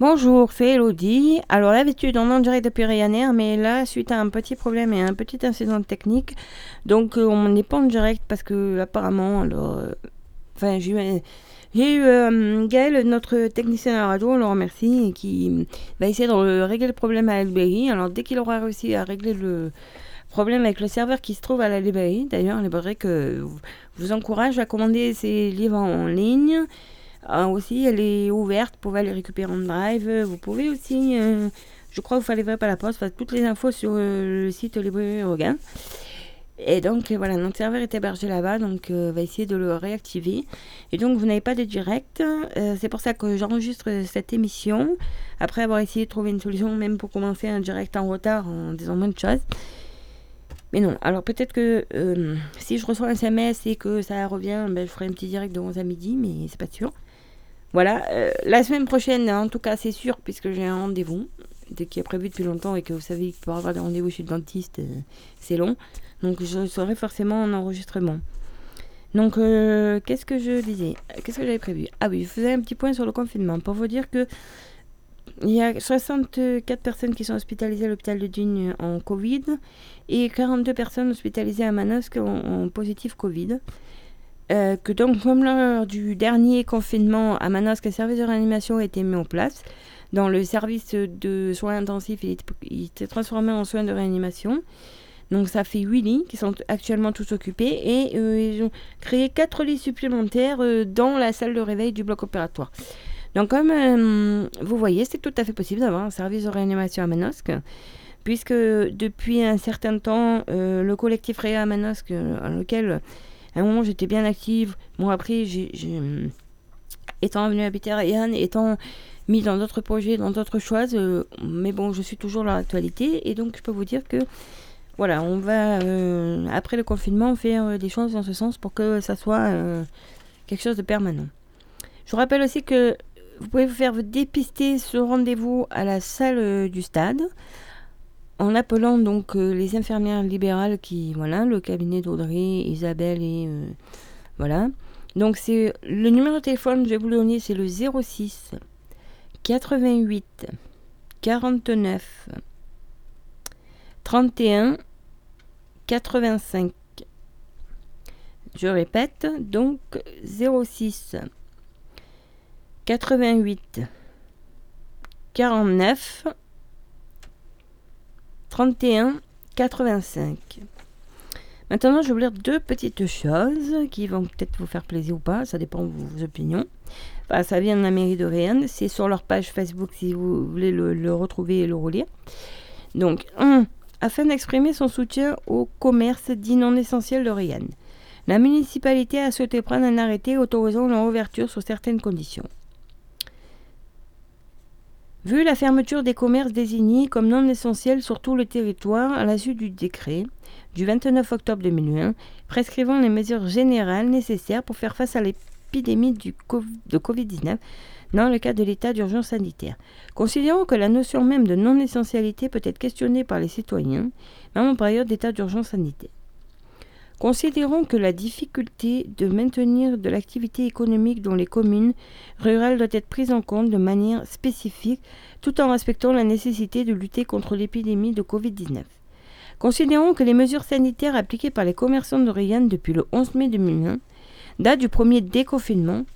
Bonjour, c'est Elodie. Alors l'habitude, on en direct depuis Ryanair, mais là, suite à un petit problème et un petit incident technique, donc euh, on n'est pas en direct parce que apparemment, alors, euh, enfin, j'ai eu, euh, Gaël, notre technicien à la radio, on le remercie, qui va essayer de régler le problème à librairie. Alors dès qu'il aura réussi à régler le problème avec le serveur qui se trouve à la d'ailleurs, la librairie que vous encourage à commander ses livres en ligne. Ah, aussi, elle est ouverte, vous pouvez aller récupérer en drive. Vous pouvez aussi, euh, je crois, vous fallait pas la poste, toutes les infos sur euh, le site Librairie Rogan. Et donc voilà, notre serveur est hébergé là-bas, donc euh, on va essayer de le réactiver. Et donc vous n'avez pas de direct, c'est pour ça que j'enregistre cette émission, après avoir essayé de trouver une solution même pour commencer un direct en retard en disant moins de choses. Mais non, alors peut-être que si je reçois un SMS et que ça revient, ben, je ferai un petit direct de 11 à midi, mais c'est pas sûr. Voilà, euh, la semaine prochaine, en tout cas, c'est sûr, puisque j'ai un rendez-vous qui est prévu depuis longtemps et que vous savez que pour avoir des rendez-vous chez le dentiste, euh, c'est long. Donc, je serai forcément en enregistrement. Donc, euh, qu'est-ce que je disais? Qu'est-ce que j'avais prévu? Ah oui, je faisais un petit point sur le confinement pour vous dire que il y a 64 personnes qui sont hospitalisées à l'hôpital de Digne en Covid et 42 personnes hospitalisées à Manosque en positif Covid. Euh, que donc, comme lors du dernier confinement à Manosque, un service de réanimation a été mis en place. Dans le service de soins intensifs, il était transformé en soins de réanimation. Donc ça fait 8 lits qui sont actuellement tous occupés et euh, ils ont créé 4 lits supplémentaires euh, dans la salle de réveil du bloc opératoire. Donc comme vous voyez, c'est tout à fait possible d'avoir un service de réanimation à Manosque, puisque depuis un certain temps, le collectif Réa à Manosque, dans lequel à un moment, j'étais bien active. Bon, après, j'ai, étant venue habiter à Yann, étant mis dans d'autres projets, dans d'autres choses, euh, mais bon, je suis toujours dans l'actualité. Et donc, je peux vous dire que, voilà, on va, euh, après le confinement, faire euh, des choses dans ce sens pour que ça soit quelque chose de permanent. Je vous rappelle aussi que vous pouvez vous faire dépister ce rendez-vous à la salle du stade en appelant donc euh, les infirmières libérales qui, voilà, le cabinet d'Audrey, Isabelle et euh, voilà. Donc c'est le numéro de téléphone, je vais vous donner, c'est le 06 88 49 31 85. Je répète, donc 06 88 49 31 85. Maintenant, je vais vous lire deux petites choses qui vont peut-être vous faire plaisir ou pas, ça dépend de vos opinions. ça vient de la mairie de Réanne, c'est sur leur page Facebook si vous voulez le, retrouver et le relire. Donc, 1. Afin d'exprimer son soutien au commerce dit non essentiel de Réanne, la municipalité a souhaité prendre un arrêté autorisant leur ouverture sous certaines conditions. Vu la fermeture des commerces désignés comme non essentiels sur tout le territoire à la suite du décret du 29 octobre 2001 prescrivant les mesures générales nécessaires pour faire face à l'épidémie de Covid-19 dans le cadre de l'état d'urgence sanitaire. Considérant que la notion même de non-essentialité peut être questionnée par les citoyens, même en période d'état d'urgence sanitaire. Considérons que la difficulté de maintenir de l'activité économique dans les communes rurales doit être prise en compte de manière spécifique tout en respectant la nécessité de lutter contre l'épidémie de Covid-19. Considérons que les mesures sanitaires appliquées par les commerçants de depuis le 11 mai 2001, date du premier déconfinement,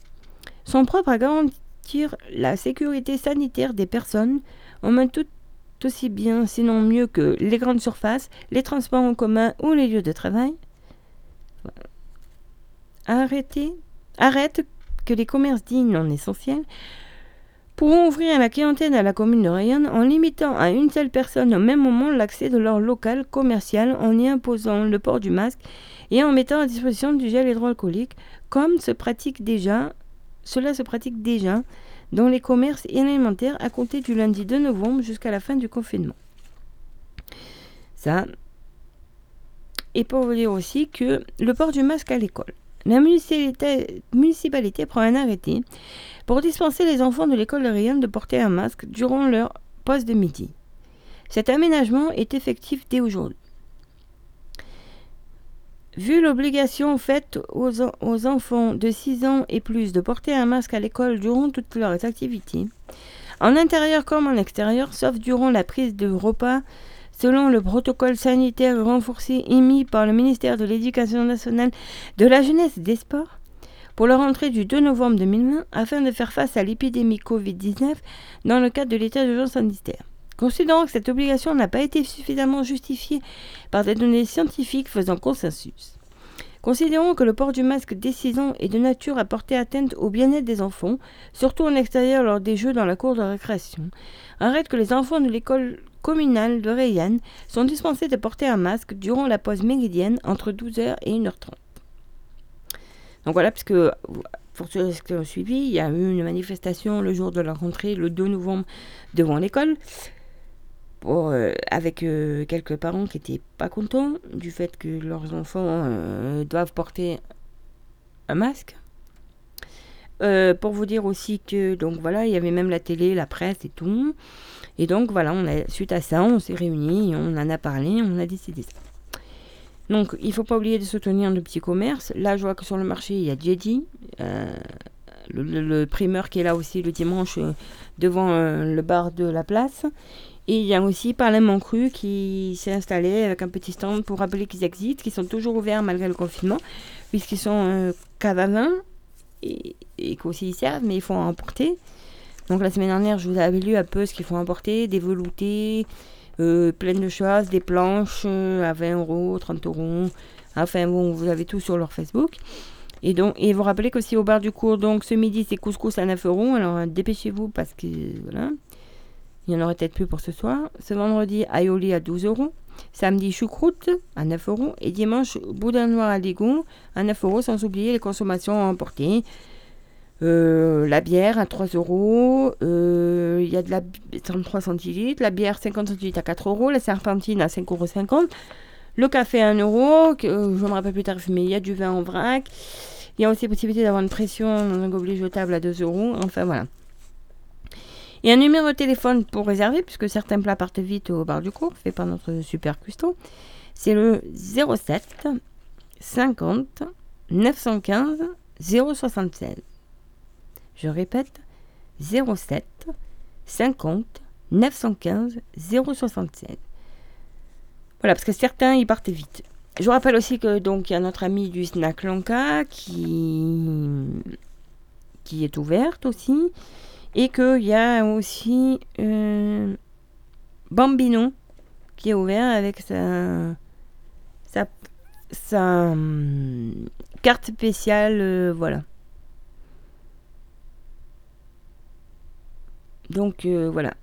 sont propres à garantir la sécurité sanitaire des personnes, en même tout aussi bien, sinon mieux que les grandes surfaces, les transports en commun ou les lieux de travail, Arrêtez, arrête que les commerces dignes non essentiels pourront ouvrir la clientèle à la commune de Rayonne en limitant à une seule personne au même moment l'accès de leur local commercial en y imposant le port du masque et en mettant à disposition du gel hydroalcoolique comme se pratique déjà, cela se pratique déjà dans les commerces alimentaires à compter du lundi 2 novembre jusqu'à la fin du confinement. Ça, et pour vous dire aussi que le port du masque à l'école. La municipalité, prend un arrêté pour dispenser les enfants de l'école de Rion de porter un masque durant leur pause de midi. Cet aménagement est effectif dès aujourd'hui. Vu l'obligation faite aux, aux, enfants de 6 ans et plus de porter un masque à l'école durant toutes leurs activités, en intérieur comme en extérieur, sauf durant la prise de repas, selon le protocole sanitaire renforcé émis par le ministère de l'Éducation nationale, de la jeunesse et des sports pour la rentrée du 2 novembre 2020 afin de faire face à l'épidémie Covid-19 dans le cadre de l'état d'urgence sanitaire. Considérant que cette obligation n'a pas été suffisamment justifiée par des données scientifiques faisant consensus. Considérons que le port du masque décisant est de nature à porter atteinte au bien-être des enfants, surtout en extérieur lors des jeux dans la cour de récréation. Arrête que les enfants de l'école communale de Rayanne sont dispensés de porter un masque durant la pause méridienne entre 12h et 1h30. Donc voilà, parce que pour ceux qui ont suivi, il y a eu une manifestation le jour de la rentrée, le 2 novembre, devant l'école, euh, avec euh, quelques parents qui n'étaient pas contents du fait que leurs enfants euh, doivent porter un masque. Pour vous dire aussi que, donc voilà, il y avait même la télé, la presse et tout. Et donc voilà, suite à ça, on s'est réunis, on en a parlé, on a décidé ça. Donc, il faut pas oublier de soutenir le petit commerce. Là, je vois que sur le marché, il y a Jedi, euh, le, primeur qui est là aussi le dimanche euh, devant euh, le bar de la place. Et il y a aussi Parlement Cru qui s'est installé avec un petit stand pour rappeler qu'ils existent, qu'ils sont toujours ouverts malgré le confinement, puisqu'ils sont cave et, qu'aussi ils servent, mais il faut en emporter. Donc la semaine dernière, je vous avais lu un peu ce qu'il faut emporter, des veloutés, euh, plein de choses, des planches euh, à 20 euros, 30 euros. Enfin bon, vous avez tout sur leur Facebook. Et donc, et vous rappelez qu'aussi au bar du cours, donc ce midi c'est couscous à 9 euros. Alors dépêchez-vous parce que voilà, il y en aurait peut-être plus pour ce soir. Ce vendredi, aioli à 12 euros. Samedi, choucroute à 9 euros. Et dimanche, boudin noir à l'égout à 9 euros, sans oublier les consommations emportées. Euh, la bière à 3 euros, euh, il y a de la 33 centilitres, la bière 50 centilitres à 4 euros, la serpentine à 5,50 euros, le café à 1 euro, que, euh, me rappelle plus tard, mais il y a du vin en vrac. Il y a aussi possibilité d'avoir une pression dans un gobelet jetable à 2 euros, enfin voilà. Et un numéro de téléphone pour réserver, puisque certains plats partent vite au bar du cours, fait par notre super cuistot. C'est le 07 50 915 076. Je répète, 07 50 915 076. Voilà, parce que certains, ils partent vite. Je vous rappelle aussi que donc il y a notre ami du Snack Lanka qui, qui est ouverte aussi. Et qu'il y a aussi euh, Bambino qui est ouvert avec sa, hum, carte spéciale. Euh, voilà. Donc euh, voilà.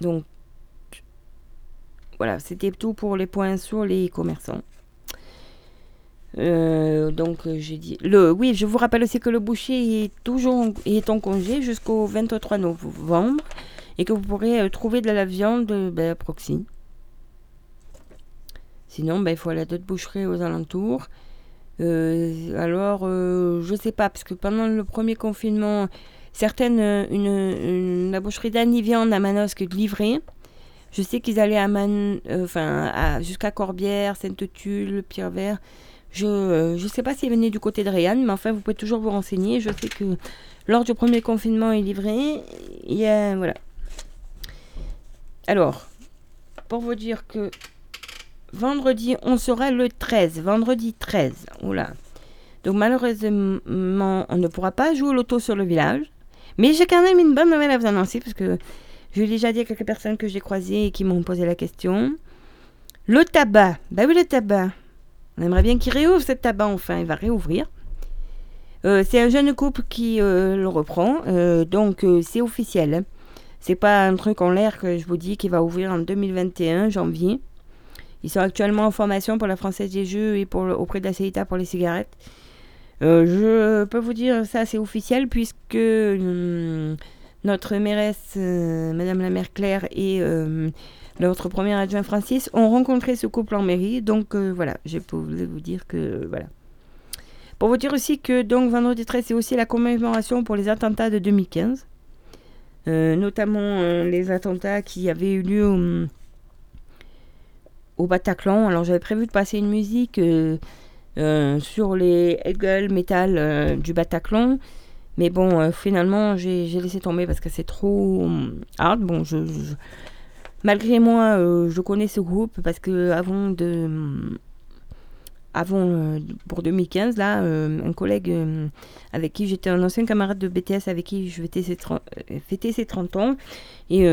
Donc voilà, c'était tout pour les points sur les commerçants. Euh, donc euh, j'ai dit le oui je vous rappelle aussi que le boucher est toujours est en congé jusqu'au 23 novembre et que vous pourrez trouver de la viande ben, à proxy sinon ben, il faut aller à d'autres boucheries aux alentours alors je sais pas parce que pendant le premier confinement certaines, euh, une, la boucherie d'Anivian à Manosque livrée. Je sais qu'ils allaient à Man, euh, enfin, jusqu'à Corbière, Sainte-Tulle, Pierre-Vert. Je ne euh, sais pas s'ils venaient du côté de Réanne, mais enfin, vous pouvez toujours vous renseigner. Je sais que lors du premier confinement, est livré. Il voilà. Alors, pour vous dire que vendredi, on sera le 13. Vendredi 13. Oula. Donc malheureusement, on ne pourra pas jouer l'auto sur le village. Mais j'ai quand même une bonne nouvelle à vous annoncer parce que je l'ai déjà dit à quelques personnes que j'ai croisées et qui m'ont posé la question. Le tabac. Bah oui, le tabac. On aimerait bien qu'il réouvre ce tabac enfin. Il va réouvrir. Euh, c'est un jeune couple qui euh, le reprend. Euh, donc c'est officiel. C'est pas un truc en l'air que je vous dis qui va ouvrir en 2021, janvier. Ils sont actuellement en formation pour la Française des Jeux et auprès de la CETA pour les cigarettes. Je peux vous dire ça, c'est officiel puisque notre mairesse, Madame la maire Claire et notre premier adjoint Francis ont rencontré ce couple en mairie. Donc voilà, je peux vous dire que voilà. Pour vous dire aussi que donc vendredi 13 c'est aussi la commémoration pour les attentats de 2015, notamment les attentats qui avaient eu lieu au, au Bataclan. Alors j'avais prévu de passer une musique. Euh, sur les Hegel Metal euh, du Bataclan. Mais bon, finalement, j'ai laissé tomber parce que c'est trop hard. Bon, je, malgré moi, je connais ce groupe parce que avant avant, euh, pour 2015, là, euh, un collègue euh, avec qui j'étais un ancien camarade de BTS avec qui je fêtais ses 30, ses 30 ans. Et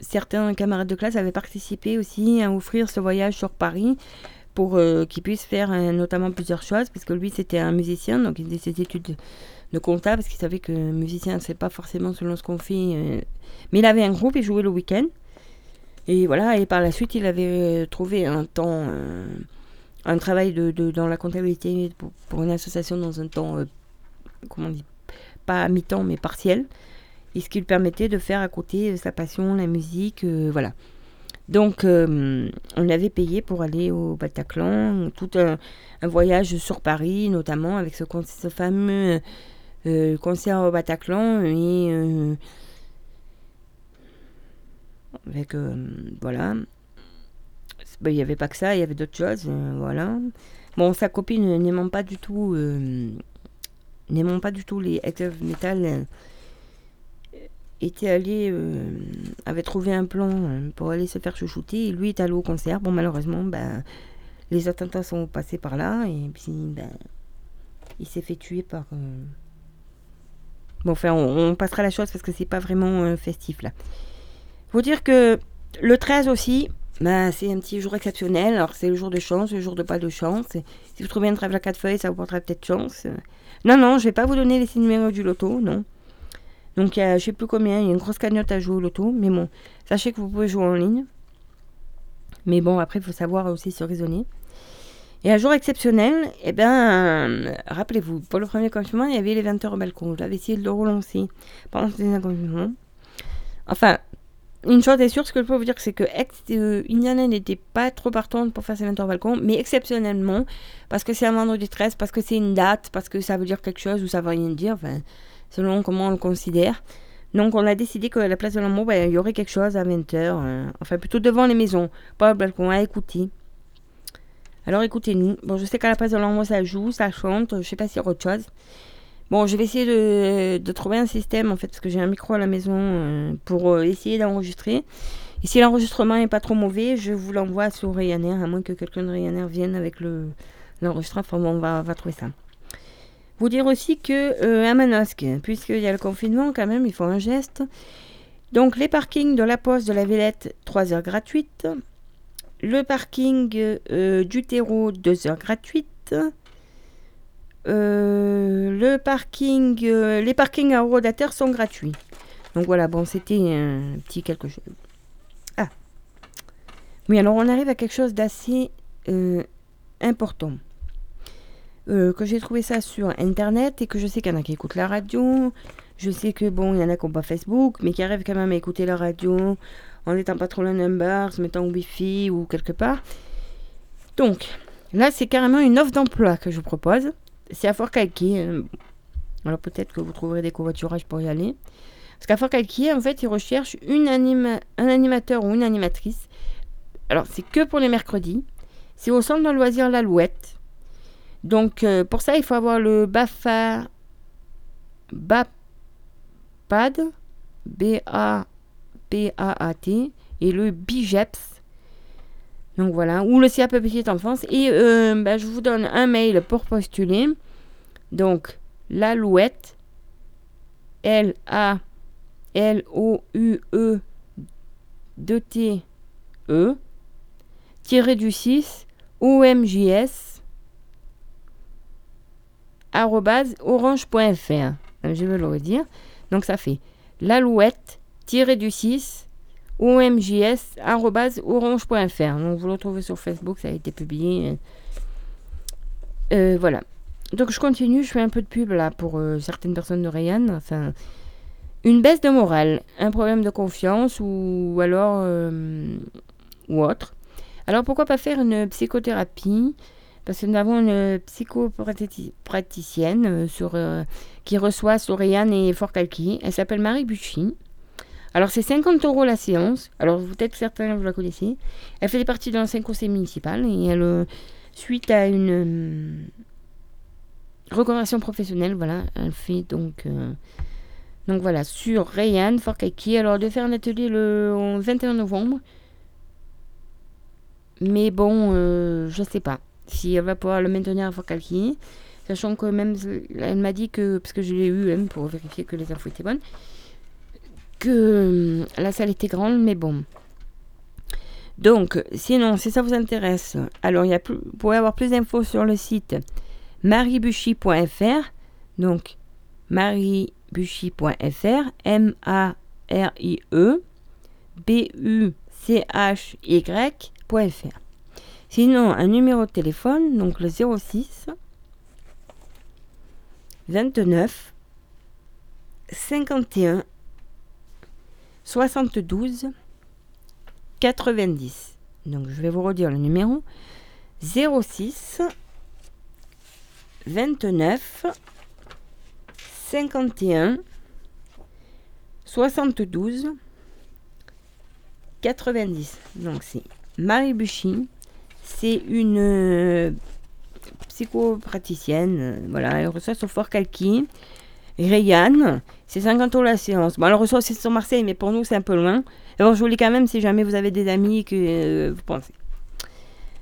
certains camarades de classe avaient participé aussi à offrir ce voyage sur Paris pour qu'il puisse faire notamment plusieurs choses, parce que lui c'était un musicien, donc il faisait ses études de compta, parce qu'il savait que musicien c'est pas forcément selon ce qu'on fait, mais il avait un groupe, il jouait le week-end. Et voilà, et par la suite, il avait trouvé un temps, euh, un travail de, dans la comptabilité pour, une association dans un temps, euh, comment on dit, pas à mi-temps, mais partiel. Et ce qui lui permettait de faire à côté sa passion, la musique, euh, voilà. Donc, on l'avait payé pour aller au Bataclan, tout un, voyage sur Paris, notamment avec ce fameux concert au Bataclan. Et avec, euh, voilà. Ben, il n'y avait pas que ça, il y avait d'autres choses, euh, voilà. Bon, sa copine n'aimant pas du tout, euh, n'aimant pas du tout les Active Metal, était allé, avait trouvé un plan pour aller se faire chouchouter. Et lui est allé au concert. Bon, malheureusement, ben, les attentats sont passés par là. Et puis, ben, il s'est fait tuer par. Bon, enfin, on, passera la chose parce que c'est pas vraiment festif là. Faut dire que le 13 aussi, bah, c'est un petit jour exceptionnel. Alors, c'est le jour de chance, le jour de pas de chance. si vous trouvez un trèfle à quatre feuilles, ça vous portera peut-être chance. Non, non, je vais pas vous donner les numéros du loto, non. Donc, je ne sais plus combien, il y a une grosse cagnotte à jouer au loto. Mais bon, sachez que vous pouvez jouer en ligne. Mais bon, après, il faut savoir aussi se raisonner. Et un jour exceptionnel, eh ben, rappelez-vous, pour le premier confinement, il y avait les 20 heures au balcon. J'avais essayé de le relancer pendant ce confinement. Enfin, une chose est sûre, ce que je peux vous dire, c'est que euh, Indiana n'était pas trop partante pour faire ses 20 heures balcon, mais exceptionnellement, parce que c'est un vendredi 13, parce que c'est une date, parce que ça veut dire quelque chose ou ça veut rien dire, enfin, selon comment on le considère. Donc on a décidé qu'à la place de l'amour, ben, il y aurait quelque chose à 20h, euh, enfin plutôt devant les maisons, pas au balcon, à écouter. Alors écoutez-nous. Bon, je sais qu'à la place de l'amour, ça joue, ça chante, je sais pas s'il y a autre chose. Bon, je vais essayer de, trouver un système en fait, parce que j'ai un micro à la maison euh, pour euh, essayer d'enregistrer. Et si l'enregistrement n'est pas trop mauvais, je vous l'envoie sur Ryanair, à moins que quelqu'un de Ryanair vienne avec le, l'enregistrement. Enfin bon, on va, va trouver ça. Vous dire aussi que euh, à Manosque, puisqu'il y a le confinement, quand même, il faut un geste. Donc les parkings de la Poste de la Villette, 3 heures gratuites. Le parking du terreau, 2 heures gratuites. Euh, le parking, euh, les parkings à Eurodater sont gratuits. Donc voilà, bon, c'était un petit quelque chose. Ah. Oui, alors on arrive à quelque chose d'assez euh, important. que j'ai trouvé ça sur internet et que je sais qu'il y en a qui écoutent la radio. Je sais que bon, il y en a qui n'ont pas Facebook, mais qui arrivent quand même à écouter la radio en étant pas trop loin d'un bar, se mettant au wifi ou quelque part. Donc, là, c'est carrément une offre d'emploi que je vous propose c'est à Fort Calquier. Euh, alors peut-être que vous trouverez des covoiturages pour y aller. Parce qu'à Fort Calquier, en fait, ils recherchent un animateur ou une animatrice. Alors, c'est que pour les mercredis. C'est au centre de loisir L'Alouette. Donc, euh, pour ça, il faut avoir le BAFA. BAPAD. B-A-P-A-A-T. Et le BIGEPS. Donc voilà, ou le CAP Petite Enfance. Et euh, bah, je vous donne un mail pour postuler. Donc, l'alouette, L-A-L-O-U-E 2-T-E, tiré du 6, OMJS, arrobase orange.fr. Je vais le redire. Donc ça fait l'alouette, du 6, omjs.orange.fr. Donc vous le retrouvez sur Facebook, ça a été publié. Euh, voilà. Donc je continue, je fais un peu de pub là pour euh, certaines personnes de Rayan. Enfin, une baisse de morale, un problème de confiance ou, alors euh, ou autre. Alors pourquoi pas faire une psychothérapie? Parce que nous avons une psychopraticienne sur, qui reçoit sur Rayan et Fort Calqui. Elle s'appelle Marie Buchy. Alors c'est 50 euros la séance. Alors peut-être certains vous la connaissez. Elle fait partie d'un l'ancien conseil municipal et elle, euh, suite à une, reconversion professionnelle, voilà, elle fait donc. euh, donc voilà, sur Rayan, Fort Kaki. Alors, de faire un atelier le 21 novembre. Mais bon, euh, je sais pas si elle va pouvoir le maintenir à Fort Kaki. Sachant que même, elle m'a dit que, parce que je l'ai eu hein, pour vérifier que les infos étaient bonnes, euh, la salle était grande, mais bon. Donc, sinon, si ça vous intéresse, alors il y a plus, vous avoir plus d'infos sur le site maribuchy.fr. Donc, maribuchy.fr, M-A-R-I-E, B-U-C-H-Y.fr. Sinon, un numéro de téléphone, donc le 06 29 51 72 90. Donc je vais vous redire le numéro 06 29 51 72 90. Donc c'est Marie Buchy. C'est une euh, psychopraticienne. euh, Voilà, elle reçoit sur Fort Calqui. Rayanne, c'est 50 euros la séance. Bon, elle reçoit aussi sur Marseille, mais pour nous, c'est un peu loin. Bon, je vous lis quand même si jamais vous avez des amis que euh, vous pensez.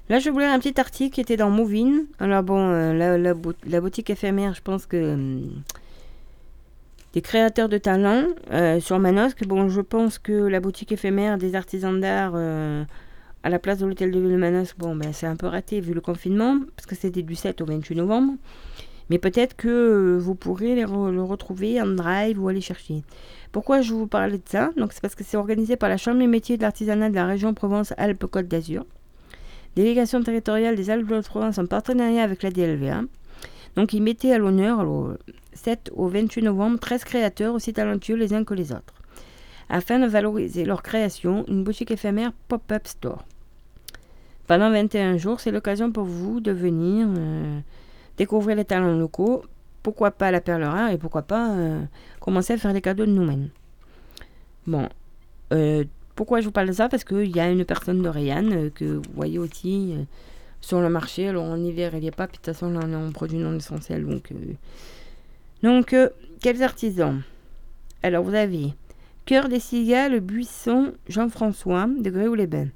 Là, je voulais un petit article qui était dans Movin. Alors bon, euh, la, la bou- la boutique éphémère, je pense que... hum, des créateurs de talent euh, sur Manosque. Bon, je pense que la boutique éphémère des artisans d'art à la place de l'hôtel de ville de Manosque, bon, ben, c'est un peu raté vu le confinement, parce que c'était du 7 au 28 novembre. Mais peut-être que euh, vous pourrez re- le retrouver en drive ou aller chercher. Pourquoi je vous parlais de ça? Donc, c'est parce que c'est organisé par la Chambre des métiers de l'artisanat de la région Provence-Alpes-Côte d'Azur. Délégation territoriale des Alpes-de-Provence en partenariat avec la DLVA. Donc, ils mettaient à l'honneur, le 7 au 28 novembre, 13 créateurs aussi talentueux les uns que les autres. Afin de valoriser leur création, une boutique éphémère pop-up store. Pendant 21 jours, c'est l'occasion pour vous de venir euh, découvrir les talents locaux, pourquoi pas la perle rare et pourquoi pas euh, commencer à faire des cadeaux de nous-mêmes. Bon, euh, pourquoi je vous parle de ça? Parce qu'il y a une personne de Rayanne euh, que vous voyez aussi sur le marché. Alors en hiver, il n'y a pas, puis de toute façon, là, on produit non essentiel. Donc, donc quels artisans? Alors, vous avez Cœur des Cigales, Buisson, Jean-François de Gréoux-les-Bains.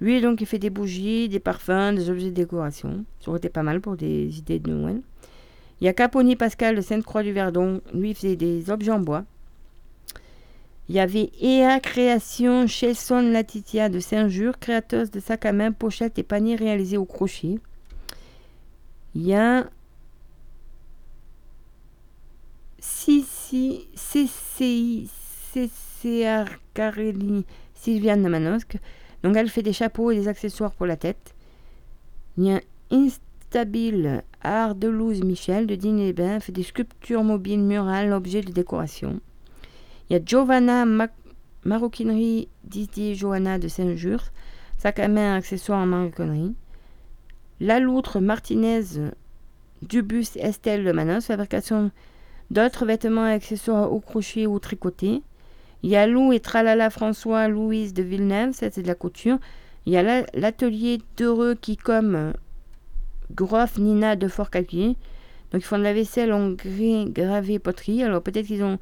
Lui, donc, il fait des bougies, des parfums, des objets de décoration. Ça aurait été pas mal pour des idées de Noël. Il y a Caponi Pascal de Sainte-Croix-du-Verdon. Lui, il faisait des objets en bois. Il y avait Ea Création Chelson Latitia de Saint-Jure, créateuse de sacs à main, pochettes et paniers réalisés au crochet. Il y a Cici, CCI, CCR Carelli, Sylviane de Manosque. Donc elle fait des chapeaux et des accessoires pour la tête. Il y a Instabile Art de Louze Michel de Digne-les-Bains, fait des sculptures mobiles murales, objets de décoration. Il y a Giovanna Mac- Maroquinerie Didier Johanna de Saint-Jure, sac à main, accessoires en maroquinerie. La Loutre Martinez Dubus Estelle de Manos, fabrication d'autres vêtements et accessoires au crochet ou tricotés. Il y a Lou et Tralala François Louise de Villeneuve, ça c'est de la couture. Il y a la- l'atelier d'heureux qui comme Groff Nina de Fort Calquier. Donc ils font de la vaisselle en gris, gravé, poterie. Alors peut-être qu'ils ont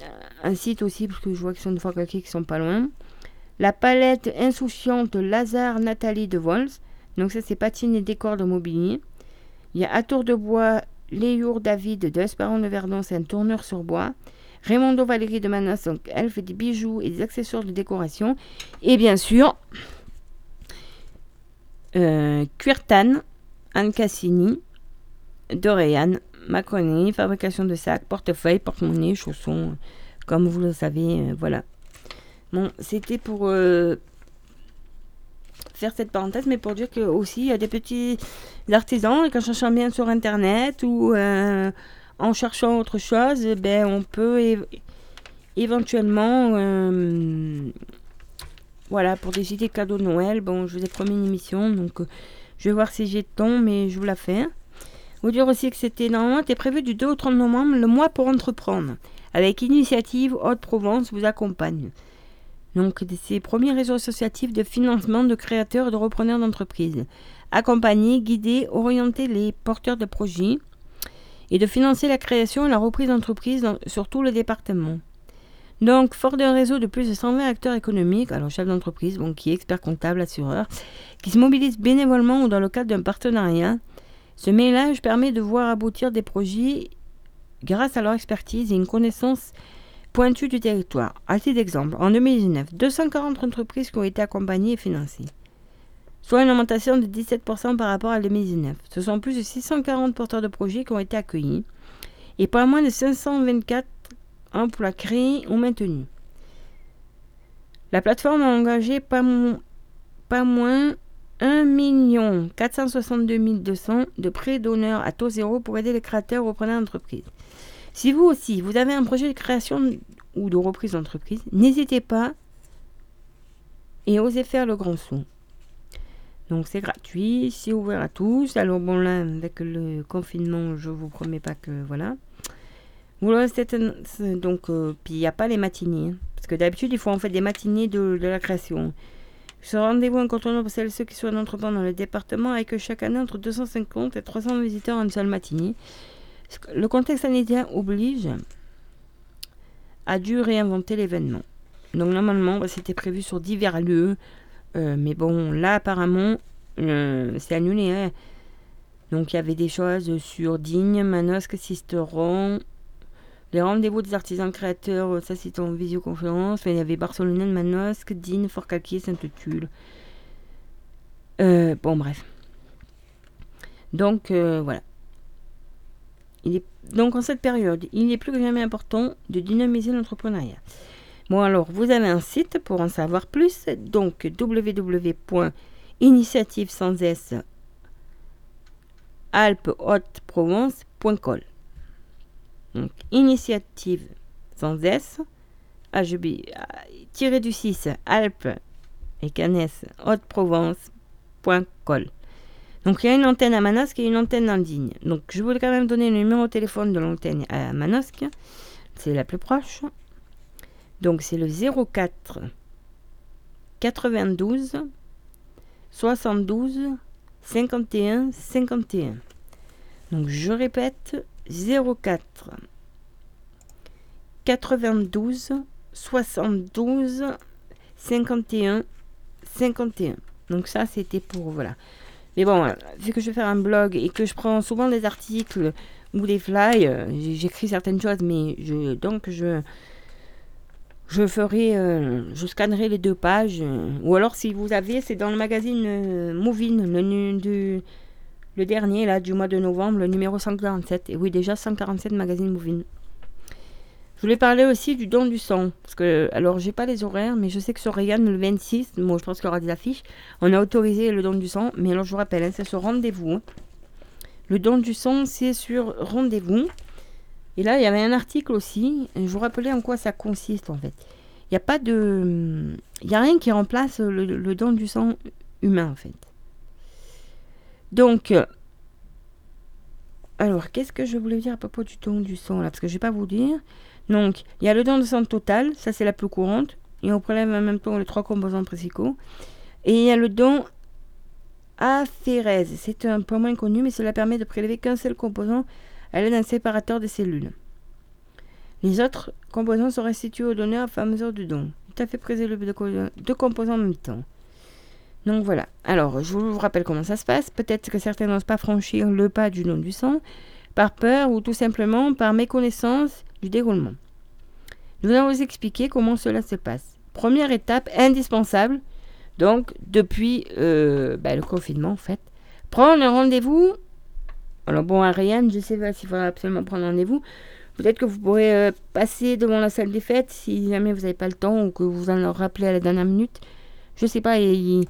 euh, un site aussi, parce que je vois qu'ils sont de Fort Calquier qui sont pas loin. La palette insouciante Lazare Nathalie de Vols. Donc ça c'est patine et décor de mobilier. Il y a à Tour de Bois Léour David de Esperon de Verdon, c'est un tourneur sur bois. Raimondo Valérie de Manas, donc elle fait des bijoux et des accessoires de décoration. Et bien sûr, euh, Cuirtan, Anne Cassini, Doréane, Macronie, fabrication de sacs, portefeuilles, porte-monnaie, chaussons, comme vous le savez, euh, voilà. Bon, c'était pour euh, faire cette parenthèse, mais pour dire que aussi il y a des petits artisans, et qu'en cherchant bien sur internet ou euh, en cherchant autre chose, ben, on peut éventuellement, euh, voilà, pour des idées cadeaux de Noël, bon, je vous ai promis une émission, donc euh, je vais voir si j'ai le temps, mais je vous la fais. Vous dire aussi que c'était normalement était prévu du 2 au 30 novembre, le mois pour entreprendre, avec Initiative Haute-Provence vous accompagne. Donc, de ces premiers réseaux associatifs de financement de créateurs et de repreneurs d'entreprises. Accompagner, guider, orienter les porteurs de projets. Et de financer la création et la reprise d'entreprise sur tout le département. Donc, fort d'un réseau de plus de 120 acteurs économiques, alors chef d'entreprise, bon, qui est expert comptable, assureur, qui se mobilisent bénévolement ou dans le cadre d'un partenariat, ce mélange permet de voir aboutir des projets grâce à leur expertise et une connaissance pointue du territoire. À titre d'exemple, en 2019, 240 entreprises qui ont été accompagnées et financées, soit une augmentation de 17% par rapport à 2019. Ce sont plus de 640 porteurs de projets qui ont été accueillis et pas moins de 524 pour la créer ou maintenue. La plateforme a engagé pas, pas moins 1 462 200 de prêts d'honneur à taux zéro pour aider les créateurs repreneurs d'entreprise. Si vous aussi, vous avez un projet de création ou de reprise d'entreprise, n'hésitez pas et osez faire le grand saut. Donc c'est gratuit, c'est ouvert à tous. Alors bon là, avec le confinement, je vous promets pas que voilà. Donc, euh, puis il n'y a pas les matinées. Hein. parce que d'habitude, il faut en fait des matinées de, la création. Ce rendez-vous incontournable pour celles et ceux qui sont entrepreneurs dans le département avec chaque année entre 250 et 300 visiteurs en une seule matinée. Le contexte sanitaire oblige à dû réinventer l'événement. Donc normalement, bah, c'était prévu sur divers lieux. Euh, mais bon, là apparemment, euh, c'est annulé. Hein. Donc il y avait des choses sur Digne, Manosque, Sisteron, les rendez-vous des artisans créateurs, ça c'était en visioconférence. il y avait Barcelone, Manosque, Digne, Fort-Calquier, Sainte-Tulle. Euh, bon, bref. Donc, voilà. Il est, donc, en cette période, il est plus que jamais important de dynamiser l'entrepreneuriat. Bon, alors, vous avez un site pour en savoir plus. Donc, www.initiative sans S alpes haute provence.com donc, initiative sans S, HB, tiré du 6, Alpes et Cannes, Haute-Provence.col. Donc, il y a une antenne à Manosque et une antenne en digne. Donc, je voulais quand même donner le numéro de téléphone de l'antenne à Manosque. C'est la plus proche. Donc, c'est le 04 92 72 51 51. Donc, je répète, 04 92 72 51 51. Donc ça, c'était pour... Voilà. Mais bon, vu que je vais faire un blog et que je prends souvent des articles ou des fly, euh, j'écris certaines choses, mais je, donc je, je ferai, euh, je scannerai les deux pages. ou alors si vous avez, c'est dans le magazine euh, le, le dernier là du mois de novembre, le numéro 147. Et oui, déjà 147 magazine Movin. Je voulais parler aussi du don du sang. Parce que, alors, j'ai pas les horaires, mais je sais que sur Reagan, le 26, moi je pense qu'il y aura des affiches, on a autorisé le don du sang. Mais alors, je vous rappelle, hein, c'est sur rendez-vous. Hein. Le don du sang, c'est sur rendez-vous. Et là, il y avait un article aussi. je vous rappelais en quoi ça consiste, en fait. Il n'y a pas de. Il a rien qui remplace le, don du sang humain, en fait. Donc, alors, qu'est-ce que je voulais dire à propos du don du sang là? Parce que je ne vais pas vous dire. Donc, il y a le don de sang total, ça c'est la plus courante. Et on prélève en même temps les trois composants principaux. Et il y a le don aphérèse. C'est un peu moins connu, mais cela permet de prélever qu'un seul composant à l'aide d'un séparateur des cellules. Les autres composants sont restitués au donneur à mesure du don. Tout à fait prélever deux composants en même temps. Donc voilà. Alors, je vous rappelle comment ça se passe. Peut-être que certains n'osent pas franchir le pas du don du sang, par peur ou tout simplement par méconnaissance du déroulement. Nous allons vous expliquer comment cela se passe. Première étape indispensable, donc depuis euh, bah, le confinement en fait, prendre un rendez-vous. Alors bon, à rien, je sais pas s'il faudra absolument prendre rendez-vous. Peut-être que vous pourrez euh, passer devant la salle des fêtes si jamais vous n'avez pas le temps ou que vous en rappelez à la dernière minute. Je sais pas, et,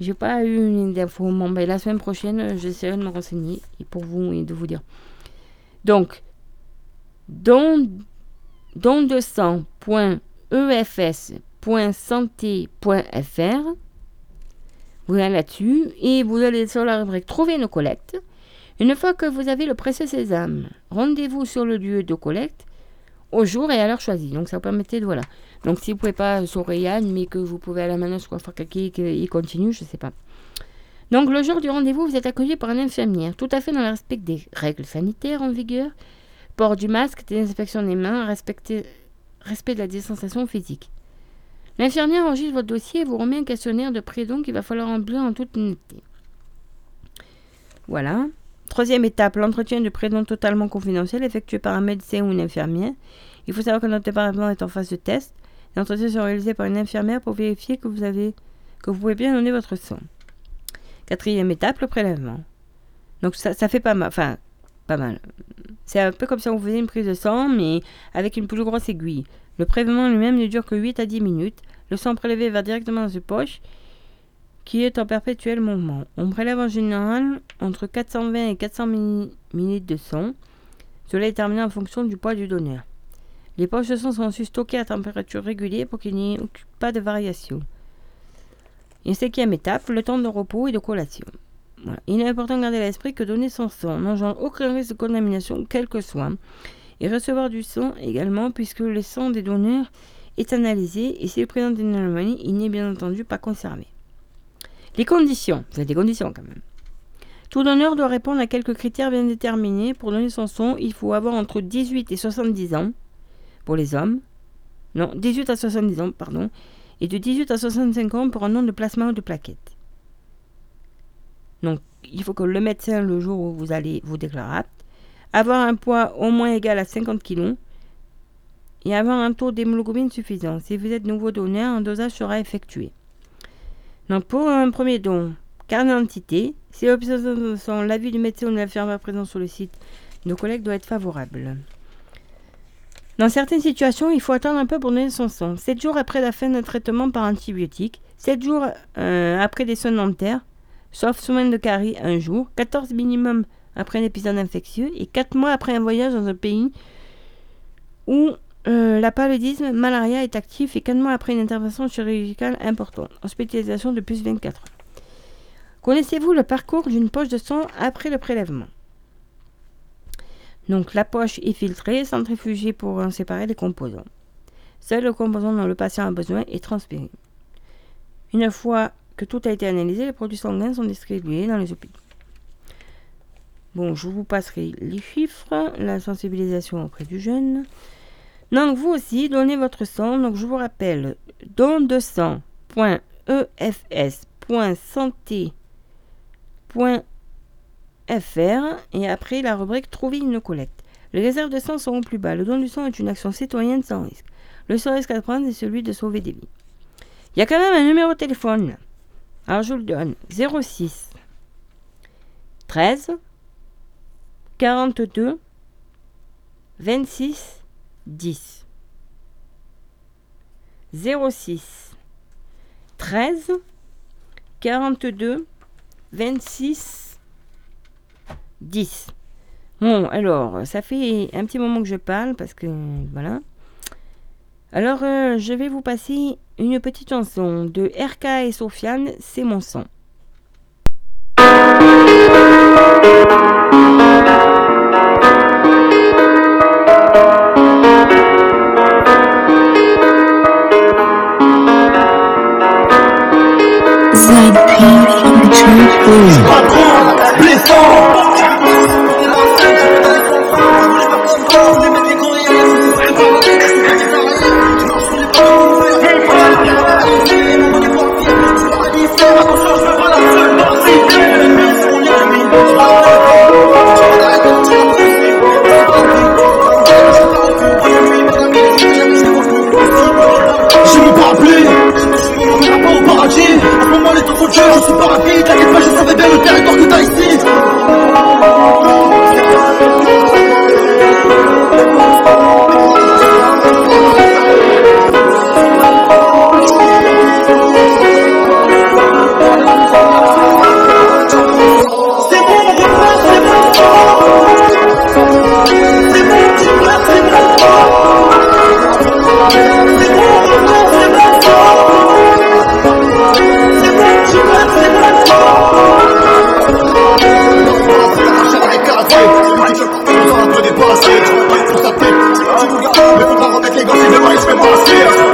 j'ai pas eu une info. Bon, ben, la semaine prochaine, j'essaierai de me renseigner et pour vous et de vous dire. Donc, don, don de sang.efs.santé.fr. Vous allez là-dessus et vous allez sur la rubrique Trouver une collecte. Une fois que vous avez le précieux sésame, rendez-vous sur le lieu de collecte au jour et à l'heure choisie. Donc ça vous permettait de voilà. Donc si vous pouvez pas sur Ryan, mais que vous pouvez à la manette soit faire quelqu'un qui continue, je sais pas. Donc le jour du rendez-vous, vous êtes accueilli par une infirmière, tout à fait dans le respect des règles sanitaires en vigueur, port du masque, désinfection des mains, respect de la distanciation physique. L'infirmière enregistre votre dossier et vous remet un questionnaire de prédon qu'il va falloir remplir en toute unité. Voilà. Troisième étape, l'entretien de prénom totalement confidentiel effectué par un médecin ou une infirmière. Il faut savoir que notre département est en phase de test. L'entretien sera réalisé par une infirmière pour vérifier que vous, avez, que vous pouvez bien donner votre sang. Quatrième étape, le prélèvement. Donc ça, ça fait pas mal. Enfin, pas mal. C'est un peu comme si on faisait une prise de sang, mais avec une plus grosse aiguille. Le prélèvement lui-même ne dure que 8 à 10 minutes. Le sang prélevé va directement dans une poche qui est en perpétuel mouvement. On prélève en général entre 420 et 400 ml de sang. Cela est terminé en fonction du poids du donneur. Les poches de sang sont ensuite stockées à température régulière pour qu'il n'y ait pas de variation. Et cinquième étape, le temps de repos et de collation. Il est important de garder à l'esprit que donner son sang n'engendre aucun risque de contamination, quel que soit, et recevoir du sang également, puisque le sang des donneurs est analysé et s'il présente une anomalie, il n'est bien entendu pas conservé. Les conditions, c'est des conditions quand même. Tout donneur doit répondre à quelques critères bien déterminés. Pour donner son son, il faut avoir entre 18 et 70 ans pour les hommes. Non, 18 à 70 ans, pardon. Et de 18 à 65 ans pour un nom de placement ou de plaquette. Donc, il faut que le médecin, le jour où vous allez vous déclarer apte, avoir un poids au moins égal à 50 kg et avoir un taux d'hémoglobine suffisant. Si vous êtes nouveau donneur, un dosage sera effectué. Donc pour un premier don, carte d'identité, si l'observation l'avis du médecin ou de l'infirmière présent sur le site, nos collègues doivent être favorables. Dans certaines situations, il faut attendre un peu pour donner son sang. 7 jours après la fin d'un traitement par antibiotique, 7 jours euh, après des soins dentaires, sauf soins de carie, un jour, 14 minimum après un épisode infectieux et 4 mois après un voyage dans un pays où euh, la paludisme malaria est actif et 4 mois après une intervention chirurgicale importante, hospitalisation de plus de 24 heures. Connaissez-vous le parcours d'une poche de sang après le prélèvement? Donc la poche est filtrée, centrifugée pour en séparer les composants. Seul le composant dont le patient a besoin est transféré. Une fois que tout a été analysé, les produits sanguins sont distribués dans les hôpitaux. Bon, je vous passerai les chiffres, la sensibilisation auprès du jeune. Donc vous aussi, donnez votre sang. Donc je vous rappelle, don de et après la rubrique Trouver une collecte. Les réserves de sang seront plus bas. Le don du sang est une action citoyenne sans risque. Le seul risque à prendre est celui de sauver des vies. Il y a quand même un numéro de téléphone. Alors je vous le donne. 06 13 42 26 10 06 13 42 26 10. Bon, alors, ça fait un petit moment que je parle parce que voilà. Alors, euh, je vais vous passer une petite chanson de RK et Sofiane, C'est mon sang. 一生长重寄一段过 Je suis pas rapide, t'inquiète pas, je savais bien le territoire masquer. Ouais, tout à fait. Ah, regarde, mais faut pas remettre les gants, c'est demain, il se fait masquer.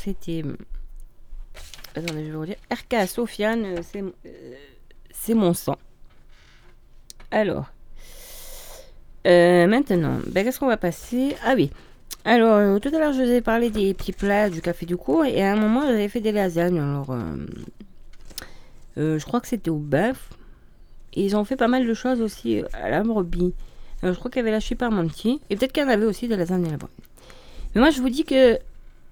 C'était. Attendez, je vais vous dire. RK Sofiane, euh, c'est euh, c'est mon sang. Alors. euh, maintenant, ben, qu'est-ce qu'on va passer? Ah oui. Alors, tout à l'heure, je vous ai parlé des petits plats du café du cours. Et à un moment, j'avais fait des lasagnes. Alors, je crois que c'était au bœuf. Et ils ont fait pas mal de choses aussi à la brebis. Je crois qu'il y avait la parmentier. Et peut-être qu'il y en avait aussi de la lasagne à la brebis. Mais moi, je vous dis que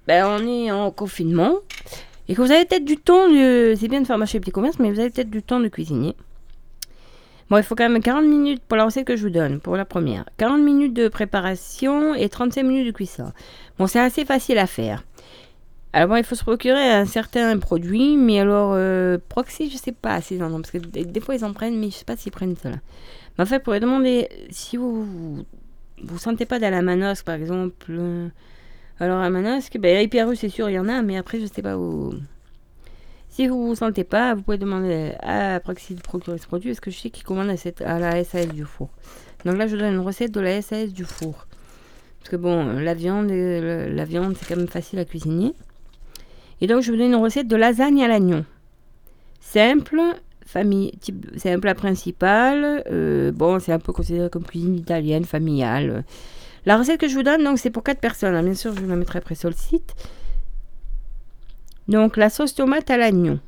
ben, on est en confinement. Et que vous avez peut-être du temps de... C'est bien de faire marcher les petits commerces, mais vous avez peut-être du temps de cuisiner. Bon, il faut quand même 40 minutes pour la recette que je vous donne, pour la première. 40 minutes de préparation et 35 minutes de cuisson. Bon, c'est assez facile à faire. Alors bon, il faut se procurer un certain produit, mais alors euh, Proxy, je sais pas s'ils en ont, parce que des, fois ils en prennent, mais je sais pas s'ils prennent cela. Mais en fait, pour demander si vous vous, vous sentez pas dans la manosque, par exemple. euh, alors à manosque, ben à Hyper c'est sûr, il y en a, mais après je sais pas où. Si vous vous sentez pas, vous pouvez demander à Proxy de procurer ce produit, parce que je sais qu'ils commandent à, à la SAS du four. Donc là, je donne une recette de la SAS du four. Parce que bon, la viande, euh, la viande c'est quand même facile à cuisiner. Et donc, je vous donne une recette de lasagne à l'agneau. Simple, famille, type, c'est un plat principal. euh, bon, c'est un peu considéré comme cuisine italienne, familiale. La recette que je vous donne, donc, c'est pour 4 personnes. Bien sûr, je vous la mettrai après sur le site. Donc, la sauce tomate à l'agneau.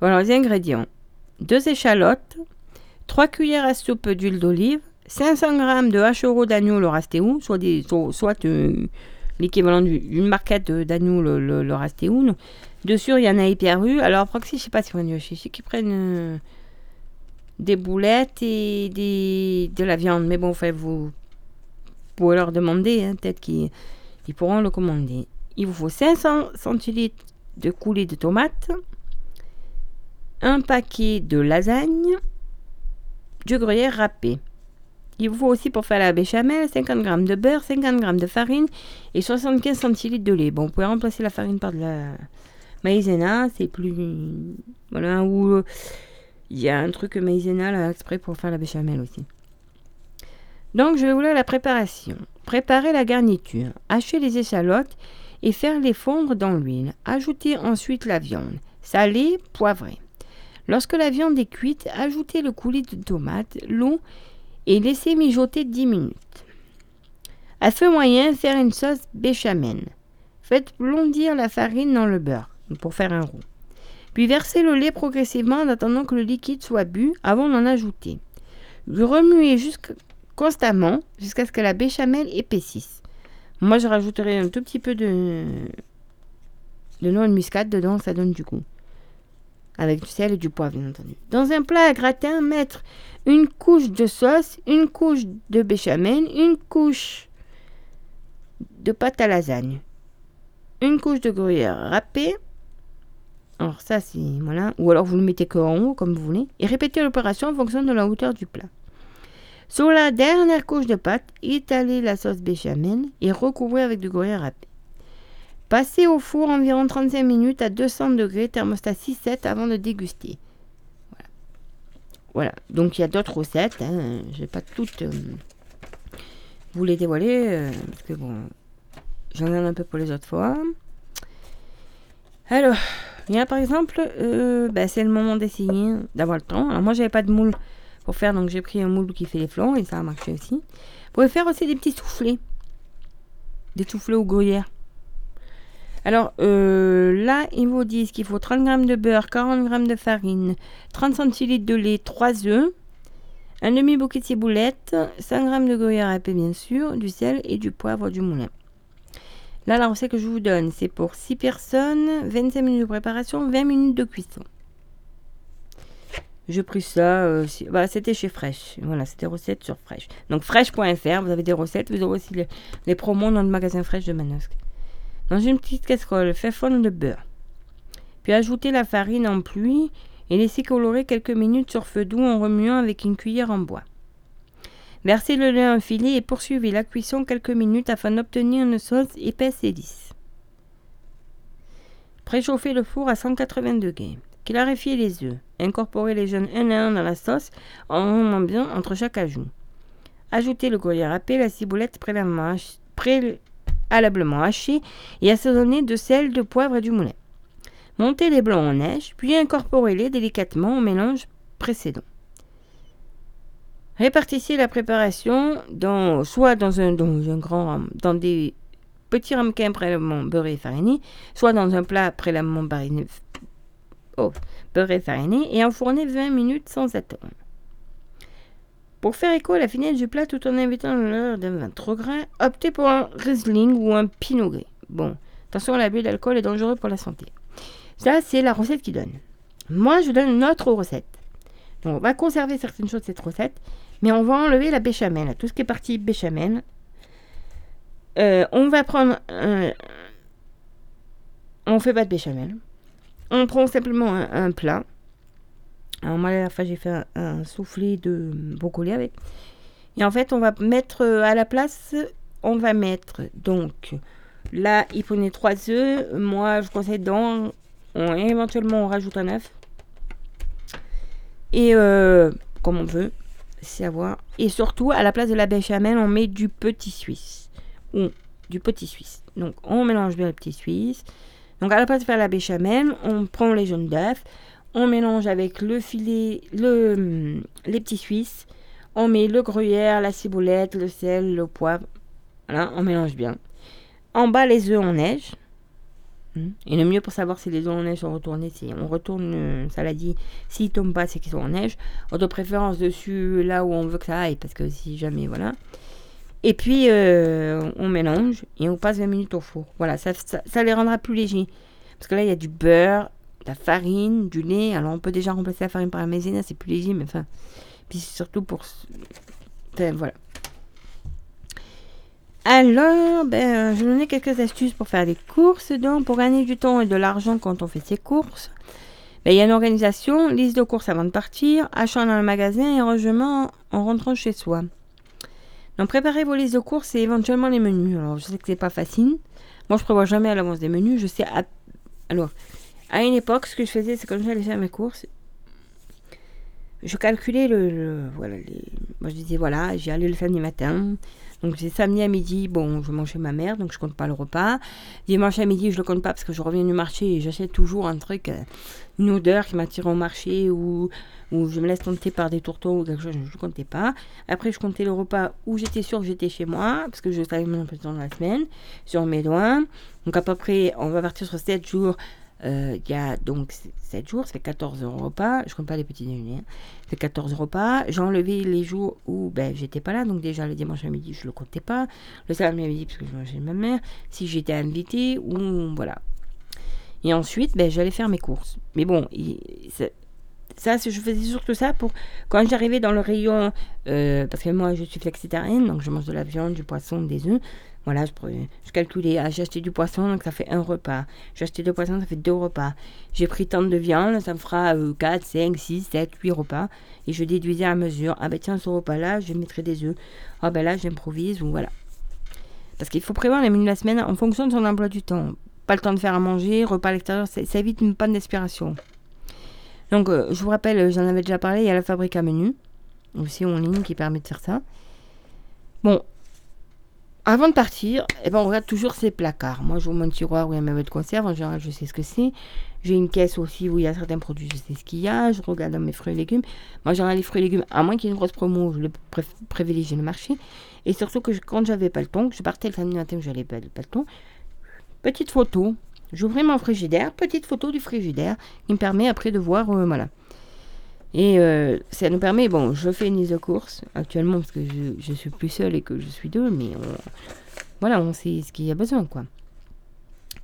Voilà les ingrédients. 2 échalotes, 3 cuillères à soupe d'huile d'olive, 500 g de hachereau d'agneau le rastéou, soit, des, soit, euh, l'équivalent du- d'une marquette d'agneau le, le, le rastéou. Dessus, il y en a hyper rue. Alors, proxy, je sais pas si on je sais qu'ils prennent euh, des boulettes et des, de la viande. Mais bon, enfin, vous pouvez leur demander, hein, peut-être qu'ils ils pourront le commander. Il vous faut 500 centilitres de coulée de tomates, un paquet de lasagne, du gruyère râpé. Il vous faut aussi pour faire la béchamel 50 g de beurre, 50 g de farine et 75 centilitres de lait. Bon, vous pouvez remplacer la farine par de la maïzena, c'est plus... Voilà, ou il y a un truc maïzena là, exprès pour faire la béchamel aussi. Donc, je vais vous la préparation. Préparez la garniture. Hachez les échalotes et faire les fondre dans l'huile. Ajoutez ensuite la viande. Salée, poivrée. Lorsque la viande est cuite, ajoutez le coulis de tomate, l'eau et laissez mijoter 10 minutes. À feu moyen, faire une sauce béchamel. Faites blondir la farine dans le beurre pour faire un roux. Puis versez le lait progressivement en attendant que le liquide soit bu avant d'en ajouter. Remuez constamment jusqu'à ce que la béchamel épaississe. Moi, je rajouterai un tout petit peu de, de noix de muscade dedans, ça donne du goût. Avec du sel et du poivre, bien entendu. Dans un plat à gratin, mettre une couche de sauce, une couche de béchamel, une couche de pâte à lasagne, une couche de gruyère râpée. Alors ça, c'est... Voilà. Ou alors vous le mettez que en haut, comme vous voulez. Et répétez l'opération en fonction de la hauteur du plat. Sur la dernière couche de pâte, étalez la sauce béchamel et recouvrez avec du gruyère râpé. Passez au four environ 35 minutes à 200 degrés, thermostat 6-7 avant de déguster. Voilà. Voilà. Donc il y a d'autres recettes. Hein. Je vais pas toutes euh, vous les dévoiler euh, parce que bon, j'en ai un peu pour les autres fois. Alors, a par exemple, euh, bah, c'est le moment d'essayer d'avoir le temps. Alors moi, j'avais pas de moule pour faire, donc j'ai pris un moule qui fait les flancs et ça a marché aussi. Vous pouvez faire aussi des petits soufflés, des soufflés au gruyère. Alors euh, là, ils vous disent qu'il faut 30 g de beurre, 40 g de farine, 30 centilitres de lait, 3 œufs, un demi-bouquet de ciboulettes, 5 g de gruyère râpé bien sûr, du sel et du poivre du moulin. La recette que je vous donne, c'est pour 6 personnes, 25 minutes de préparation, 20 minutes de cuisson. J'ai pris ça, euh, bah, c'était chez Fresh. Voilà, c'était recette sur Fresh. Donc fresh.fr, vous avez des recettes, vous aurez aussi les, les promos dans le magasin Fresh de Manosque. Dans une petite casserole, faites fondre le beurre. Puis ajoutez la farine en pluie et laissez colorer quelques minutes sur feu doux en remuant avec une cuillère en bois. Versez le lait en filet et poursuivez la cuisson quelques minutes afin d'obtenir une sauce épaisse et lisse. Préchauffez le four à 180 degrés. Clarifiez les œufs. Incorporez les jaunes un à un dans la sauce en remuant bien entre chaque ajout. Ajoutez le gruyère râpé, la ciboulette préalablement, hach- pré- préalablement hachés et assaisonnés de sel, de poivre et du moulin. Montez les blancs en neige, puis incorporez-les délicatement au mélange précédent. Répartissez la préparation dans, soit dans un, dans un grand dans des petits ramequins préalablement beurrés et farinés, soit dans un plat préalablement beurré, oh, beurré et fariné et enfourner 20 minutes sans attendre. Pour faire écho à la finesse du plat tout en évitant l'heure d'un vin trop optez pour un Riesling ou un Pinot Gris. Bon, attention, l'abus d'alcool est dangereux pour la santé. Ça, c'est la recette qui donne. Moi, je donne une autre recette. Donc, on va conserver certaines choses de cette recette, mais on va enlever la béchamel, tout ce qui est parti béchamel. Euh, on va prendre un... On fait pas de béchamel. On prend simplement un plat alors moi, la fin, j'ai fait un, soufflé de brocoli avec. Et en fait, on va mettre euh, à la place, on va mettre donc là, il prenait 3 œufs. Moi, je conseille dans, on, éventuellement, on rajoute un œuf. Et euh, comme on veut, c'est à voir. Et surtout, à la place de la béchamel, on met du petit suisse. Ou du petit suisse. Donc, on mélange bien le petit suisse. Donc, à la place de faire la béchamel, on prend les jaunes d'œufs on mélange avec le filet, le, les petits suisses, on met le gruyère, la ciboulette, le sel, le poivre. Voilà, on mélange bien. En bas, les œufs en neige. Hmm. Et le mieux pour savoir si les œufs en neige sont retournés, c'est on retourne, ça l'a dit, s'ils tombent pas, c'est qu'ils sont en neige. De préférence dessus, là où on veut que ça aille, parce que si jamais, voilà. Et puis, euh, on mélange et on passe 20 minutes au four. Voilà, ça, ça les rendra plus légers. Parce que là, il y a du beurre, la farine, du lait. Alors on peut déjà remplacer la farine par la maïzena, c'est plus léger, mais enfin. Puis surtout pour. Enfin, voilà. Alors, ben, je vais donner quelques astuces pour faire des courses. Donc, pour gagner du temps et de l'argent quand on fait ses courses, ben, il y a une organisation, liste de courses avant de partir, achat dans le magasin et rangement en rentrant chez soi. Donc, préparez vos listes de courses et éventuellement les menus. Alors, je sais que c'est pas facile. Moi, je prévois jamais à l'avance des menus. Je sais. Alors, à une époque, ce que je faisais, c'est quand j'allais faire mes courses, je calculais le, voilà, moi je disais voilà, j'y allais le samedi matin. Donc c'est samedi à midi, bon, je mangeais ma mère, donc je compte pas le repas. Dimanche à midi, je le compte pas parce que je reviens du marché et j'achète toujours un truc, euh, une odeur qui m'attire au marché ou, ou je me laisse tenter par des tourteaux ou quelque chose, je ne comptais pas. Après, je comptais le repas où j'étais sûr que j'étais chez moi parce que je savais mon emploi de la semaine sur mes doigts. Donc à peu près, on va partir sur 7 jours euh, y a donc 7 jours, ça fait 14 repas. Je compte pas les petits déjeuners. Hein. C'est 14 repas. J'ai enlevé les jours où ben, j'étais pas là. Donc déjà le dimanche à midi, je le comptais pas. Le samedi à midi, parce que je mangeais ma mère. Si j'étais invité, ou voilà. Et ensuite, ben, j'allais faire mes courses. Mais bon, ça, je faisais surtout ça pour quand j'arrivais dans le rayon, euh, parce que moi je suis flexitarienne, donc je mange de la viande, du poisson, des œufs. Voilà, je, calculais, ah, j'ai acheté du poisson, donc ça fait un repas. J'ai acheté du poisson, ça fait deux repas. J'ai pris tant de viande, ça me fera 4, 5, 6, 7, 8 repas. Et je déduisais à mesure. Ah ben tiens, ce repas-là, je mettrai des œufs. Ah ben là, j'improvise, ou voilà. Parce qu'il faut prévoir les menus de la semaine en fonction de son emploi du temps. Pas le temps de faire à manger, repas à l'extérieur, ça, évite une panne d'inspiration. Donc, euh, je vous rappelle, j'en avais déjà parlé, il y a la fabrique à menu, aussi en ligne, qui permet de faire ça. Bon, avant de partir, eh ben, on regarde toujours ses placards. Moi, je vois mon tiroir où il y a mes de conserve. En général, je sais ce que c'est. J'ai une caisse aussi où il y a certains produits, je sais ce qu'il y a. Je regarde mes fruits et légumes. Moi, général, les fruits et légumes, à moins qu'il y ait une grosse promo, je le privilégie le marché. Et surtout que quand j'avais pas le temps, je partais le samedi matin, pas, pas le temps, petite photo. J'ouvrais mon frigidaire, petite photo du frigidaire qui me permet après de voir, euh, voilà. Et euh, ça nous permet, bon, je fais une mise de course actuellement parce que je, je, suis plus seule et que je suis deux, mais voilà, on sait ce qu'il y a besoin, quoi.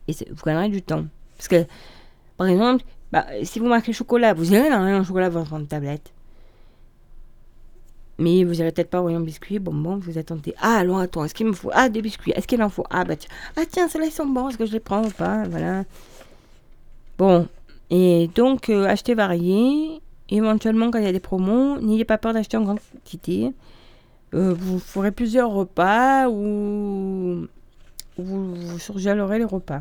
Et vous gagnerez du temps. Parce que, par exemple, bah, si vous marquez chocolat, vous irez dans un chocolat dans votre tablette. Mais vous n'irez peut-être pas au rayon biscuits, bonbons, vous attendez. Ah, alors attends, est-ce qu'il me faut Ah, des biscuits, est-ce qu'il en faut Ah, bah tiens, ah, tiens, ceux-là ils sont bons, est-ce que je les prends ou pas Voilà. Bon, et donc, euh, acheter varié éventuellement, quand il y a des promos, n'ayez pas peur d'acheter en grande quantité. Euh, vous ferez plusieurs repas ou vous, vous les repas.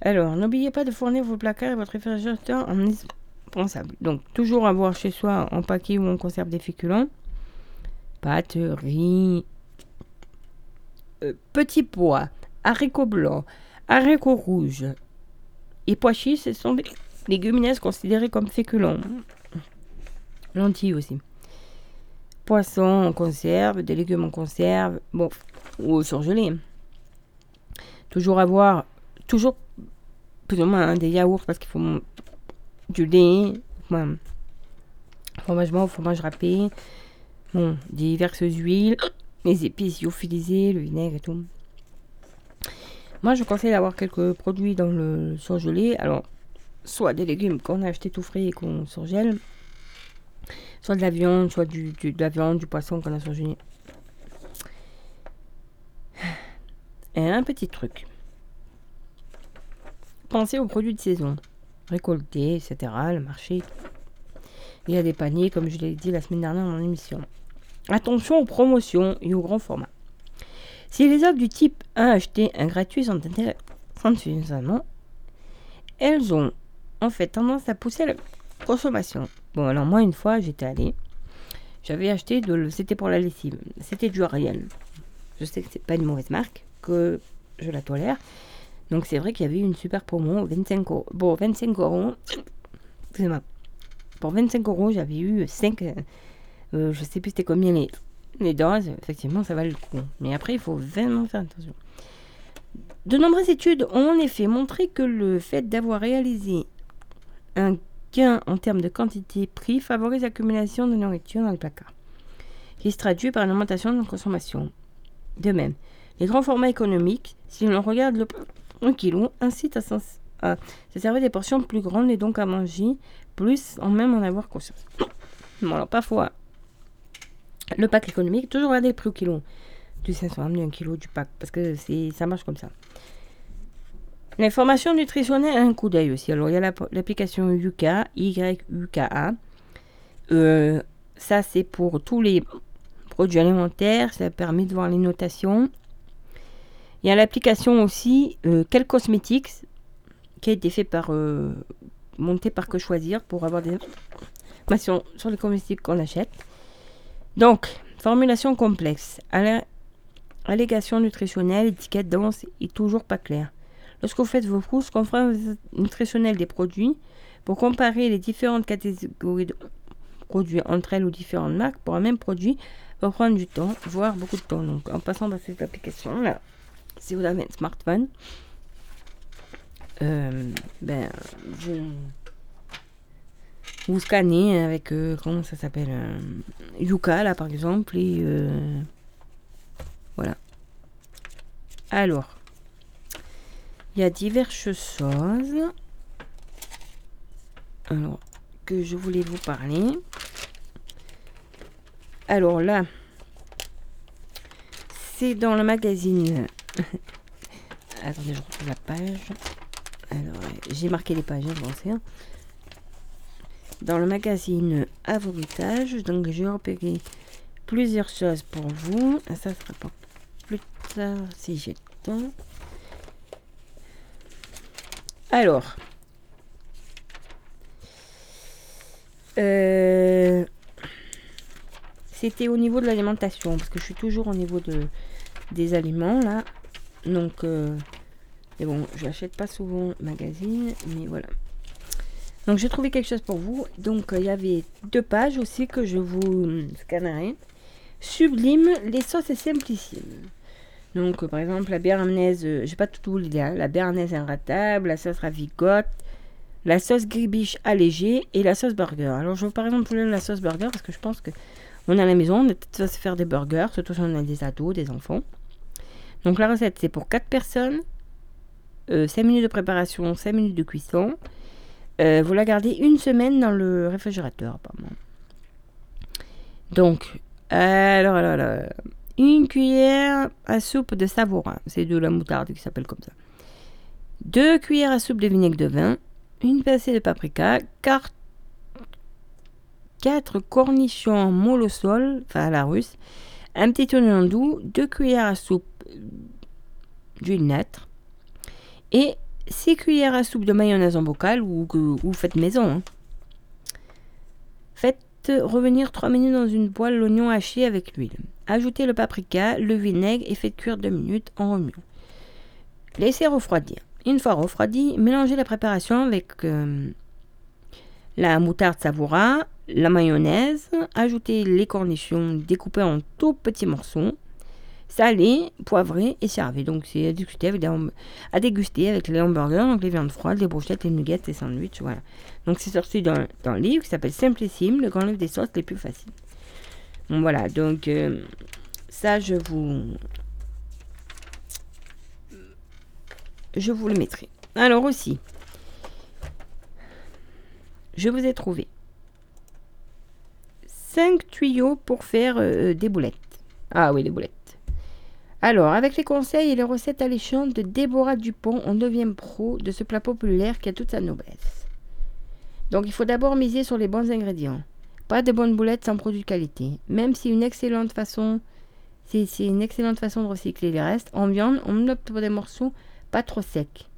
Alors, n'oubliez pas de fournir vos placards et votre réfrigérateur en indispensable. Donc, toujours avoir chez soi en paquet ou en conserve des féculents. Pâtes, riz, euh, petits pois, haricots blancs, haricots rouges et pois chiches, ce sont des légumineuses considérées comme féculents. Lentilles aussi. Poissons en conserve, des légumes en conserve, bon, ou surgelés. Toujours avoir, toujours plus ou moins hein, des yaourts parce qu'il faut du lait, fromage blanc, fromage râpé, bon, diverses huiles, les épices lyophilisées, le vinaigre et tout. Moi, je conseille d'avoir quelques produits dans le surgelé. Alors, soit des légumes qu'on a achetés tout frais et qu'on surgèle, soit de la viande, soit du, de la viande, du poisson qu'on a surgelé. Et un petit truc. Pensez aux produits de saison, récoltés, etc., le marché. Il y a des paniers, comme je l'ai dit la semaine dernière dans l'émission. Attention aux promotions et aux grands formats. Si les offres du type 1 acheté, un gratuit sont intéressantes suffisamment, elles ont en fait tendance à pousser la consommation. Bon, alors moi, une fois, j'étais allée, j'avais acheté, de, c'était pour la lessive, c'était du Ariel. Je sais que c'est pas une mauvaise marque, que je la tolère. Donc c'est vrai qu'il y avait une super promo, 25 euros. Bon, 25 euros, excusez-moi. Pour 25 euros, j'avais eu 5, euh, je sais plus c'était combien les, les doses. Effectivement, ça valait le coup. Mais après, il faut vraiment faire attention. De nombreuses études ont en effet montré que le fait d'avoir réalisé un gain en termes de quantité-prix favorise l'accumulation de nourriture dans le placard, qui se traduit par une augmentation de la consommation. De même, les grands formats économiques, si l'on regarde le 1 kg, incitent à, se servir des portions plus grandes et donc à manger plus sans même en avoir conscience. Bon, alors parfois, le pack économique, toujours regarder le prix au kilo du 500 du 1 kg du pack, parce que ça marche comme ça. L'information nutritionnelle a un coup d'œil aussi. Alors, il y a l'application Yuka, Y-U-K-A. Euh, ça, c'est pour tous les produits alimentaires. Ça permet de voir les notations. Il y a l'application aussi euh, Quel Cosmetics, qui a été fait par, euh, monté par Que Choisir pour avoir des informations sur les cosmétiques qu'on achète. Donc, formulation complexe. Allégation nutritionnelle, étiquette dense et toujours pas claire. Lorsque vous faites vos courses, conférence nutritionnelle des produits pour comparer les différentes catégories de produits entre elles ou différentes marques pour un même produit va prendre du temps, voire beaucoup de temps. Donc, en passant par cette application là, si vous avez un smartphone, euh, ben, vous, vous scannez avec, euh, comment ça s'appelle, euh, Yuka là par exemple, et voilà. Alors, il y a diverses choses alors, que je voulais vous parler. Alors là, c'est dans le magazine. Attendez, je retrouve la page. Alors, j'ai marqué les pages, hein, hein. Dans le magazine Avoritage, donc j'ai repéré plusieurs choses pour vous. Ça sera pas plus tard si j'ai le temps. Alors. Euh, c'était au niveau de l'alimentation, parce que je suis toujours au niveau de, des aliments, là. Donc, euh, mais bon, je n'achète pas souvent magazine, mais voilà. Donc, j'ai trouvé quelque chose pour vous. Donc, il y avait deux pages aussi que je vous scannerai. Sublime, les sauces simplissimes. Donc, euh, par exemple, la béarnaise, euh, j'ai pas tout l'idéal, la béarnaise ingratable, la sauce ravigote, la sauce gribiche allégée et la sauce burger. Alors, je veux par exemple la sauce burger parce que je pense que on a à la maison, on est se faire des burgers, surtout si on a des ados, des enfants. Donc, la recette, c'est pour 4 personnes, 5 euh, minutes de préparation, 5 minutes de cuisson. vous la gardez une semaine dans le réfrigérateur, apparemment. Donc, alors, alors, alors une cuillère à soupe de savourin, c'est de la moutarde qui s'appelle comme ça. Deux cuillères à soupe de vinaigre de vin, une pincée de paprika, quatre, cornichons molles au sol, enfin la russe, un petit oignon doux, deux cuillères à soupe d'huile nette et six cuillères à soupe de mayonnaise en bocal ou faites maison. Hein. Faites revenir 3 minutes dans une poêle l'oignon haché avec l'huile. Ajoutez le paprika, le vinaigre et faites cuire 2 minutes en remuant. Laissez refroidir. Une fois refroidi, mélangez la préparation avec euh, la moutarde savoura, la mayonnaise, ajoutez les cornichons découpés en tout petits morceaux, salés, poivrés et servez. Donc c'est à déguster avec, les hamburgers, donc les viandes froides, les brochettes, les nuggets, les sandwichs, voilà. Donc c'est sorti le livre qui s'appelle Simplissime, le grand livre des sauces les plus faciles. Bon voilà, donc euh, ça je vous je vous le mettrai. Alors aussi, je vous ai trouvé 5 tuyaux pour faire euh, des boulettes. Ah oui, les boulettes. Alors, avec les conseils et les recettes alléchantes de Déborah Dupont, on devient pro de ce plat populaire qui a toute sa noblesse. Donc, il faut d'abord miser sur les bons ingrédients. Pas de bonnes boulettes sans produits de qualité. Même si une excellente façon, c'est une excellente façon de recycler les restes. En viande, on opte pour des morceaux pas trop secs.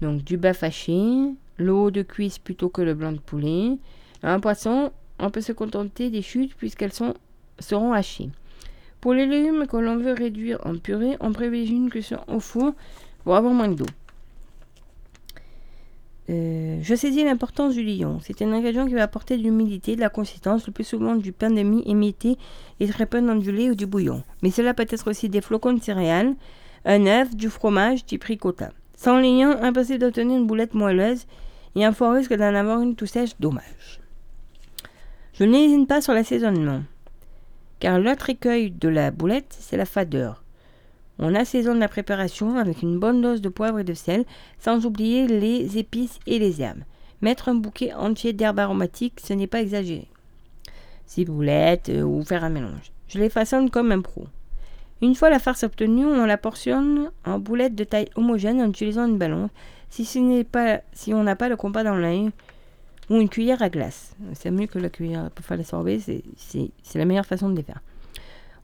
Donc, du bœuf haché, l'eau de cuisse plutôt que le blanc de poulet. Un poisson, on peut se contenter des chutes puisqu'elles seront hachées. Pour les légumes que l'on veut réduire en purée, on privilégie une cuisson au four pour avoir moins d'eau. Euh, je saisis l'importance du lion. C'est un ingrédient qui va apporter de l'humidité, de la consistance, le plus souvent du pain de mie émietté et très peu dans du lait ou du bouillon. Mais cela peut être aussi des flocons de céréales, un œuf, du fromage, type ricotta. Sans lion, impossible d'obtenir une boulette moelleuse et un fort risque d'en avoir une tout sèche, dommage. Je n'hésite pas sur l'assaisonnement, car l'autre écueil de la boulette, c'est la fadeur. On assaisonne la préparation avec une bonne dose de poivre et de sel, sans oublier les épices et les herbes. Mettre un bouquet entier d'herbes aromatiques, ce n'est pas exagéré. Ciboulette euh, ou faire un mélange. Je les façonne comme un pro. Une fois la farce obtenue, on la portionne en boulettes de taille homogène en utilisant une balance. Si, ce n'est pas, si on n'a pas le compas dans l'œil, ou une cuillère à glace. C'est mieux que la cuillère pour faire les sorbets, c'est la meilleure façon de les faire.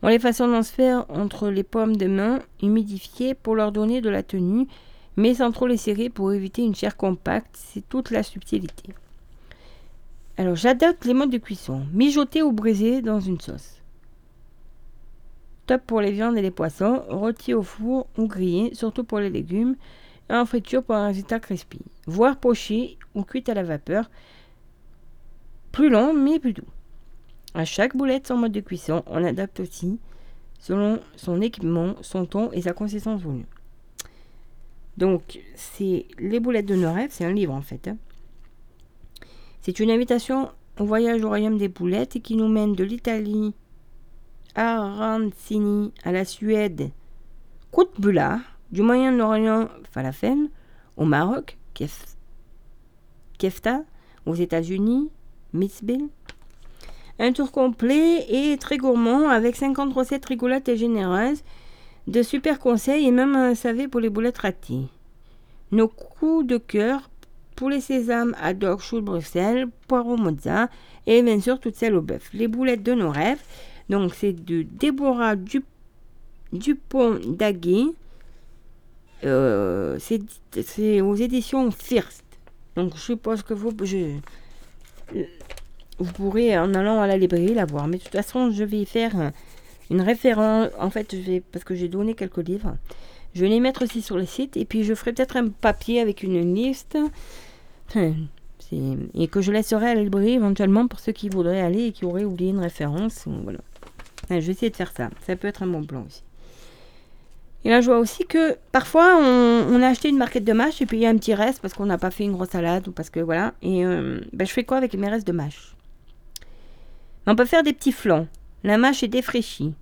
On les façonne en sphère entre les pommes de main humidifiées pour leur donner de la tenue, mais sans trop les serrer pour éviter une chair compacte. C'est toute la subtilité. Alors j'adapte les modes de cuisson. Mijoter ou briser dans une sauce. Top pour les viandes et les poissons. Rôti au four ou grillé, surtout pour les légumes. Et en friture pour un résultat crispy. Voire poché ou cuit à la vapeur. Plus long, mais plus doux. À chaque boulette, son mode de cuisson, on adapte aussi selon son équipement, son ton et sa consistance voulue. Donc, c'est Les boulettes de nos rêves, c'est un livre en fait. Hein. C'est une invitation au voyage au royaume des boulettes qui nous mène de l'Italie à Arancini à la Suède, Koutbula, du Moyen-Orient, Falafel, au Maroc, Kefta, aux États-Unis, Mitzville. Un tour complet et très gourmand avec 50 recettes rigolotes et généreuses, de super conseils et même un savé pour les boulettes ratées. Nos coups de cœur pour les sésames à dog chou Bruxelles, poireaux mozza et bien sûr toutes celles au bœuf. Les boulettes de nos rêves. Donc c'est de Déborah Dupont d'Aguet. Euh, c'est aux éditions First. Donc je suppose que vous, je, vous pourrez, en allant à la librairie, la voir. Mais de toute façon, je vais faire une référence. En fait, je vais, parce que j'ai donné quelques livres, je vais les mettre aussi sur le site. Et puis, je ferai peut-être un papier avec une liste. et que je laisserai à la librairie éventuellement pour ceux qui voudraient aller et qui auraient oublié une référence. Voilà. je vais essayer de faire ça. Ça peut être un bon plan aussi. Et là, je vois aussi que parfois, on, a acheté une marquette de mâche et puis il y a un petit reste parce qu'on n'a pas fait une grosse salade ou parce que voilà. Et euh, ben, je fais quoi avec mes restes de mâche? On peut faire des petits flancs. La mâche est défraîchie.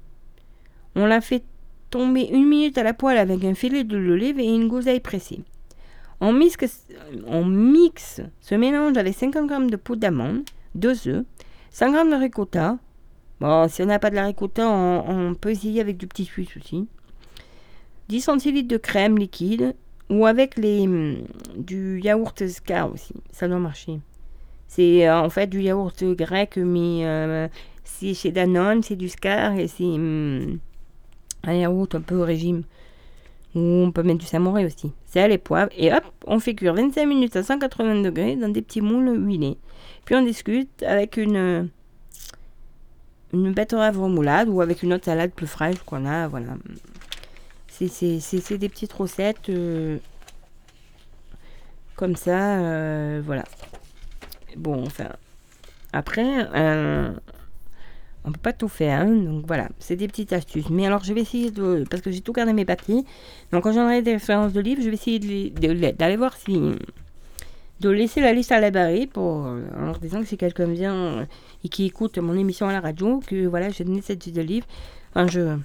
On la fait tomber une minute à la poêle avec un filet de l'olive et une gouseille pressée. On mixe, on mixe ce mélange avec 50 g de poudre d'amande, 2 œufs, 100 g de ricotta. Bon, si on n'a pas de la ricotta, on, peut essayer avec du petit suisse aussi. 10 centilitres de crème liquide ou avec les, hum, du yaourt Scar aussi. Ça doit marcher. C'est euh, en fait du yaourt grec, mais euh, c'est chez Danone, c'est du Scar et c'est hum, un yaourt un peu au régime. Ou on peut mettre du samouraï aussi. C'est les poivre. Et hop, on fait cuire 25 minutes à 180 degrés dans des petits moules huilés. Puis on discute avec une, une betterave remoulade ou avec une autre salade plus fraîche qu'on a. Voilà. C'est des petites recettes euh, comme ça. Euh, voilà. Bon, enfin. Après, euh, on peut pas tout faire. Hein, donc voilà, c'est des petites astuces. Mais alors, je vais essayer de. Parce que j'ai tout gardé mes papiers. Donc, quand j'en des références de livres, je vais essayer d'aller voir si. De laisser la liste à la barrée pour. En leur disant que si quelqu'un vient et qui écoute mon émission à la radio, que voilà, j'ai donné cette liste de livres. Enfin, je.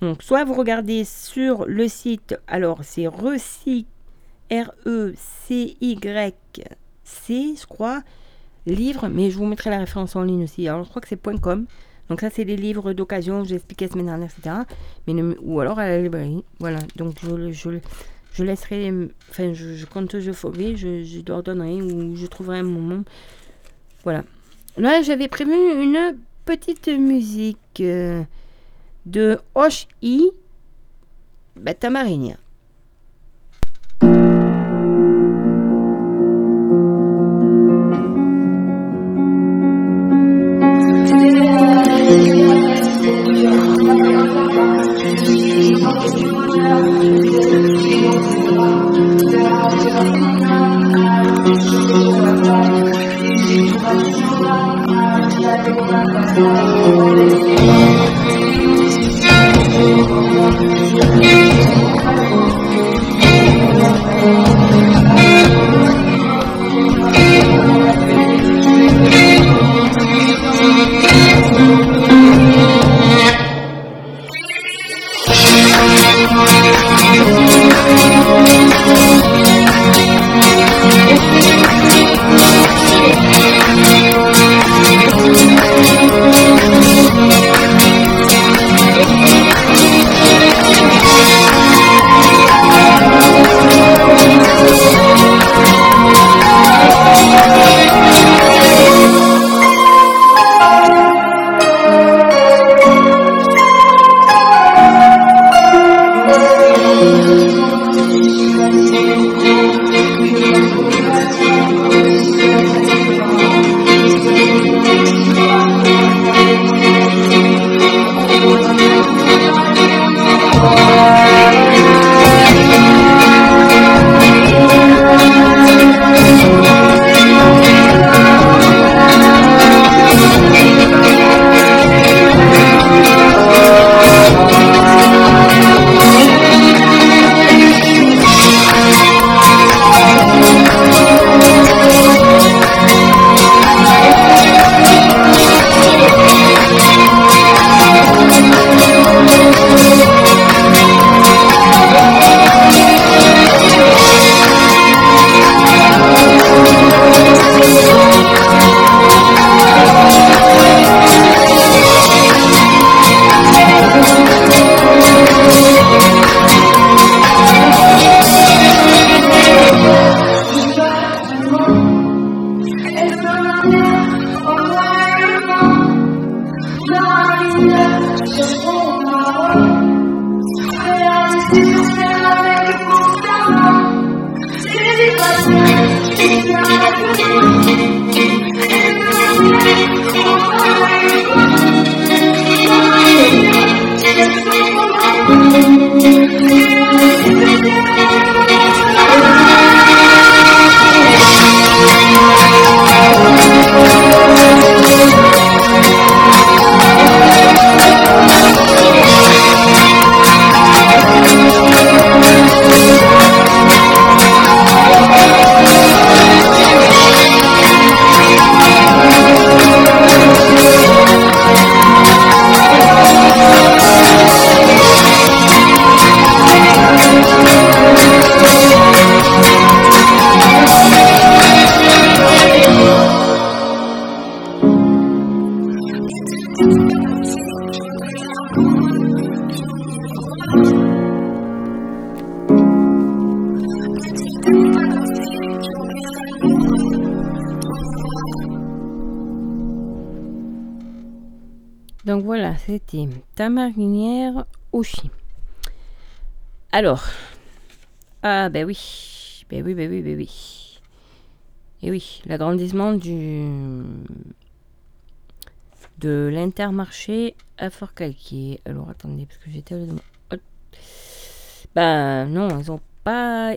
Donc, soit vous regardez sur le site, alors c'est Recy, R-E-C-Y-C, je crois, livre, mais je vous mettrai la référence en ligne aussi. Alors, je crois que c'est .com. Donc, ça, c'est des livres d'occasion, j'ai expliqué la semaine dernière, etc. Mais ou alors à la librairie. Voilà. Donc, je, je, je laisserai, enfin, je, je compte je ferai, je, je donner ou je trouverai un moment. Voilà. Là, j'avais prévu une petite musique. Euh, de Hoche-I Beta Marigna. c'était marinière Oshi. Alors, ah ben oui, ben oui, ben oui, ben oui. Et oui, l'agrandissement du de l'intermarché à Fort-Calquier. Alors attendez, parce que j'étais... Ben non, ils ont pas...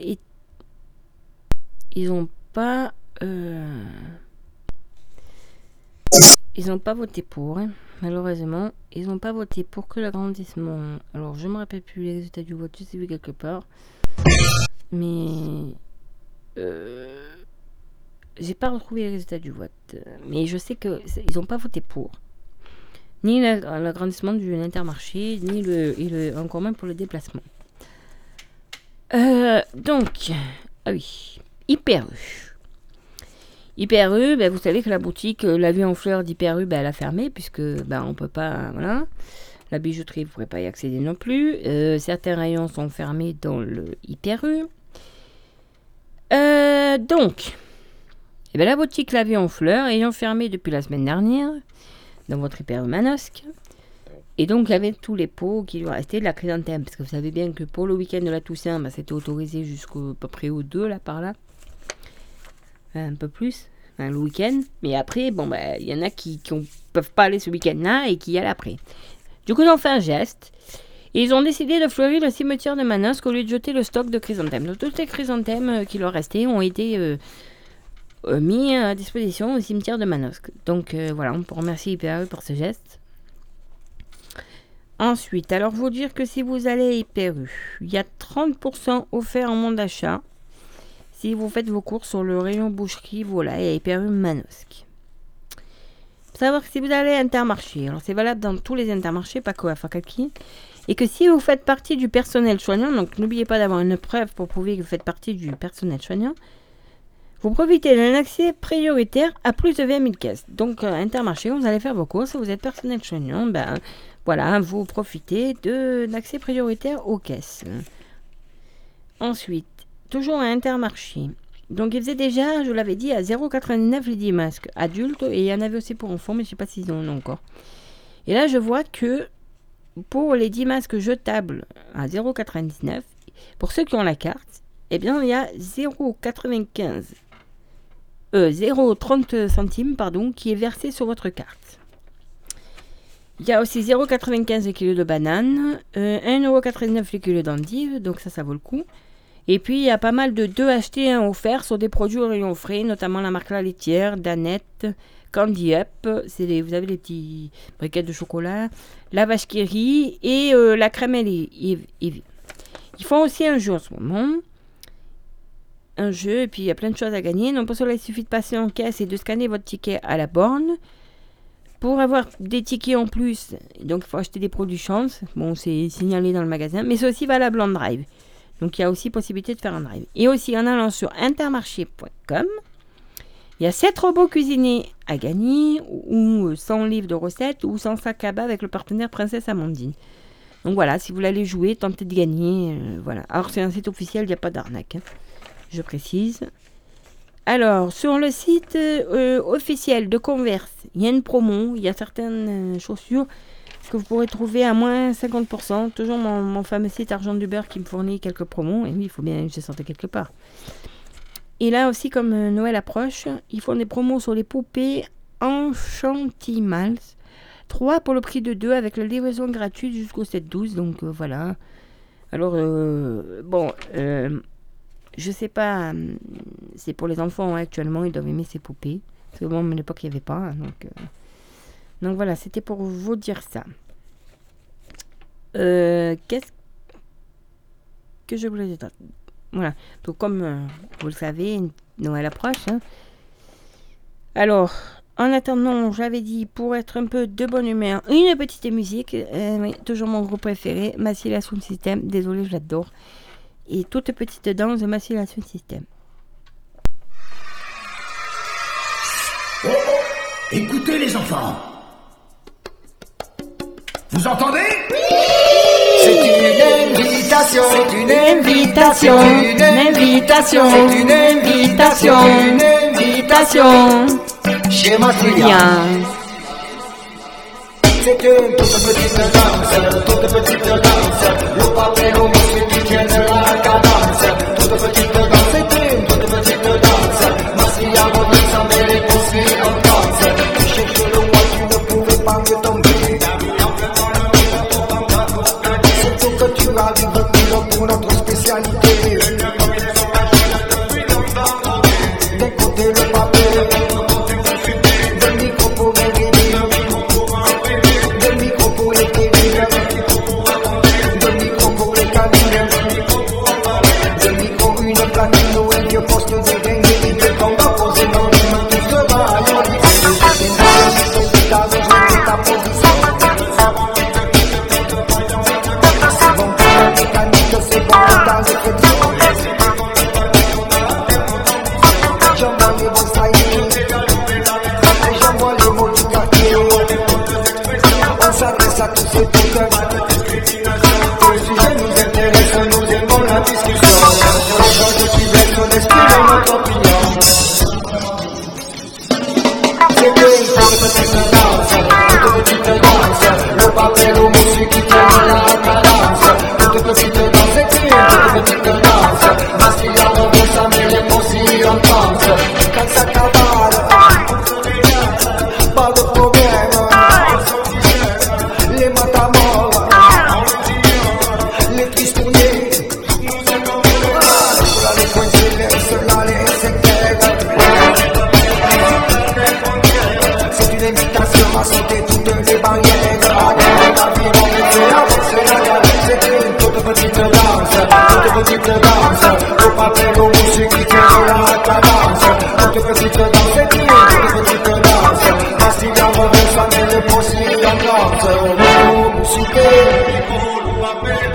Ils ont pas... Euh, ils n'ont pas voté pour, hein. malheureusement. Ils n'ont pas voté pour que l'agrandissement. Alors, je me rappelle plus les résultats du vote, je sais vu quelque part. Mais. Euh, j'ai pas retrouvé les résultats du vote. Mais je sais qu'ils n'ont pas voté pour. Ni l'agrandissement du intermarché, ni le, le, encore moins pour le déplacement. Euh, donc, ah oui, Hyper Hyper U, ben, vous savez que la boutique euh, La Vie en Fleurs d'Hyper U, ben, elle a fermé, puisque ben, on peut pas. Voilà. La bijouterie, vous ne pourrez pas y accéder non plus. Euh, certains rayons sont fermés dans le Hyper U. Euh, donc, eh ben, la boutique La Vie en Fleurs, ayant fermé depuis la semaine dernière, dans votre Hyper U Manosque, et donc, il y avait tous les pots qui lui restaient de la chrysanthème. Parce que vous savez bien que pour le week-end de la Toussaint, ben, c'était autorisé jusqu'au peu près au 2, là, par là un peu plus, le week-end. Mais après, bon, bah, il y en a qui ne peuvent pas aller ce week-end-là et qui y allent après. Du coup, ils ont fait un geste. Et ils ont décidé de fleurir le cimetière de Manosque au lieu de jeter le stock de chrysanthèmes. Donc, toutes les chrysanthèmes euh, qui leur restaient ont été euh, euh, mis à disposition au cimetière de Manosque. Donc voilà, on peut remercier IPRU pour ce geste. Ensuite, alors vous dire que si vous allez à il y a 30% offert en monde d'achat si vous faites vos courses sur le rayon boucherie, voilà, et Hyper Manosque. savoir que si vous allez à Intermarché, alors c'est valable dans tous les intermarchés, pas qu'au Fakaki, et que si vous faites partie du personnel soignant, donc n'oubliez pas d'avoir une preuve pour prouver que vous faites partie du personnel soignant, vous profitez d'un accès prioritaire à plus de 20 000 caisses. Donc, à Intermarché, vous allez faire vos courses, vous êtes personnel soignant, ben voilà, vous profitez d'un accès prioritaire aux caisses. Ensuite, toujours à Intermarché. Donc, ils faisaient déjà, je l'avais dit, à 0,89 les 10 masques adultes. Et il y en avait aussi pour enfants, mais je ne sais pas s'ils en ont encore. Et là, je vois que pour les 10 masques jetables à 0,99, pour ceux qui ont la carte, eh bien, il y a 0,95, euh, 0,30 centimes, pardon, qui est versé sur votre carte. Il y a aussi 0,95 le kilo de bananes, euh, 1,99€ le kilo d'endives, donc ça, ça vaut le coup. Et puis, il y a pas mal de deux achetés, un offert sur des produits au rayon frais, notamment la marque La Laitière, Danette, Candy Up, c'est vous avez les petits briquettes de chocolat, la vache qui et euh, la crème Ils font aussi un jeu en ce moment. Un jeu, et puis il y a plein de choses à gagner. Donc pour cela, il suffit de passer en caisse et de scanner votre ticket à la borne. Pour avoir des tickets en plus, donc il faut acheter des produits chance. Bon, c'est signalé dans le magasin, mais c'est aussi valable en drive. Donc il y a aussi possibilité de faire un drive. Et aussi en allant sur intermarché.com, il y a 7 robots cuisinés à gagner, ou 100 livres de recettes, ou 100 sacs à bas avec le partenaire Princesse Amandine. Donc voilà, si vous voulez jouer, tentez de gagner. Euh, voilà. Alors c'est un site officiel, il n'y a pas d'arnaque. Hein. je précise. Alors, sur le site euh, officiel de Converse, il y a une promo, il y a certaines euh, chaussures que vous pourrez trouver à moins 50%. Toujours mon, fameux site Argent du Beurre qui me fournit quelques promos. Et oui, il faut bien que je sorte quelque part. Et là aussi, comme euh, Noël approche, ils font des promos sur les poupées Enchantimals. 3 pour le prix de 2 avec la livraison gratuite jusqu'au 7-12. Donc euh, voilà. Alors, euh, bon, je sais pas. C'est pour les enfants hein, actuellement, ils doivent aimer ces poupées. Parce que bon, à l'époque, il n'y avait pas. Hein, donc. Donc voilà, c'était pour vous dire ça. Euh, qu'est-ce que je voulais dire? Voilà. Donc comme euh, vous le savez, Noël approche. Hein. Alors, en attendant, j'avais dit pour être un peu de bonne humeur, une petite musique. Euh, toujours mon groupe préféré, Massilia Sound System. Désolé, je l'adore. Et toute petite danse de Massilia Sound System. Oh, oh, écoutez les enfants vous entendez? C'est une invitation, c'est une invitation, une invitation, c'est une invitation, une invitation. Chez ma C'est une toute petite danse, toute petite danse, le muscle qui tient de la cadence. Toute petite alguna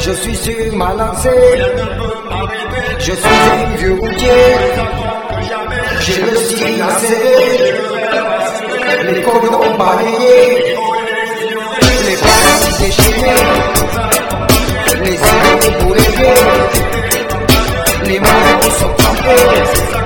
Je suis sur ma lancée. Je suis un vieux routier. J'ai le style acéré. Les colons balayés. Les parties déchaînées. Les yeux pour les vieux. Les mains sont trempées.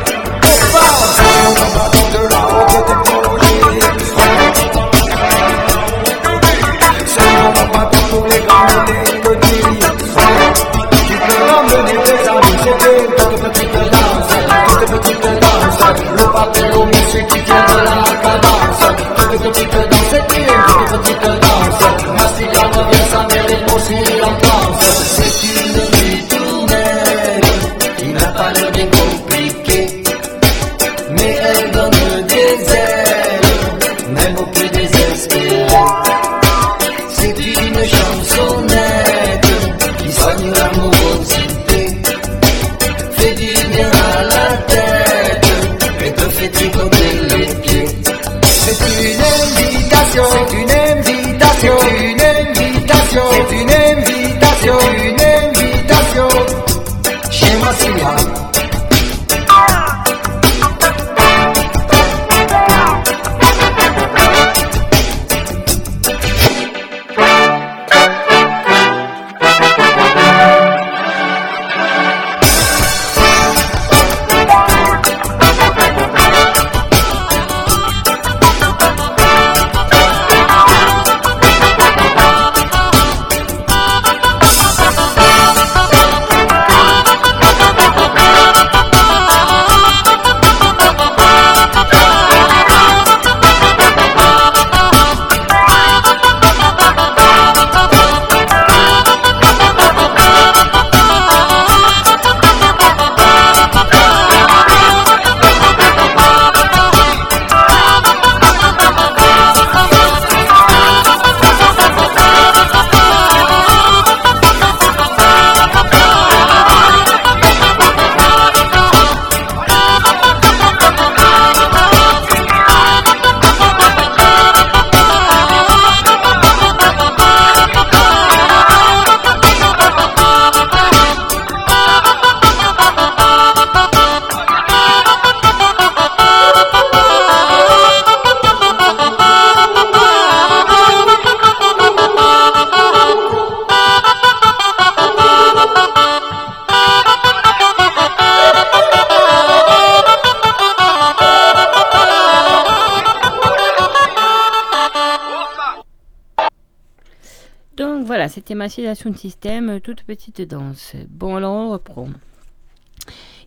de système, euh, toute petite danse. Bon, alors on reprend.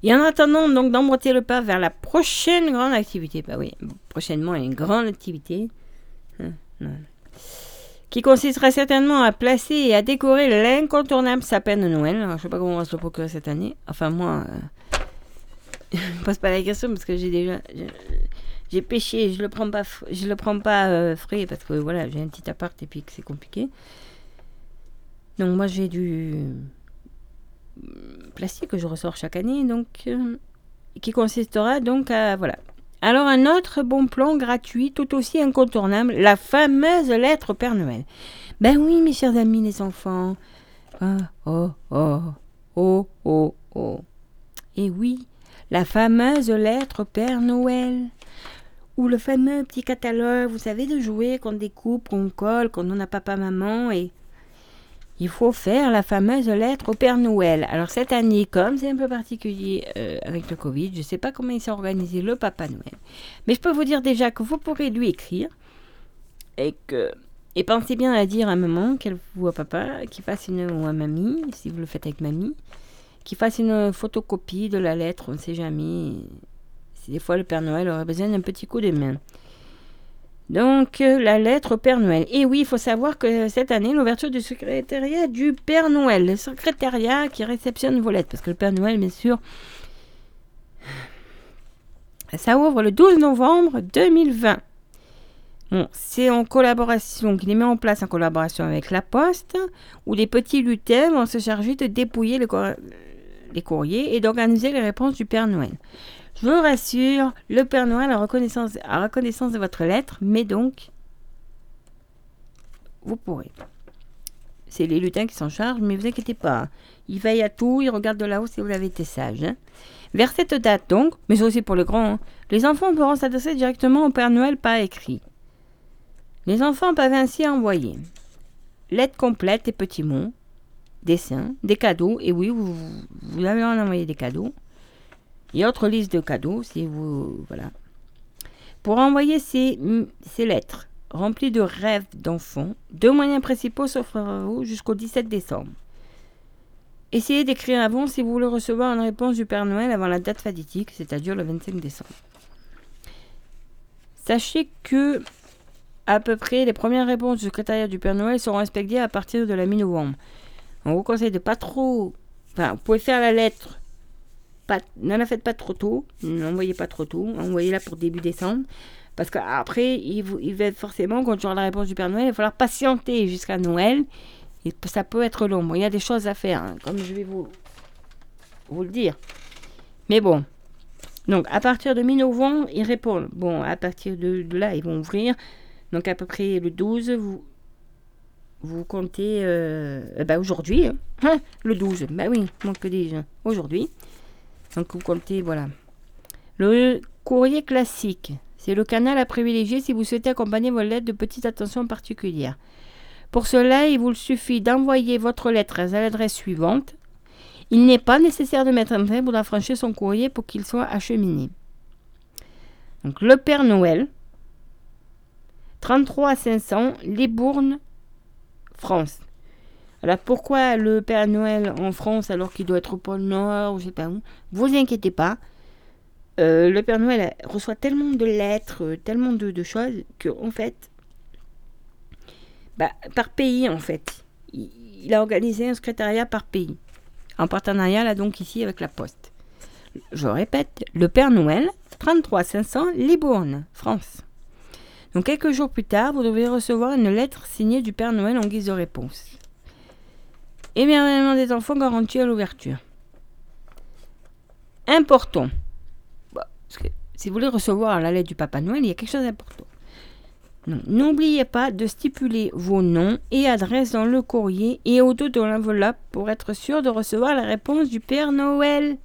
Et en attendant donc d'emboîter le pas vers la prochaine grande activité, bah oui, prochainement une grande activité, hein, qui consistera certainement à placer et à décorer l'incontournable sapin de Noël. Alors, je sais pas comment on va se le procurer cette année. Enfin moi, euh, je me pose pas la question parce que j'ai déjà, j'ai pêché, je le prends pas, je le prends pas euh, frais parce que voilà, j'ai un petit appart et puis que c'est compliqué. Donc moi j'ai du plastique que je ressors chaque année, donc euh, qui consistera donc à voilà. Alors un autre bon plan gratuit, tout aussi incontournable, la fameuse lettre Père Noël. Ben oui, mes chers amis les enfants. Ah, oh oh oh oh oh. Et oui, la fameuse lettre Père Noël. Ou le fameux petit catalogue, vous savez, de jouets qu'on découpe, qu'on colle, qu'on donne à papa, maman et il faut faire la fameuse lettre au Père Noël. Alors cette année, comme c'est un peu particulier euh, avec le Covid, je ne sais pas comment il s'est organisé le Papa Noël. Mais je peux vous dire déjà que vous pourrez lui écrire et que et pensez bien à dire à maman qu'elle ou à papa qu'il fasse une ou à mamie si vous le faites avec mamie, qu'il fasse une photocopie de la lettre. On ne sait jamais des fois le Père Noël aurait besoin d'un petit coup de main. Donc, euh, la lettre au Père Noël. Et oui, il faut savoir que cette année, l'ouverture du secrétariat du Père Noël, le secrétariat qui réceptionne vos lettres, parce que le Père Noël, bien sûr, ça ouvre le 12 novembre 2020. Bon, c'est en collaboration, qu'il est mis en place en collaboration avec la Poste, où les petits lutins vont se charger de dépouiller les, les courriers et d'organiser les réponses du Père Noël. Je vous rassure, le Père Noël a reconnaissance, de votre lettre, mais donc, vous pourrez. C'est les lutins qui s'en chargent, mais vous inquiétez pas. Il veille à tout, il regarde de là-haut si vous avez été sage. hein. Vers cette date donc, mais c'est aussi pour les grands, hein, les enfants pourront s'adresser directement au Père Noël par écrit. Les enfants peuvent ainsi envoyer lettres complètes et petits mots, dessins, des cadeaux, et oui, vous, vous avez en envoyer des cadeaux, et autre liste de cadeaux, si vous. Voilà. Pour envoyer ces, ces lettres remplies de rêves d'enfants, deux moyens principaux s'offrent à vous jusqu'au 17 décembre. Essayez d'écrire avant si vous voulez recevoir une réponse du Père Noël avant la date fatidique, c'est-à-dire le 25 décembre. Sachez que à peu près les premières réponses du secrétariat du Père Noël seront expédiées à partir de la mi-novembre. On vous conseille de pas trop. Enfin, vous pouvez faire la lettre pas, ne la faites pas trop tôt, n'envoyez pas trop tôt, envoyez-la pour début décembre. Parce qu'après, il, il va forcément, quand tu auras la réponse du Père Noël, il va falloir patienter jusqu'à Noël. Et ça peut être long. Bon, il y a des choses à faire, hein, comme je vais vous, le dire. Mais bon. Donc, à partir de mi-novembre, ils répondent. Bon, à partir de, là, ils vont ouvrir. Donc, à peu près le 12, vous, vous comptez. Euh, bah, aujourd'hui. hein. Hein, le 12. Bah oui, donc que dis-je Aujourd'hui. Donc vous comptez, voilà. Le courrier classique, c'est le canal à privilégier si vous souhaitez accompagner vos lettres de petite attention particulière. Pour cela, il vous suffit d'envoyer votre lettre à l'adresse suivante. Il n'est pas nécessaire de mettre un trait pour affranchir son courrier pour qu'il soit acheminé. Donc le Père Noël, 33 500, Libourne, France. Alors pourquoi le Père Noël en France alors qu'il doit être au pôle Nord ou je sais pas où? Vous inquiétez pas. Euh, le Père Noël reçoit tellement de lettres, tellement de, choses que en fait, bah, par pays en fait, il, il a organisé un secrétariat par pays, en partenariat là donc ici avec la Poste. Je répète, le Père Noël, 33 500 Libourne, France. Donc quelques jours plus tard, vous devez recevoir une lettre signée du Père Noël en guise de réponse. Émerveillement des enfants garantis à l'ouverture. Important. Bah, si vous voulez recevoir la lettre du Papa Noël, il y a quelque chose d'important. N'oubliez pas de stipuler vos noms et adresses dans le courrier et au dos de l'enveloppe pour être sûr de recevoir la réponse du Père Noël.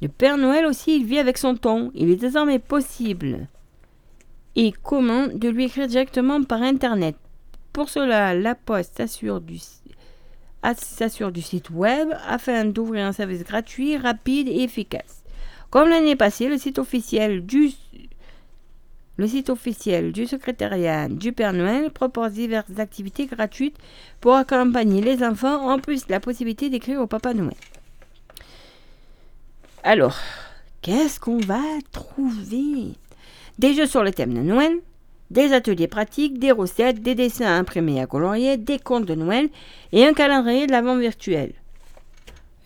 Le Père Noël aussi, il vit avec son ton. Il est désormais possible et commun de lui écrire directement par Internet. Pour cela, la Poste s'assure du, s'assure du site web afin d'ouvrir un service gratuit, rapide et efficace. Comme l'année passée, le site officiel du le site officiel du secrétariat du Père Noël propose diverses activités gratuites pour accompagner les enfants, en plus la possibilité d'écrire au Papa Noël. Alors, qu'est-ce qu'on va trouver? Des jeux sur le thème de Noël, des ateliers pratiques, des recettes, des dessins imprimés à colorier, des contes de Noël et un calendrier de l'avant virtuel.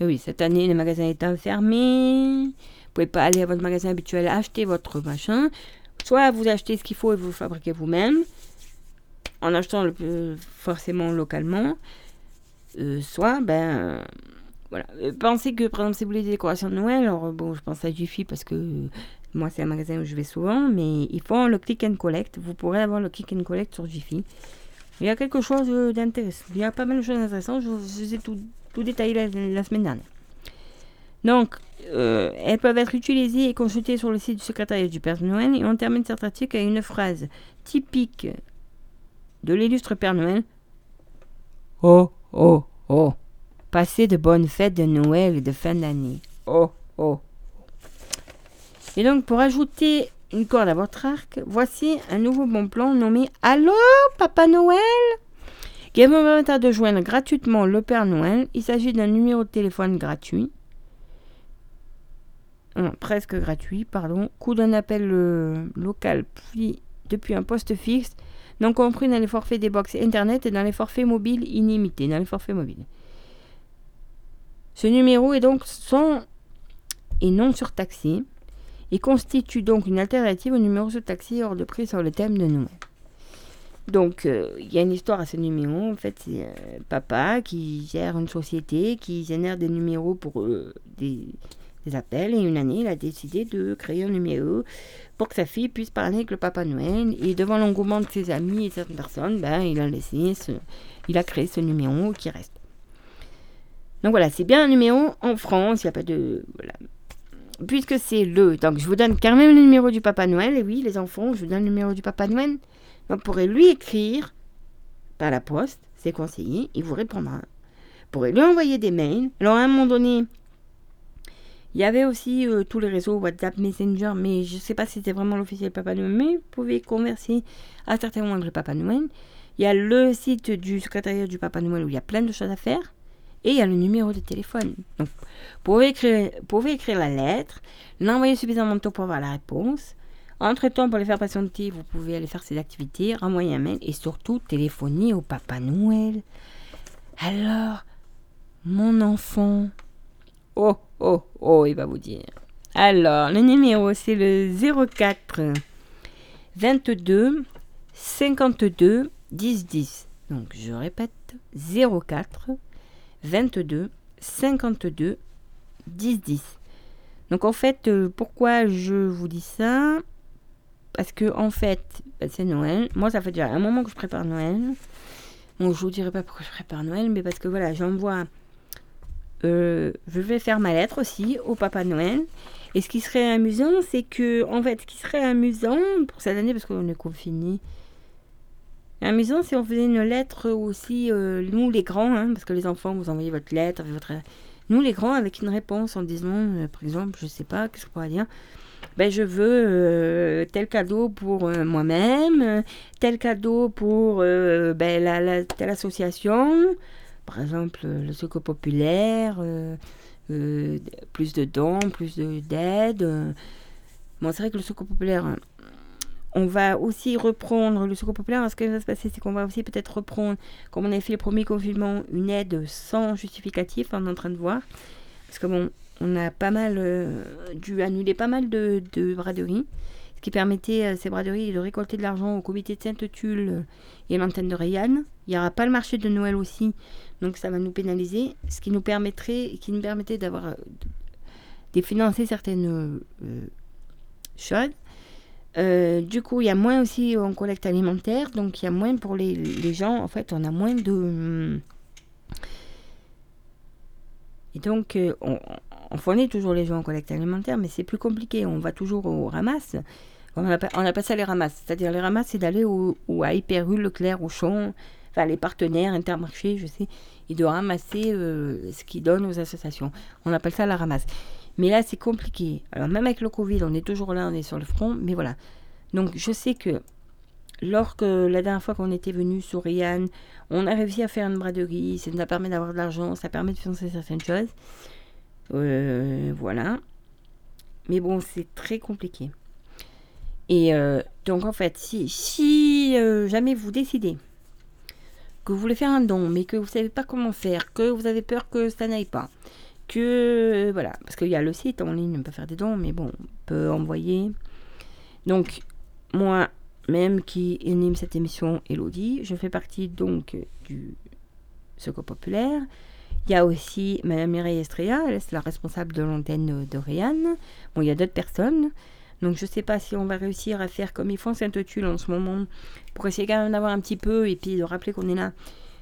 Et oui, cette année, les magasins étant fermés, vous pouvez pas aller à votre magasin habituel acheter votre machin. Soit vous achetez ce qu'il faut et vous le fabriquez vous-même, en achetant le forcément localement. Euh, soit, ben, voilà. Euh, Pensez que, par exemple, si vous voulez des décorations de Noël, alors bon, je pense à Jiffy parce que moi, c'est un magasin où je vais souvent, mais ils font le click and collect. Vous pourrez avoir le click and collect sur Jiffy. Il y a quelque chose euh, d'intéressant. Il y a pas mal de choses intéressantes. Je vous ai tout, détaillé la, la semaine dernière. Donc, euh, elles peuvent être utilisées et consultées sur le site du secrétariat du Père Noël. Et on termine cet article avec une phrase typique de l'illustre Père Noël. Oh, oh, oh. Passez de bonnes fêtes de Noël et de fin d'année. Oh, oh. Et donc, pour ajouter une corde à votre arc, voici un nouveau bon plan nommé Allô, Papa Noël qui vous permettra de joindre gratuitement le Père Noël. Il s'agit d'un numéro de téléphone gratuit. Presque gratuit, pardon. Coût d'un appel euh, local puis depuis un poste fixe, non compris dans les forfaits des box Internet et dans les forfaits mobiles illimités, dans les forfaits mobiles. Ce numéro est donc sans et non surtaxé et constitue donc une alternative au numéro surtaxé hors de prix sur le thème de Noël. Donc, euh, il y a une histoire à ce numéro. En fait, c'est euh, papa qui gère une société qui génère des numéros pour euh, des, appels. Et une année, il a décidé de créer un numéro pour que sa fille puisse parler avec le Papa Noël. Et devant l'engouement de ses amis et de certaines personnes, ben, il a laissé ce, il a créé ce numéro qui reste. Donc voilà, c'est bien un numéro en France. Il n'y a pas de. Puisque c'est le, donc je vous donne quand même le numéro du Papa Noël. Et oui, les enfants, je vous donne le numéro du Papa Noël. Vous pourrez lui écrire par la poste, c'est conseillé, il vous répondra. Vous pourrez lui envoyer des mails. Alors, à un moment donné, il y avait aussi euh, tous les réseaux WhatsApp, Messenger, mais je ne sais pas si c'était vraiment l'officiel Papa Noël, mais vous pouvez converser à certains moments avec le Papa Noël. Il y a le site du secrétariat du Papa Noël où il y a plein de choses à faire. Et il y a le numéro de téléphone. Donc, vous pouvez écrire, pouvez écrire la lettre, l'envoyer suffisamment tôt pour avoir la réponse. Entre-temps, pour les faire patienter, vous pouvez aller faire ces activités, renvoyer un mail et surtout téléphoner au Papa Noël. Alors, mon enfant. Oh, oh, oh, il va vous dire. Alors, le numéro, c'est le 04 22 52 10 10. Donc, je répète, 04 22 52 10 10. Donc, en fait, euh, pourquoi je vous dis ça? Parce que en fait, bah, c'est Noël. Moi, ça fait déjà un moment que je prépare Noël. Bon, je vous dirai pas pourquoi je prépare Noël, mais parce que voilà, j'envoie. euh, je vais faire ma lettre aussi au Papa Noël. Et ce qui serait amusant, c'est que, en fait, ce qui serait amusant pour cette année, parce qu'on est confiné, amusant, c'est on faisait une lettre aussi, euh, nous les grands, hein, parce que les enfants, vous envoyez votre lettre, votre, nous les grands, avec une réponse en disant, euh, par exemple, je sais pas, qu'est-ce qu'on pourrait dire? Ben, je veux euh, tel cadeau pour euh, moi-même, tel cadeau pour ben, la, telle association, par exemple le Secours Populaire, plus de dons, plus de- d'aide. Bon, c'est vrai que le Secours Populaire, hein, on va aussi reprendre le Secours Populaire. Ce qui va se passer, c'est qu'on va aussi peut-être reprendre, comme on avait fait le premier confinement, une aide sans justificatif, on est en train de voir. Parce que bon, on a pas mal euh, dû annuler pas mal de, de braderies, ce qui permettait à ces braderies de récolter de l'argent au comité de Sainte-Tulle et à l'antenne de Rayanne. Il n'y aura pas le marché de Noël aussi, donc ça va nous pénaliser, ce qui nous permettrait, qui nous permettait d'avoir euh, de financer certaines euh, choses. Euh, du coup, il y a moins aussi en collecte alimentaire, donc il y a moins pour les, gens. En fait, on a moins de. hum, Et donc, euh, on, fournit toujours les gens en collecte alimentaire, mais c'est plus compliqué. On va toujours au ramasse. On appelle, ça les ramasses. C'est-à-dire, les ramasses, c'est d'aller au, au- à Hyper U, Leclerc, Auchan, enfin les partenaires, Intermarché, je sais, et de ramasser euh, ce qu'ils donnent aux associations. On appelle ça la ramasse. Mais là, c'est compliqué. Alors, même avec le Covid, on est toujours là, on est sur le front, mais voilà. Donc, je sais que lorsque la dernière fois qu'on était venu sur Rianne, on a réussi à faire une braderie, ça nous a permis d'avoir de l'argent, ça permet de financer certaines choses. Euh, voilà. Mais bon, c'est très compliqué. Et euh, donc en fait, si, euh, jamais vous décidez que vous voulez faire un don, mais que vous savez pas comment faire, que vous avez peur que ça n'aille pas, que voilà, parce qu'il y a le site en ligne, on peut faire des dons, mais bon, on peut envoyer. Donc moi, même qui anime cette émission, Elodie, je fais partie donc du Secours Populaire. Il y a aussi Madame Mireille Estrella, elle c'est la responsable de l'antenne de Réanne. Bon, il y a d'autres personnes. Donc je ne sais pas si on va réussir à faire comme ils font Sainte-Tulle en ce moment, pour essayer quand même d'avoir un petit peu, et puis de rappeler qu'on est là.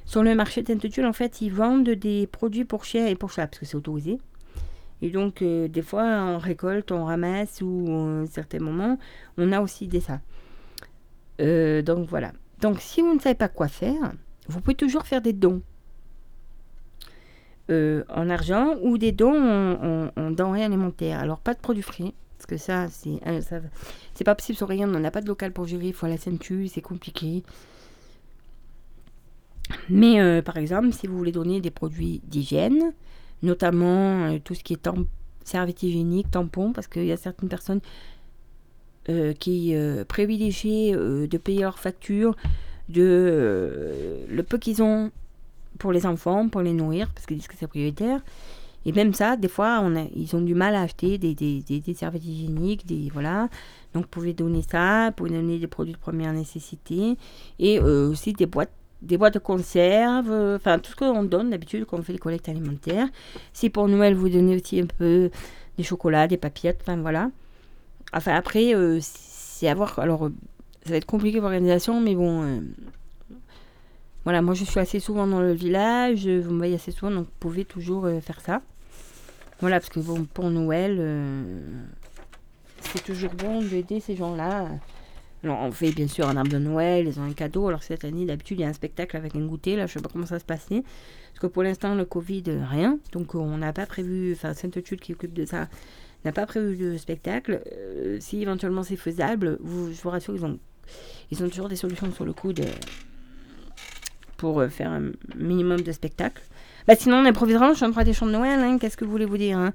Sur le marché de Sainte-Tulle, en fait, ils vendent des produits pour chiens et pour chats, parce que c'est autorisé. Et donc, euh, des fois, on récolte, on ramasse, ou à certains moments, on a aussi des ça. Euh, donc voilà. Donc si vous ne savez pas quoi faire, vous pouvez toujours faire des dons. Euh, en argent ou des dons en, en, en denrées alimentaires. Alors pas de produits frais, parce que ça, c'est euh, c'est pas possible sur rien, on n'a pas de local pour gérer, il faut à la Sainte-Tulle, c'est compliqué. Mais euh, par exemple, si vous voulez donner des produits d'hygiène, notamment euh, tout ce qui est serviette hygiénique, tampons, parce qu'il y a certaines personnes euh, qui privilégient de payer leurs factures de le peu qu'ils ont pour les enfants, pour les nourrir, parce qu'ils disent que c'est prioritaire. Et même ça, des fois, ils ont du mal à acheter des, des, serviettes hygiéniques, des, voilà. Donc, vous pouvez donner ça, vous pouvez donner des produits de première nécessité, et aussi des boîtes, des boîtes de conserve, enfin, tout ce qu'on donne d'habitude quand on fait les collectes alimentaires. Si pour Noël, vous donnez aussi un peu des chocolats, des papillettes, enfin, voilà. Enfin, après, euh, c'est à voir. Alors, euh, ça va être compliqué pour l'organisation, mais bon. euh, voilà, moi je suis assez souvent dans le village, vous me voyez assez souvent, donc vous pouvez toujours faire ça. Voilà, parce que bon, pour Noël, c'est toujours bon d'aider ces gens-là. Alors, on fait bien sûr un arbre de Noël, ils ont un cadeau. Alors, cette année, d'habitude, il y a un spectacle avec un goûter. Là, je sais pas comment ça se passer. Parce que pour l'instant, le Covid, euh, rien. Donc, on n'a pas prévu, enfin, Sainte-Tulle qui occupe de ça, n'a pas prévu de spectacle. Euh, si éventuellement c'est faisable, je vous rassure, ils ont, toujours des solutions sur le coup de, pour euh, faire un minimum de spectacles. Bah, sinon, on improvisera, on chantera des chants de Noël. hein. Qu'est-ce que vous voulez vous dire hein?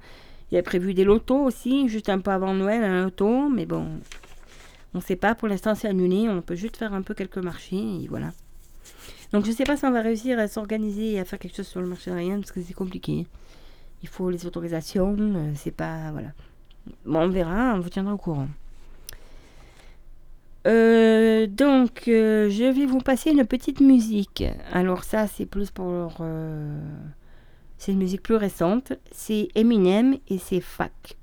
Il y a prévu des lotos aussi, juste un peu avant Noël, un loto. Mais bon, on ne sait pas. Pour l'instant, c'est annulé. On peut juste faire un peu quelques marchés. Et voilà. Donc, je ne sais pas si on va réussir à s'organiser et à faire quelque chose sur le marché de rien parce que c'est compliqué. Il faut les autorisations. euh, C'est pas. Voilà. Bon, on verra. On vous tiendra au courant. Euh, donc, euh, je vais vous passer une petite musique. Alors ça, c'est plus pour... c'est une musique plus récente. C'est Eminem et c'est Fac.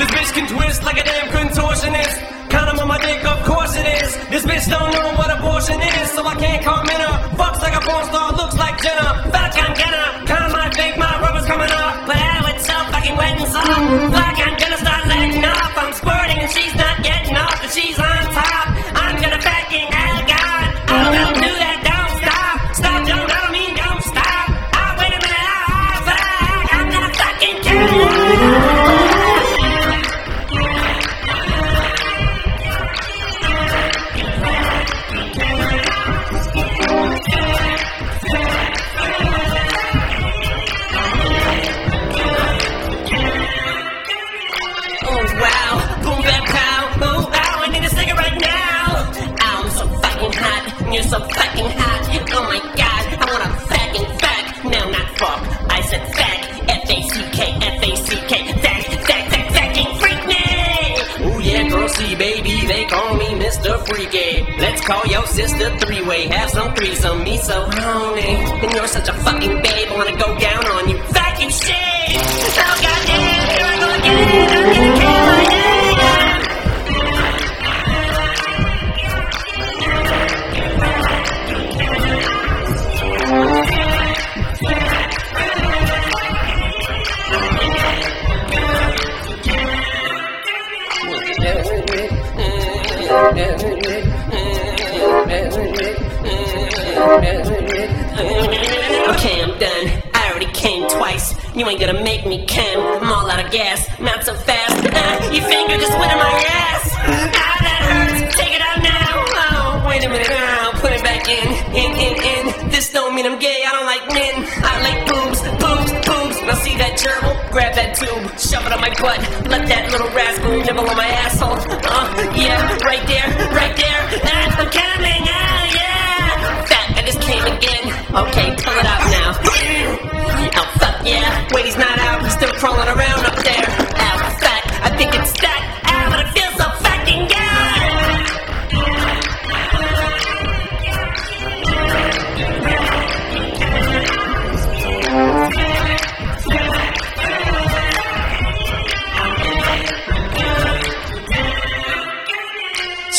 This. Bitch can twist like a damn contortionist. Condom on my dick, of course it is. This bitch don't know what abortion is, so I can't comment her. Fucks like a porn star, looks like Jenna. Fat I'm gonna kind might think my rubber's coming up, but how it's so fucking wet and soft. Like I'm gonna start letting off. I'm squirting and she's Let's call your sister three-way, have some threesome, me so horny. And you're such a fucking babe, I wanna go down on you, Vacuum shit. Oh goddamn, here I go again, Okay, I'm done. I already came twice. You ain't gonna make me come. I'm all out of gas. Not so fast. Ah, uh, your finger just went in my ass. Ah, that hurts. Take it out now. Oh, wait a minute. I'll put it back in. In, in, in. This don't mean I'm gay. I don't like men. I like boobs, boobs, boobs. Now see that gerbil? Grab that tube. Shove it on my butt. Let that little rascal nibble on my asshole. Uh, yeah, right there, right there. That's the kind again. Okay, pull it out now. Oh, fuck yeah. Wait, he's not out, he's still crawling around up there. Oh, Ow, fat, I think it's that. Ow, but it feels so fucking good.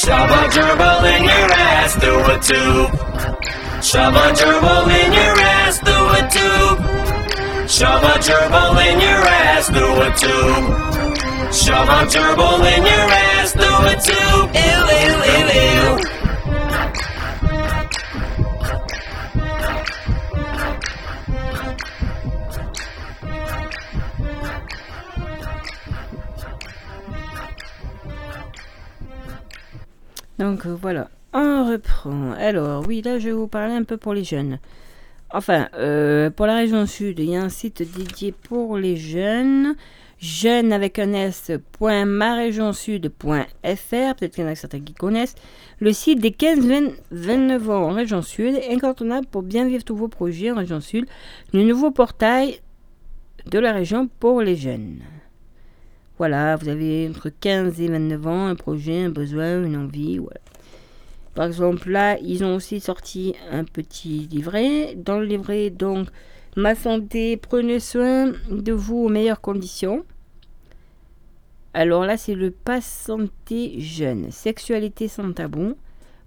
Shove a gerbil in your ass through a tube. Shove a gerbil in your ass through a tube. Shove a gerbil in your ass through a tube. Shove a gerbil in your ass through a tube. Ew, ew, ew, ew. Donc voilà, on reprend. Alors oui, là je vais vous parler un peu pour les jeunes. Enfin, euh, pour la région sud, il y a un site dédié pour les jeunes. Jeunes avec un s.marégionsud.fr, peut-être qu'il y en a certains qui connaissent. Le site des 15-29 ans en région sud, incontournable pour bien vivre tous vos projets en région sud. Le nouveau portail de la région pour les jeunes. Voilà, vous avez entre 15 et 29 ans, un projet, un besoin, une envie. Par exemple, là, ils ont aussi sorti un petit livret. Dans le livret, donc, Ma santé, prenez soin de vous aux meilleures conditions. Alors là, c'est le pass santé jeune. Sexualité sans tabou.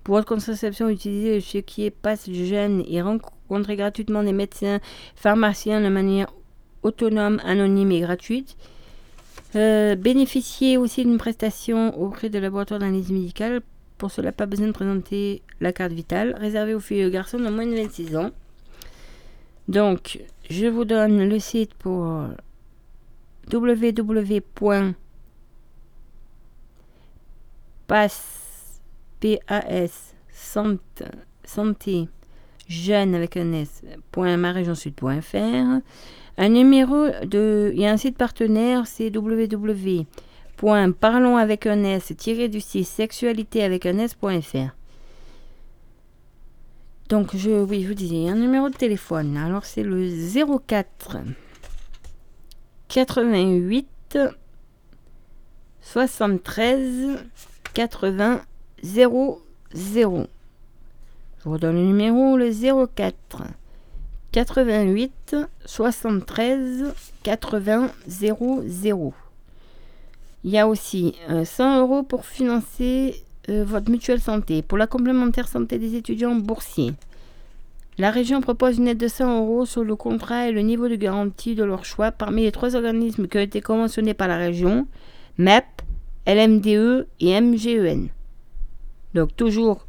Pour votre contraception, utilisez ce qui est pass jeune et rencontrez gratuitement des médecins, pharmaciens de manière autonome, anonyme et gratuite. Euh, bénéficiez aussi d'une prestation auprès de laboratoire d'analyse médicale. Pour cela, pas besoin de présenter la carte vitale. Réservée aux filles et aux garçons de moins de 26 ans. Donc, je vous donne le site pour www.pass PAS santé, santé jeune avec un numéro de. Il y a un site partenaire, c'est www.parlons avec un S du 6 sexualité avec un S.fr. Donc, je, oui, je vous disais, un numéro de téléphone. Alors, c'est le 04 88 73 80 00. Je redonne le numéro, le 04 88 73 80 00. Il y a aussi euh, 100 euros pour financer euh, votre mutuelle santé, pour la complémentaire santé des étudiants boursiers. La région propose une aide de 100 euros sur le contrat et le niveau de garantie de leur choix parmi les trois organismes qui ont été conventionnés par la région, MEP, LMDE et MGEN. Donc toujours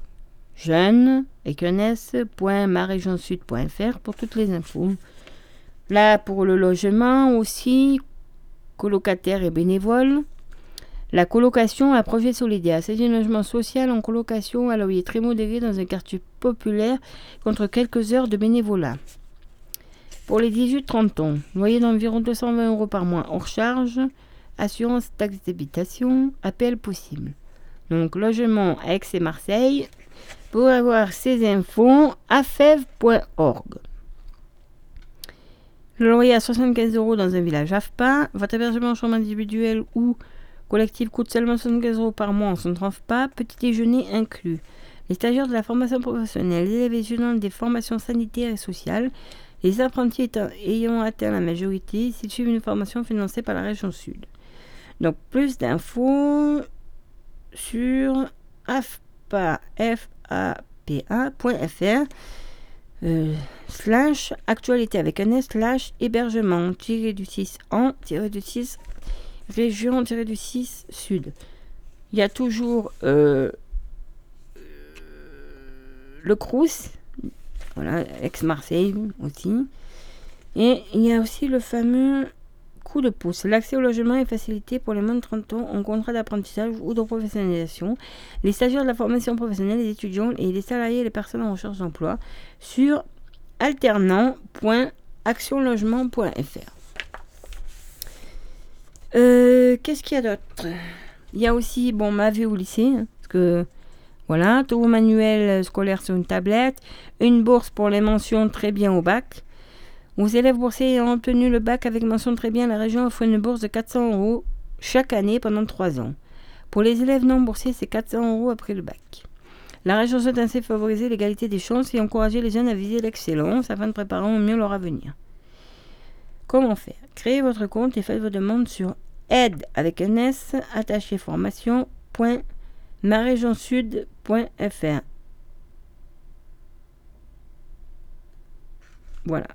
jeune avec un s.marégionsud.fr pour toutes les infos. Là, pour le logement aussi, colocataires et bénévoles. La colocation à projet solidaire. C'est un logement social en colocation à loyer très modéré dans un quartier populaire contre quelques heures de bénévolat. Pour les 18-30 ans, loyer d'environ 220 euros par mois hors charge, assurance taxe d'habitation, appel possible. Donc logement à Aix et Marseille, pour avoir ces infos, afev.org. Le loyer à 75 euros dans un village AFPA. Votre hébergement en chambre individuelle ou collectif coûte seulement 75 euros par mois. On ne trouve pas. Petit déjeuner inclus. Les stagiaires de la formation professionnelle, les élèves étudiants des formations sanitaires et sociales, les apprentis ayant atteint la majorité, s'ils suivent une formation financée par la région Sud. Donc plus d'infos sur afpa, fapa.fr euh, slash actualité avec un S slash hébergement tiré du 6 en tiré du 6 région du 6 sud. Il y a toujours euh, le Crous, voilà, ex-Marseille aussi. Et il y a aussi le fameux coup de pouce. L'accès au logement est facilité pour les moins de 30 ans en contrat d'apprentissage ou de professionnalisation. Les stagiaires de la formation professionnelle, les étudiants et les salariés et les personnes en recherche d'emploi sur alternant.actionlogement.fr. Euh, Qu'est-ce qu'il y a d'autre? Il y a aussi, bon, ma vie au lycée, hein, parce que voilà, tous vos manuels scolaires sur une tablette, une bourse pour les mentions très bien au bac. Aux élèves boursiers ayant obtenu le bac avec mention très bien, la région offre une bourse de 400 euros chaque année pendant 3 ans. Pour les élèves non boursiers, c'est 400 euros après le bac. La région souhaite ainsi favoriser l'égalité des chances et encourager les jeunes à viser l'excellence afin de préparer au mieux leur avenir. Comment faire? Créez votre compte et faites vos demandes sur aide avec un S attaché formation point marégionsud.fr. Voilà.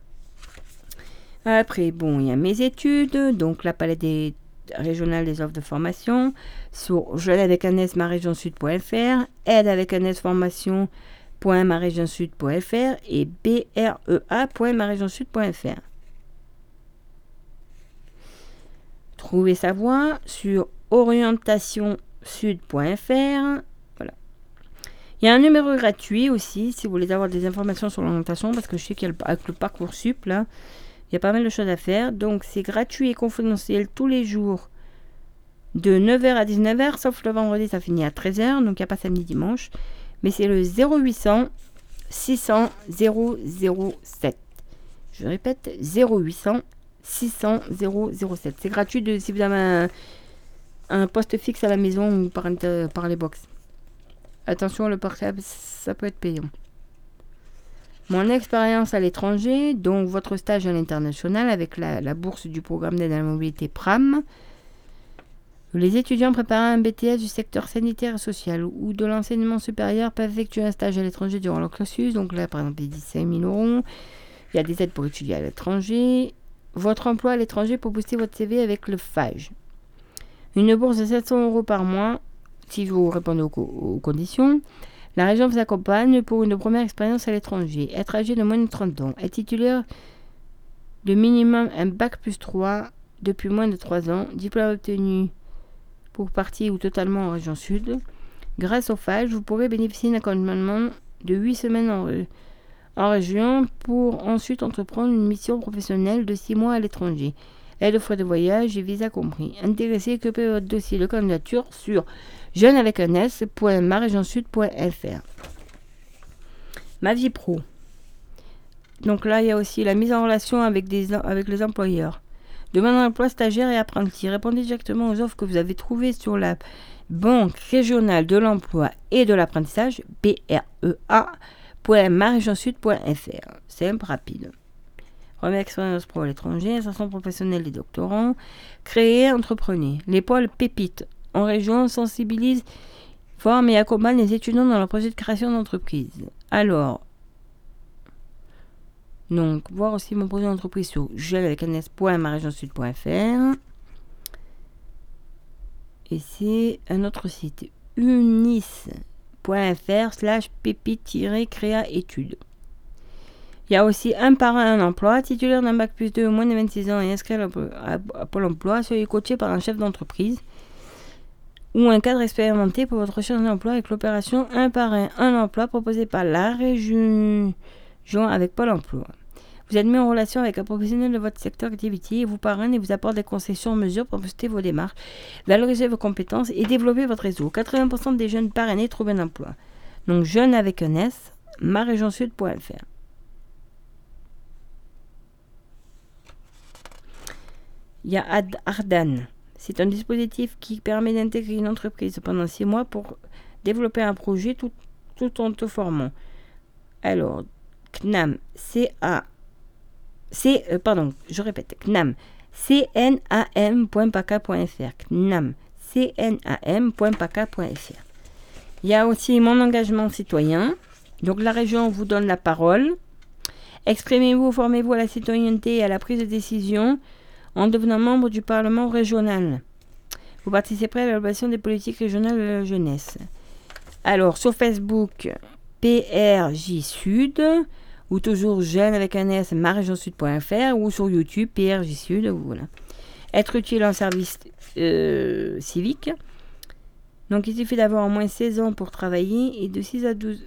Après, bon, il y a mes études, donc la palette des régionale des offres de formation sur je avec un S marégionsud.fr, aide avec un S formation.marégionsud.fr et brea.marégionsud.fr. Trouvez sa voie sur orientationsud.fr. Voilà. Il y a un numéro gratuit aussi si vous voulez avoir des informations sur l'orientation parce que je sais qu'avec le parcours sup là, il y a pas mal de choses à faire. Donc c'est gratuit et confidentiel tous les jours de 9h à 19h, sauf le vendredi, ça finit à 13h, donc il n'y a pas samedi dimanche. Mais c'est le 0800 600 007. Je répète, 0800 600 007. C'est gratuit de, si vous avez un, poste fixe à la maison ou par, les box. Attention, le portable, ça peut être payant. Mon expérience à l'étranger, donc votre stage à l'international avec la, bourse du programme d'aide à la mobilité PRAM. Les étudiants préparant un BTS du secteur sanitaire et social ou de l'enseignement supérieur peuvent effectuer un stage à l'étranger durant leur cursus. Donc là, par exemple, il dit 5 000 euros. Il y a des aides pour étudier à l'étranger. Votre emploi à l'étranger pour booster votre CV avec le FAGE. Une bourse de 700 euros par mois si vous répondez aux, conditions. La région vous accompagne pour une première expérience à l'étranger. Être âgé de moins de 30 ans. Être titulaire de minimum un bac plus 3 depuis moins de 3 ans. Diplôme obtenu pour partie ou totalement en région sud. Grâce au FAGE, vous pourrez bénéficier d'un accompagnement de 8 semaines en, en, région pour ensuite entreprendre une mission professionnelle de 6 mois à l'étranger. Aide aux frais de voyage et visa compris. Intéressé, occupez votre dossier de candidature sur jeune avec un. Ma vie pro. Donc là, il y a aussi la mise en relation avec, des, avec les employeurs. Demande d'emploi stagiaire et apprenti. Répondez directement aux offres que vous avez trouvées sur la Banque régionale de l'emploi et de l'apprentissage, BREA.marégionsud.fr. Simple, rapide. Remet expérience pro à l'étranger, insertion professionnelle des doctorants. Créer, entreprenez. Les pôles pépites en région sensibilise, forme et accompagne les étudiants dans leur projet de création d'entreprise. Alors, donc, voir aussi mon projet d'entreprise sur gel. Et c'est un autre site, slash pépite-créa études. Il y a aussi un par un emploi, titulaire d'un bac plus 2 au moins de 26 ans et inscrit à, Pôle emploi, soyez coaché par un chef d'entreprise ou un cadre expérimenté pour votre recherche d'emploi avec l'opération un par un, emploi proposé par la région avec Pôle emploi. Vous êtes mis en relation avec un professionnel de votre secteur d'activité et vous parraine et vous apporte des concessions en mesure pour booster vos démarches, valoriser vos compétences et développer votre réseau. 80% des jeunes parrainés trouvent un emploi. Donc jeunes avec un S, marégionsud.fr. Il y a Ardan. C'est un dispositif qui permet d'intégrer une entreprise pendant six mois pour développer un projet tout, tout en te formant. Alors, CNAM, C-A c'est, euh, pardon, je répète, CNAM, cnam.paca.fr, CNAM, cnam.paca.fr. Il y a aussi mon engagement citoyen. Donc la région vous donne la parole. Exprimez-vous, formez-vous à la citoyenneté et à la prise de décision en devenant membre du Parlement régional. Vous participerez à l'élaboration des politiques régionales de la jeunesse. Alors sur Facebook, PRJ Sud, ou toujours jeune avec un S, marégionsud.fr ou sur YouTube, PRJ Sud, voilà. Être utile en service euh, civique. Donc il suffit d'avoir au moins 16 ans pour travailler et de 6 à 12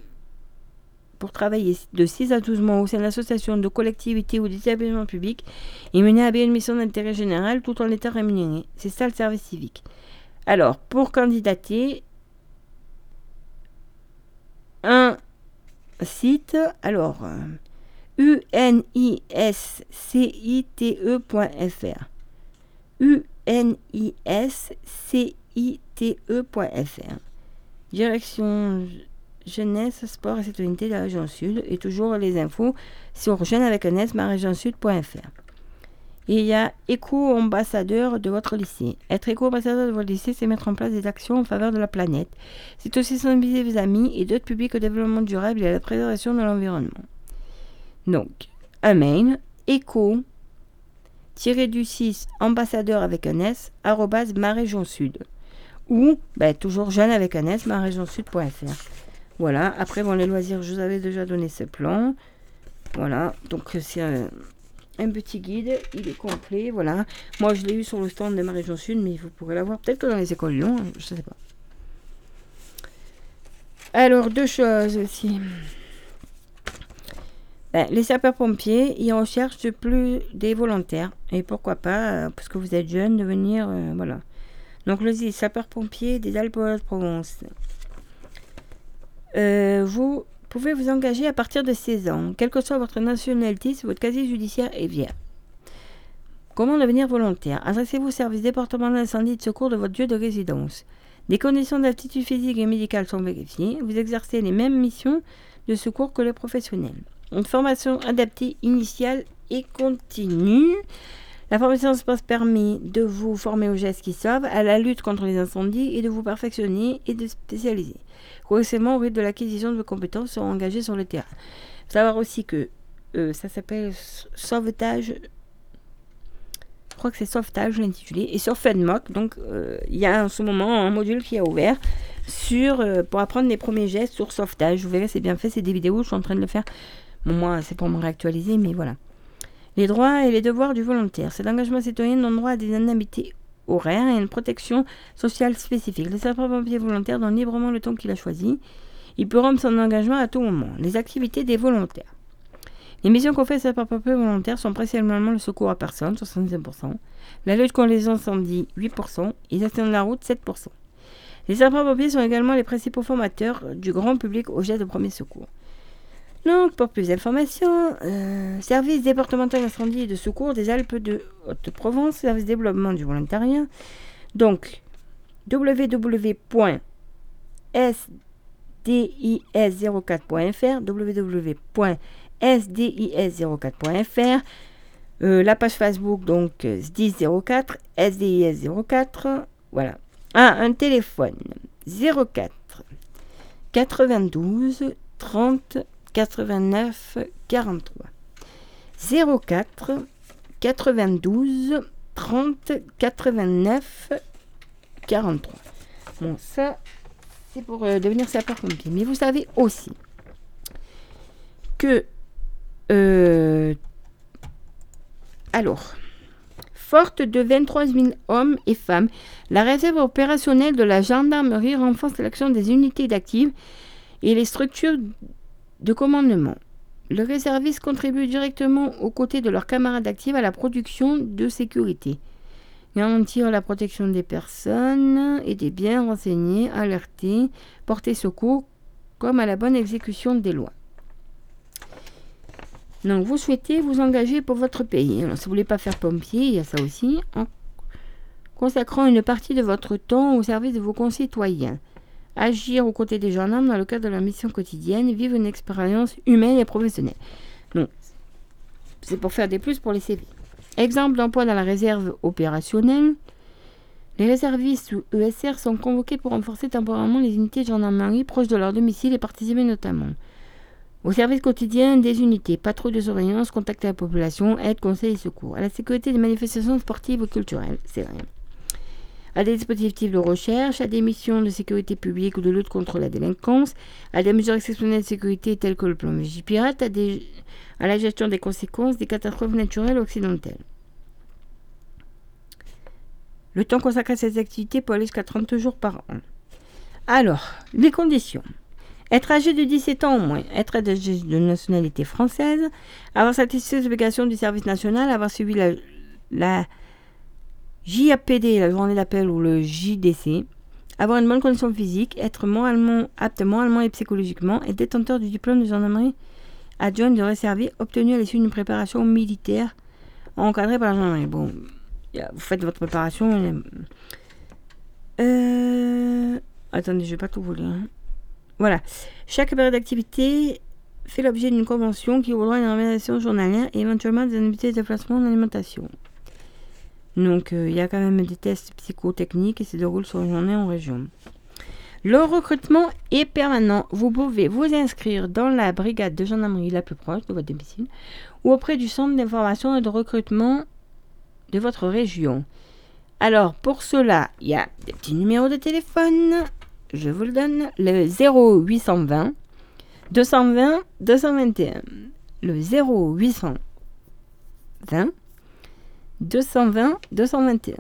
pour travailler de 6 à 12 mois au sein d'associations, de collectivités ou d'établissements publics et mener à bien une mission d'intérêt général tout en étant rémunéré. C'est ça le service civique. Alors, pour candidater, un site, alors, uniscite.fr. uniscite.fr. Direction jeunesse, sport et citoyenneté de la région sud. Et toujours les infos sur jeune avec un S, sud.fr. Il y a éco-ambassadeur de votre lycée. Être éco-ambassadeur de votre lycée, c'est mettre en place des actions en faveur de la planète. C'est aussi sensibiliser vos amis et d'autres publics au développement durable et à la préservation de l'environnement. Donc, un mail, éco du 6 ambassadeur avec un S, arrobase ma région sud. Ou, ben, toujours jeune avec un S, ma région sud.fr. Voilà, après, bon, les loisirs, je vous avais déjà donné ce plan. Voilà, donc c'est un, petit guide, il est complet, voilà. Moi, je l'ai eu sur le stand de ma région sud, mais vous pourrez l'avoir peut-être que dans les écoles Lyon, je ne sais pas. Alors, deux choses aussi. Ben, les sapeurs-pompiers, ils recherchent plus des volontaires. Et pourquoi pas, euh, parce que vous êtes jeune, de venir, euh, voilà. Donc, le sapeurs-pompiers des Alpes-de-Provence. Euh, vous pouvez vous engager à partir de 16 ans, quelle que soit votre nationalité, si votre casier judiciaire est vierge. Comment devenir volontaire? Adressez-vous au service départemental d'incendie et de secours de votre lieu de résidence. Des conditions d'aptitude physique et médicale sont vérifiées. Vous exercez les mêmes missions de secours que les professionnels. Une formation adaptée initiale et continue. La formation se passe permet de vous former aux gestes qui sauvent, à la lutte contre les incendies et de vous perfectionner et de spécialiser. Progressivement, au rythme de l'acquisition de compétences, seront engagés sur le terrain. Savoir aussi que euh, ça s'appelle sauvetage. Je crois que c'est sauvetage l'intitulé. Et sur FedMock, donc euh, il y a en ce moment un module qui a ouvert sur, euh, pour apprendre les premiers gestes sur sauvetage. Vous verrez, c'est bien fait, c'est des vidéos, je suis en train de le faire. Moi, c'est pour me réactualiser, mais voilà. Les droits et les devoirs du volontaire. Cet engagement citoyen donne droit à des indemnités horaire et une protection sociale spécifique. Le sapeur-pompier volontaire donne librement le temps qu'il a choisi. Il peut rompre son engagement à tout moment. Les activités des volontaires. Les missions qu'on fait sapeur-pompier volontaire sont principalement le secours à personne, 65%, la lutte contre les incendies, 8%, et l'accident de la route, 7%. Les sapeurs-pompiers sont également les principaux formateurs du grand public au jet de premier secours. Donc, pour plus d'informations, euh, service départemental d'incendie et de secours des Alpes de Haute-Provence, service développement du volontariat. Donc, www.sdis04.fr, www.sdis04.fr, euh, la page Facebook, donc SDIS04, SDIS04, voilà. Ah, un téléphone, 04 92 30 89 43. 04 92 30 89 43. Bon, ça, c'est pour euh, devenir sapeur-pompier. Mais vous savez aussi que. Euh, alors, forte de 23 000 hommes et femmes, la réserve opérationnelle de la gendarmerie renforce l'action des unités d'actifs et les structures de commandement. Le réserviste contribue directement aux côtés de leurs camarades actifs à la production de sécurité. Garantir la protection des personnes et des biens renseignés, alertés, porter secours, comme à la bonne exécution des lois. Donc vous souhaitez vous engager pour votre pays. Si vous ne voulez pas faire pompier, il y a ça aussi, en consacrant une partie de votre temps au service de vos concitoyens agir aux côtés des gendarmes dans le cadre de leur mission quotidienne, vivre une expérience humaine et professionnelle. Donc, c'est pour faire des plus pour les CV. Exemple d'emploi dans la réserve opérationnelle. Les réservistes ou ESR sont convoqués pour renforcer temporairement les unités de gendarmerie proches de leur domicile et participer notamment au service quotidien des unités, patrouille de surveillance, contact avec la population, aide, conseil et secours, à la sécurité des manifestations sportives ou culturelles, c'est rien à des dispositifs de recherche, à des missions de sécurité publique ou de lutte contre la délinquance, à des mesures exceptionnelles de sécurité telles que le plan Vigipirate, à, à la gestion des conséquences des catastrophes naturelles occidentales. Le temps consacré à ces activités peut aller jusqu'à 30 jours par an. Alors, les conditions. Être âgé de 17 ans au moins, être âgé de nationalité française, avoir satisfait aux obligations du service national, avoir suivi la JAPD, la journée d'appel ou le JDC, avoir une bonne condition physique, être moralement apte moralement et psychologiquement, et détenteur du diplôme de gendarmerie adjoint de réservé obtenu à l'issue d'une préparation militaire encadrée par la gendarmerie. Bon, vous faites votre préparation. Euh... Attendez, je vais pas tout vous lire. hein. Voilà. Chaque période d'activité fait l'objet d'une convention qui ouvre une rémunération journalière et éventuellement des indemnités de déplacement d'alimentation. Donc, euh, il y a quand même des tests psychotechniques et se déroulent sur une journée en région. Le recrutement est permanent. Vous pouvez vous inscrire dans la brigade de gendarmerie la plus proche de votre domicile ou auprès du centre d'information et de recrutement de votre région. Alors, pour cela, il y a des petits numéros de téléphone. Je vous le donne. Le 0820 220 221. Le 0820 220 221.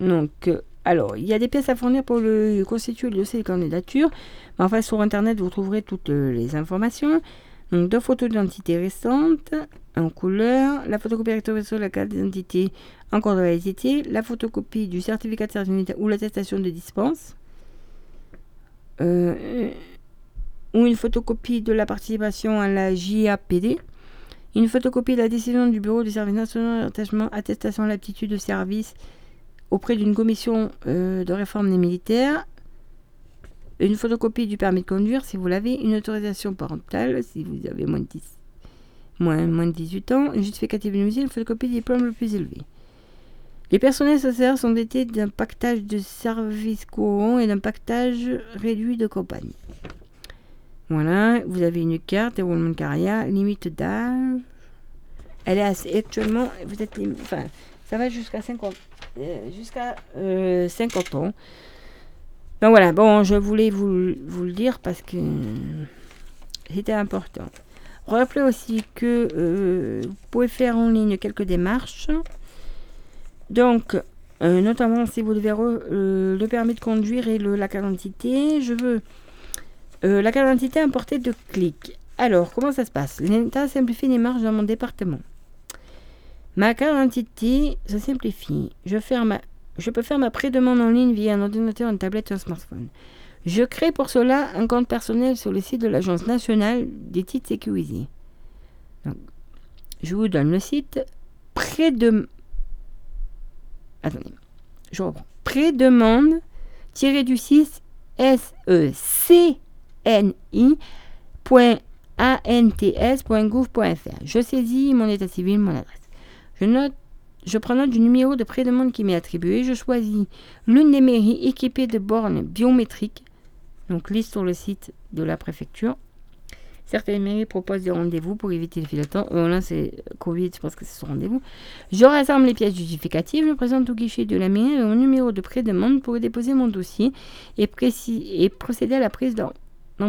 Donc, euh, alors, il y a des pièces à fournir pour le constituer le dossier de candidature. Mais enfin, sur Internet, vous trouverez toutes euh, les informations. Donc, deux photos d'identité récentes en couleur, la photocopie recto-verso de la carte d'identité en cours de validité, la photocopie du certificat de service ou l'attestation de dispense, euh, ou une photocopie de la participation à la JAPD, une photocopie de la décision du Bureau du service national d'attachement, attestation d'aptitude de service auprès d'une commission euh, de réforme des militaires, une photocopie du permis de conduire si vous l'avez, une autorisation parentale si vous avez moins de 10, moins, moins de 18 ans, une justificative de domicile, une photocopie du diplôme le plus élevé. Les personnels sociaux sont dotés d'un pactage de service courant et d'un pactage réduit de compagnie. Voilà, vous avez une carte, déroulement de carrière, limite d'âge. Elle est assez, actuellement, vous êtes, enfin, ça va jusqu'à 50, euh, jusqu'à euh, 50 ans. Donc voilà, bon, je voulais vous, vous le dire parce que c'était important. Rappelez aussi que euh, vous pouvez faire en ligne quelques démarches. Donc, euh, notamment si vous devez euh, le permis de conduire et la carte d'identité, je veux euh, la carte d'identité importée de clic. Alors, comment ça se passe? L'État simplifie les marches dans mon département. Ma carte d'identité se simplifie. Je, je peux faire ma pré-demande en ligne via un ordinateur, une tablette ou un smartphone. Je crée pour cela un compte personnel sur le site de l'Agence nationale des titres sécurisés. Je vous donne le site pré de Attendez, je reprends. Pré-demande tiré du 6 S E C N I point ants.gouv.fr. Je saisis mon état civil, mon adresse. Je note je prends note du numéro de pré-demande qui m'est attribué. Je choisis l'une des mairies équipées de bornes biométriques. Donc, liste sur le site de la préfecture. Certaines mairies proposent des rendez-vous pour éviter le fileton. Bon, là, c'est Covid, je pense que c'est ce rendez-vous. Je rassemble les pièces justificatives. Je présente au guichet de la mairie mon numéro de pré-demande pour déposer mon dossier et, et procéder à la prise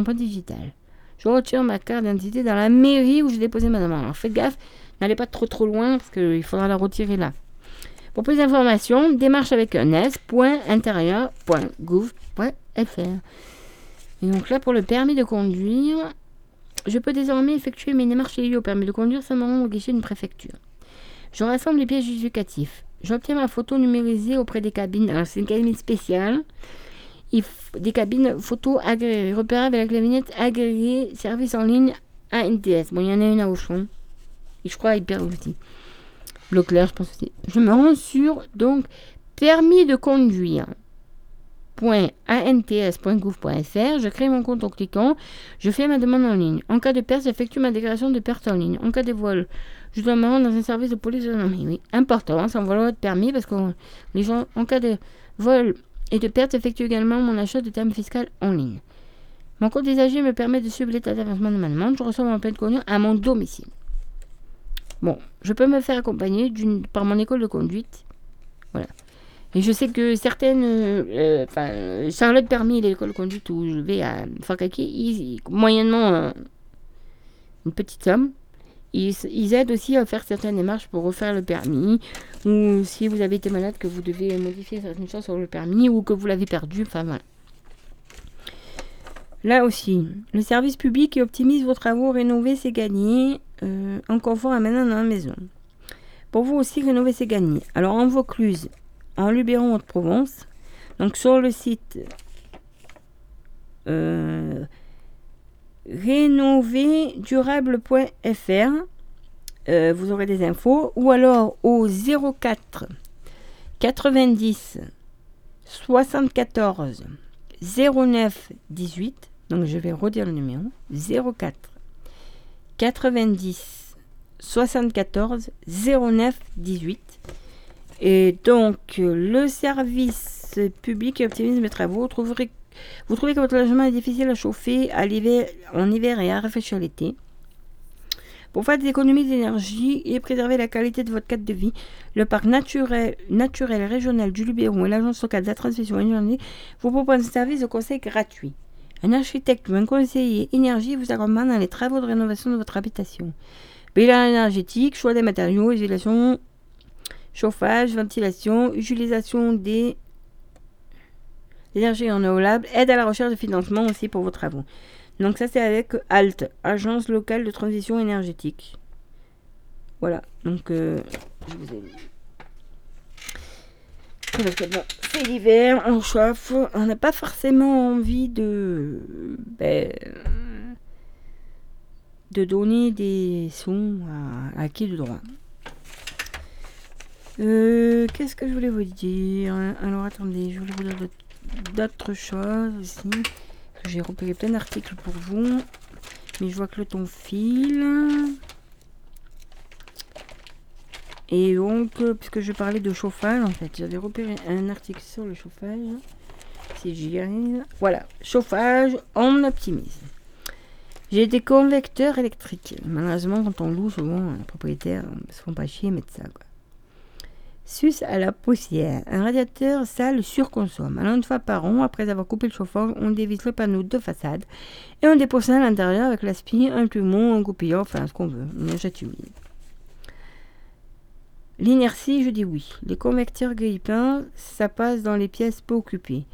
digitale. Je retire ma carte d'identité dans la mairie où j'ai déposé ma demande. Alors, faites gaffe, n'allez pas trop trop loin parce qu'il faudra la retirer là. Pour plus d'informations, démarche avec un s.intérieur.gouv.fr. Et donc là, pour le permis de conduire, je peux désormais effectuer mes démarches liées au permis de conduire sans me au guichet d'une préfecture. Je rassemble les pièces justificatives. J'obtiens ma photo numérisée auprès des cabines. Alors, c'est une cabine spéciale. Des cabines photo agréées, repérables avec la vignette agréée, service en ligne ANTS. Bon, il y en a une à Auchan. Et je crois à Hyper aussi. Leclerc, je pense aussi. Je me rends sur, donc, permis de conduire. .ants.gouv.fr, je crée mon compte en cliquant, je fais ma demande en ligne. En cas de perte, j'effectue ma déclaration de perte en ligne. En cas de vol, je dois me rendre dans un service de police gendarmerie. Oui, important, hein, sans vouloir être permis, parce que les gens, en cas de vol et de perte, j'effectue également mon achat de termes fiscal en ligne. Mon compte des AG me permet de suivre l'état d'avancement de ma demande. Je reçois mon permis de à mon domicile. Bon, je peux me faire accompagner par mon école de conduite. Voilà. Et je sais que certaines, euh, euh, Charlotte Permis, l'école de conduite où je vais à Fakaki, moyennement euh, une petite somme, ils, aident aussi à faire certaines démarches pour refaire le permis, ou si vous avez été malade, que vous devez modifier certaines choses sur le permis, ou que vous l'avez perdu, enfin voilà. Là aussi, le service public qui optimise vos travaux, rénover, c'est gagné. Euh, en confort à maintenant dans la maison. Pour vous aussi, rénover, c'est gagné. Alors, en Vaucluse, en Luberon, Haute-Provence, donc sur le site euh, rénoverdurable.fr, euh, vous aurez des infos, ou alors au 04 90 74 09 18. Donc je vais redire le numéro 04 90 74 09 18. Et donc le service public et optimisme des travaux, trouverez vous trouvez que votre logement est difficile à chauffer à en hiver et à réfléchir l'été. Pour faire des économies d'énergie et préserver la qualité de votre cadre de vie, le parc naturel, naturel régional du Luberon et l'agence locale de la transmission énergétique vous proposent un service de conseil gratuit. Un architecte ou un conseiller énergie vous accompagne dans les travaux de rénovation de votre habitation. Bilan énergétique, choix des matériaux, isolation, chauffage, ventilation, utilisation des énergies renouvelables, aide à la recherche de financement aussi pour vos travaux. Donc ça c'est avec ALT, Agence locale de transition énergétique. Voilà, donc euh, je vous ai bon, c'est l'hiver, on chauffe, on n'a pas forcément envie de, ben, de donner des sons à, à qui de droit. Euh, Qu'est-ce que je voulais vous dire? Alors attendez, je voulais vous dire d'autres- d'autres choses aussi. J'ai repéré plein d'articles pour vous. Mais je vois que le temps file. Et donc, euh, puisque je parlais de chauffage, en fait, j'avais repéré un article sur le chauffage. Si j'y arrive. Voilà, chauffage, on optimise. J'ai des convecteurs électriques. Malheureusement, quand on loue, souvent, les propriétaires ne se font pas chier mettre ça. Quoi. Suce à la poussière. Un radiateur sale surconsomme. Alors, une fois par an, après avoir coupé le chauffage, on dévisse le panneau de façade et on dépose ça à l'intérieur avec l'aspi, un plumeau, un goupillon, enfin ce qu'on veut. Une humide. L'inertie, je dis oui. Les convecteurs grippins, ça passe dans les pièces peu occupées.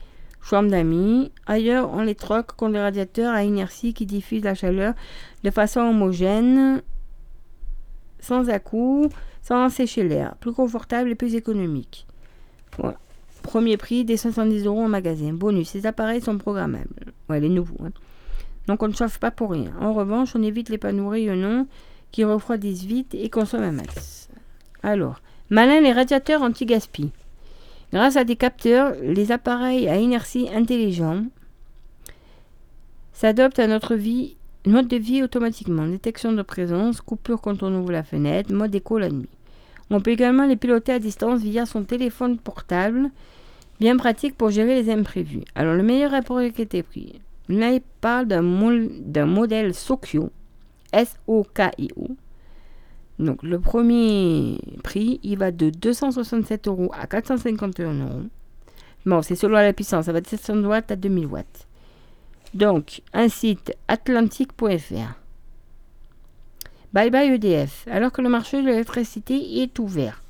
Chambre d'amis. Ailleurs, on les troque contre des radiateurs à inertie qui diffusent la chaleur de façon homogène, sans à-coups, sans sécher l'air. Plus confortable et plus économique. Premier prix, des 70 euros en magasin. Bonus, ces appareils sont programmables. Ouais, les nouveaux. hein. Donc on ne chauffe pas pour rien. En revanche, on évite les panneaux rayonnants qui refroidissent vite et consomment un max. Alors, malin les radiateurs anti-gaspi. Grâce à des capteurs, les appareils à inertie intelligent s'adaptent à notre vie, mode de vie automatiquement. Détection de présence, coupure quand on ouvre la fenêtre, mode écho la nuit. On peut également les piloter à distance via son téléphone portable, bien pratique pour gérer les imprévus. Alors le meilleur rapport qui a été pris. Il parle d'un modèle Sokyo, S-O-K-I-O. Donc le premier prix, il va de 267 euros à 451 euros. Bon, c'est selon la puissance, ça va de 700 watts à 2000 watts. Donc, un site atlantique.fr. Bye bye EDF. Alors que le marché de l'électricité est ouvert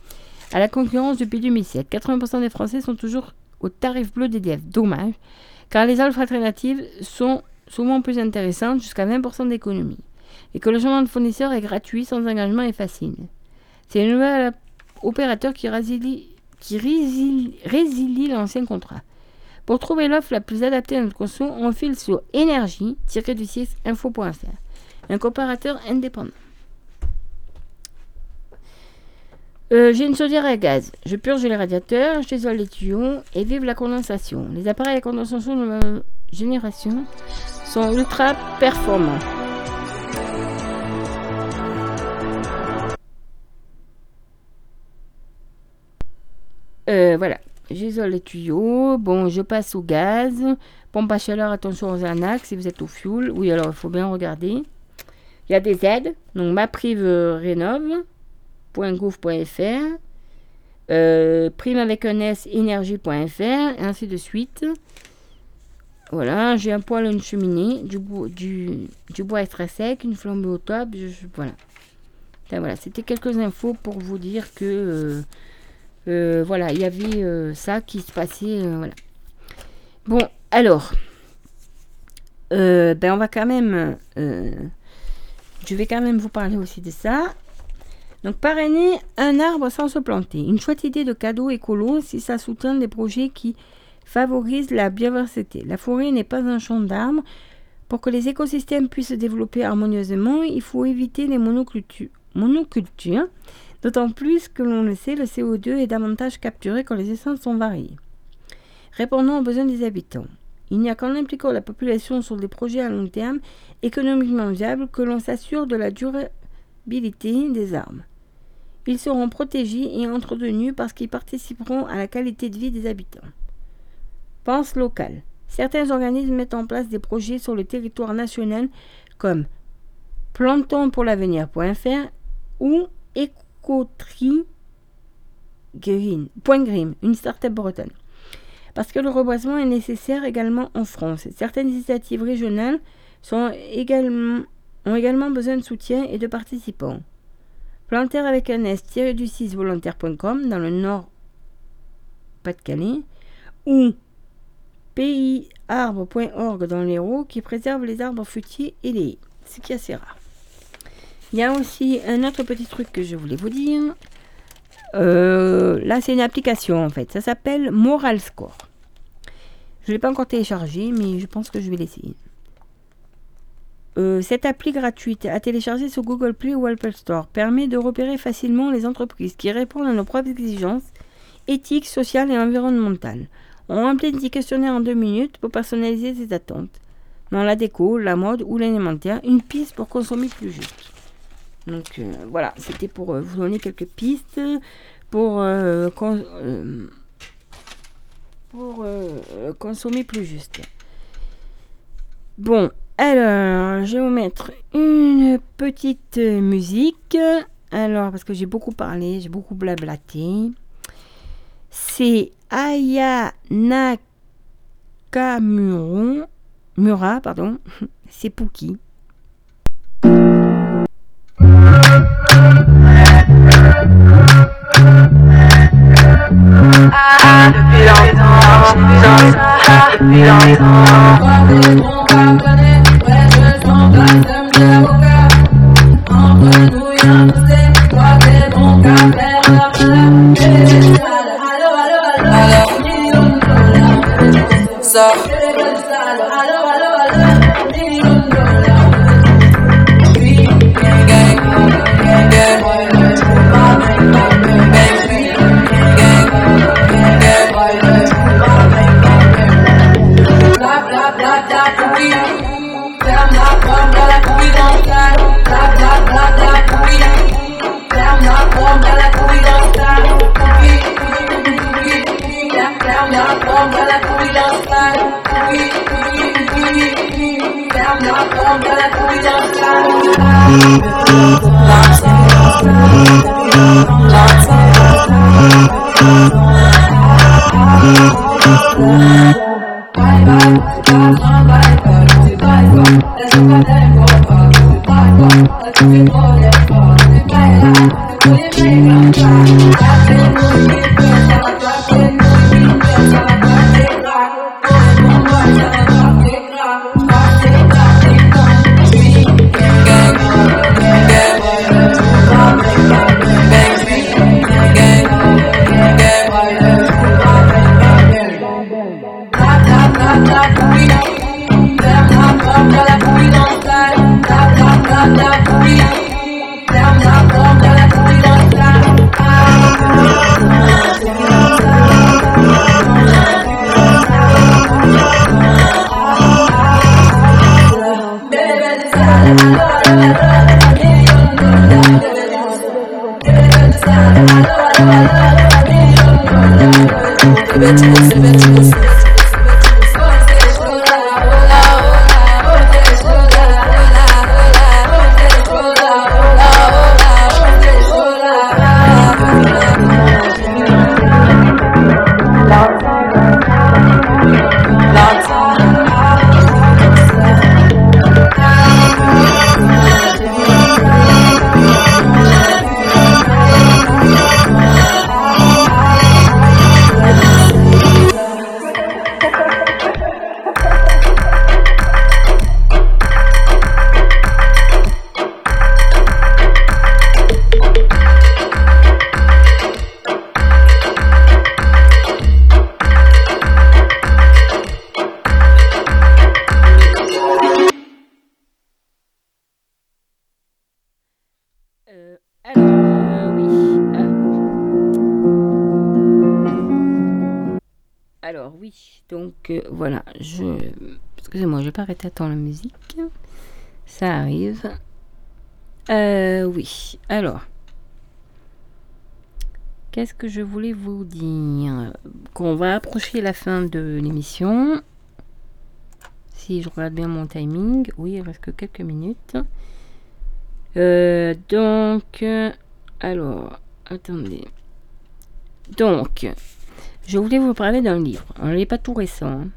à la concurrence depuis 2007, 80% des Français sont toujours au tarif bleu d'EDF. Dommage, car les offres alternatives sont souvent plus intéressantes, jusqu'à 20% d'économie. Et que le changement de fournisseur est gratuit, sans engagement et facile. C'est le nouvel opérateur qui résilie, qui l'ancien contrat. Pour trouver l'offre la plus adaptée à notre conso, on file sur énergie-du-6info.fr, un comparateur indépendant. Euh, J'ai une chaudière à gaz. Je purge les radiateurs, je désole les tuyaux et vive la condensation. Les appareils à condensation de ma génération sont ultra performants. Euh, voilà, j'isole les tuyaux. Bon, je passe au gaz. Pompe à chaleur, attention aux arnaques si vous êtes au fuel. Oui, alors il faut bien regarder. Il y a des aides. Donc, ma prive rénove.gouv.fr. Euh, prime avec un S, énergie.fr, et ainsi de suite. Voilà, j'ai un poêle, une cheminée, du, du, du bois extra sec, une flambée au top. voilà. Voilà, c'était quelques infos pour vous dire que euh, euh, voilà, il y avait ça qui se passait. voilà. Bon, alors, ben on va quand même. je vais quand même vous parler aussi de ça. Donc, parrainer un arbre sans se planter. Une chouette idée de cadeau écolo si ça soutient des projets qui favorisent la biodiversité. La forêt n'est pas un champ d'arbres. Pour que les écosystèmes puissent se développer harmonieusement, il faut éviter les monocultures. D'autant plus que l'on le sait, le CO2 est davantage capturé quand les essences sont variées. Répondant aux besoins des habitants. Il n'y a qu'en impliquant la population sur des projets à long terme économiquement viables que l'on s'assure de la durabilité des arbres. Ils seront protégés et entretenus parce qu'ils participeront à la qualité de vie des habitants. Pense locale. Certains organismes mettent en place des projets sur le territoire national comme Plantons pour l'avenir.fr ou Green, une start-up bretonne. Parce que le reboisement est nécessaire également en France. Certaines initiatives régionales ont également besoin de soutien et de participants. Planter avec un S du 6 volontaire.com dans le nord Pas-de-Calais ou pays-arbre.org dans l'Hérault qui préserve les arbres fruitiers et les haies, ce qui est assez rare. Il y a aussi un autre petit truc que je voulais vous dire. Euh, là, c'est une application en fait. Ça s'appelle Moral Score. Je ne l'ai pas encore téléchargé, mais je pense que je vais l'essayer. Euh, cette appli gratuite à télécharger sur Google Play ou Apple Store permet de repérer facilement les entreprises qui répondent à nos propres exigences éthiques, sociales et environnementales. On remplit des questionnaires en deux minutes pour personnaliser ses attentes. Dans la déco, la mode ou l'alimentaire, une piste pour consommer plus juste. Donc euh, voilà, c'était pour euh, vous donner quelques pistes pour, euh, pour consommer plus juste. Bon, alors, je vais vous mettre une petite euh, musique. Alors, parce que j'ai beaucoup parlé, j'ai beaucoup blablaté. C'est Aya Nakamura, Mura, pardon. C'est depuis longtemps. Lots of Euh, oui. Alors. Qu'est-ce que je voulais vous dire? Qu'on va approcher la fin de l'émission. Si je regarde bien mon timing. Oui, il reste que quelques minutes. Euh, donc, alors, attendez. Donc, je voulais vous parler d'un livre. Il n'est pas tout récent. hein.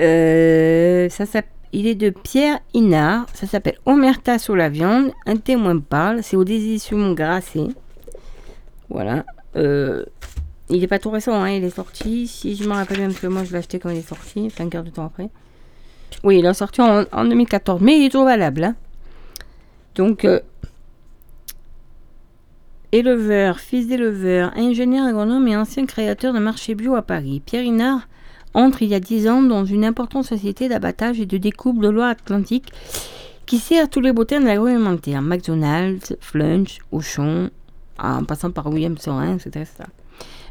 Euh, ça s'app- il est de Pierre Inard. Ça s'appelle Omerta sur la viande. Un témoin parle. C'est aux éditions Grasset. Voilà. Euh, il n'est pas tout récent. hein, Il est sorti. Si je me rappelle bien, parce que moi je l'ai acheté quand il est sorti. Un quart de temps après. Oui, il est sorti en, en 2014, mais il est toujours valable. hein. Donc, euh, éleveur, fils d'éleveur, ingénieur agronome et ancien créateur d'un marché bio à Paris, Pierre Inard entre il y a 10 ans dans une importante société d'abattage et de découpe de Loire-Atlantique qui sert tous les de l'agroalimentaire, McDonald's, Flunch, Auchan, en passant par William Sorin, etc.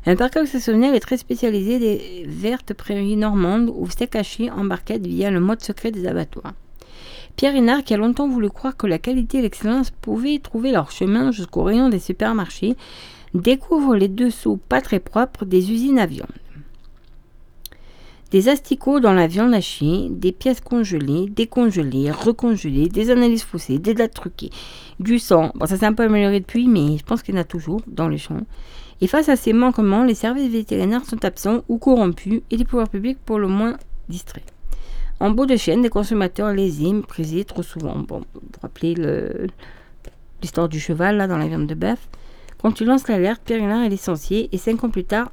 Un parc exceptionnel est très spécialisé des vertes prairies normandes ou steak haché en via le mode secret des abattoirs. Pierre Hénard, qui a longtemps voulu croire que la qualité et l'excellence pouvaient trouver leur chemin jusqu'au rayon des supermarchés, découvre les dessous pas très propres des usines à viande. Des asticots dans la viande hachée, des pièces congelées, décongelées, recongelées, des analyses faussées, des dates truquées, du sang. Bon, ça s'est un peu amélioré depuis, mais je pense qu'il y en a toujours dans les champs. Et face à ces manquements, les services vétérinaires sont absents ou corrompus et les pouvoirs publics pour le moins distraits. En bout de chaîne, des consommateurs lésés, méprisés trop souvent. Bon, vous vous rappelez le- l'histoire du cheval là dans la viande de bœuf? Quand tu lances l'alerte, Hénard est licencié et cinq ans plus tard,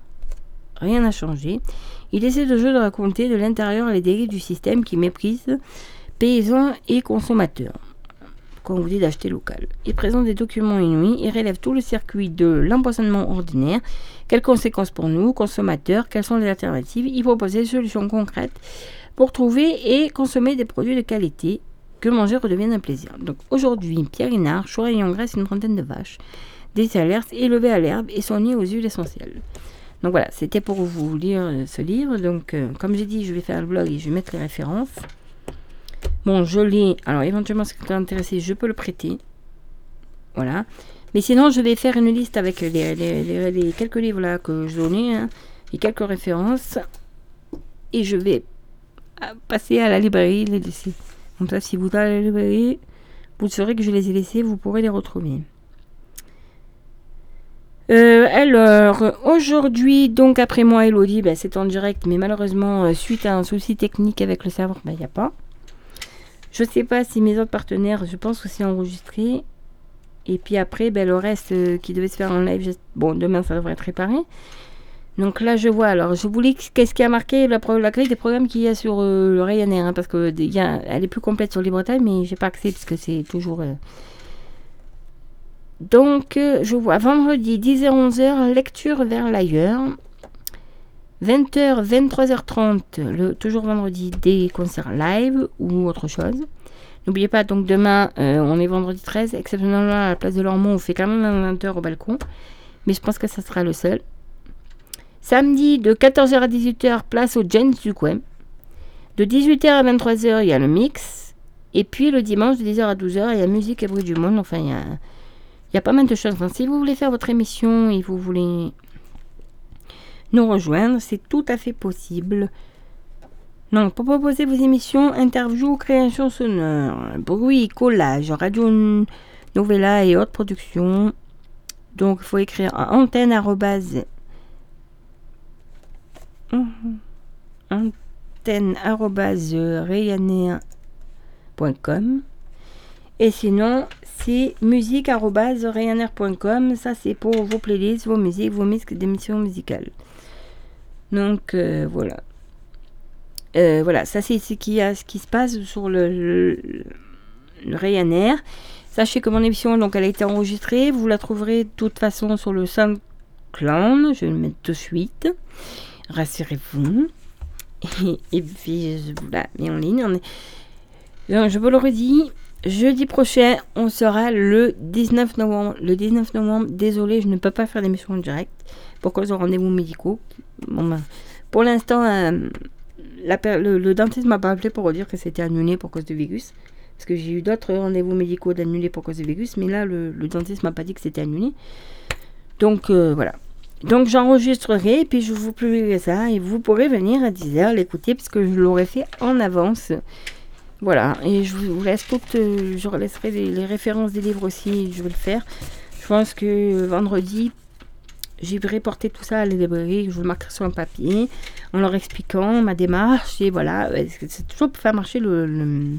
rien n'a changé. Il essaie de jeu de raconter de l'intérieur les dérives du système qui méprise paysans et consommateurs quand on vous dit d'acheter local. Il présente des documents inouïs et relève tout le circuit de l'empoisonnement ordinaire. Quelles conséquences pour nous, consommateurs? Quelles sont les alternatives? Il propose des solutions concrètes pour trouver et consommer des produits de qualité que manger redevienne un plaisir. Donc aujourd'hui, Pierre Hénard choisit en graisse une trentaine de vaches, des alertes élevées à l'herbe et soignées aux huiles essentielles. Donc voilà, c'était pour vous lire euh, ce livre. Donc, euh, comme j'ai dit, je vais faire le blog et je vais mettre les références. Bon, je l'ai. Alors, éventuellement, si quelqu'un est intéressé, je peux le prêter. Voilà. Mais sinon, je vais faire une liste avec les, quelques livres que je donnais, hein, et quelques références. Et je vais euh, passer à la librairie les laisser. Comme si vous allez à la librairie, vous saurez que je les ai laissés, vous pourrez les retrouver. Euh, alors, aujourd'hui, donc après moi, Elodie, ben, c'est en direct, mais malheureusement, euh, suite à un souci technique avec le serveur, il n'y a pas. Je sais pas si mes autres partenaires, je pense que c'est enregistré. Et puis après, ben, le reste euh, qui devait se faire en live, bon, demain ça devrait être réparé. Donc là, je vois. Alors, je voulais qu'est-ce qui a marqué la, la grille des programmes qu'il y a sur le Ryanair, hein, parce que y a- elle est plus complète sur LibreTime, mais j'ai pas accès parce que c'est toujours. Donc, euh, je vois vendredi 10h-11h, lecture vers l'ailleurs. 20h, 23h30, le, toujours vendredi, des concerts live ou autre chose. N'oubliez pas, donc demain, euh, on est vendredi 13, exceptionnellement à la place de Lormont, on fait quand même un 20h au balcon. Mais je pense que ça sera le seul. Samedi, de 14h à 18h, place au Jens du coin. De 18h à 23h, il y a le mix. Et puis le dimanche, de 10h à 12h, il y a musique et bruit du monde. Enfin, il y a, il y a pas mal de choses. Enfin, si vous voulez faire votre émission et vous voulez nous rejoindre, c'est tout à fait possible. Donc, pour proposer vos émissions, interviews, créations sonores, bruit, collage, radio novella et autres productions. Donc, il faut écrire à antenne arrobase- antenne arrobase ryanair.com. Et sinon, c'est musique arrobase ryanair.com. Ça, c'est pour vos playlists, vos musiques, vos mix d'émissions musicales. Donc, euh, voilà. Euh, voilà, ça c'est ce qui, a, ce qui se passe sur le, le, Ryanair. Sachez que mon émission, donc, elle a été enregistrée. Vous la trouverez de toute façon sur le SoundCloud. Je vais le mettre de suite. Rassurez-vous. Et, et puis, je vous la mets en ligne. Donc, je vous le redis, jeudi prochain, on sera le 19 novembre. Le 19 novembre, désolé, je ne peux pas faire d'émission en direct pour cause de rendez-vous médicaux. Ben, pour l'instant, euh, le, dentiste m'a pas appelé pour dire que c'était annulé pour cause de Végus. Parce que j'ai eu d'autres rendez-vous médicaux d'annulés pour cause de Végus, mais là, le, le dentiste m'a pas dit que c'était annulé. Donc, euh, voilà. Donc, j'enregistrerai, puis je vous publierai ça, et vous pourrez venir à 10h l'écouter, parce que je l'aurais fait en avance. Voilà, et je vous laisse toutes, je laisserai les, les références des livres aussi, je vais le faire. Je pense que euh, vendredi, j'irai porter tout ça à la librairie, je vous le marquerai sur un papier, en leur expliquant ma démarche, et voilà, euh, c'est toujours pour faire marcher le...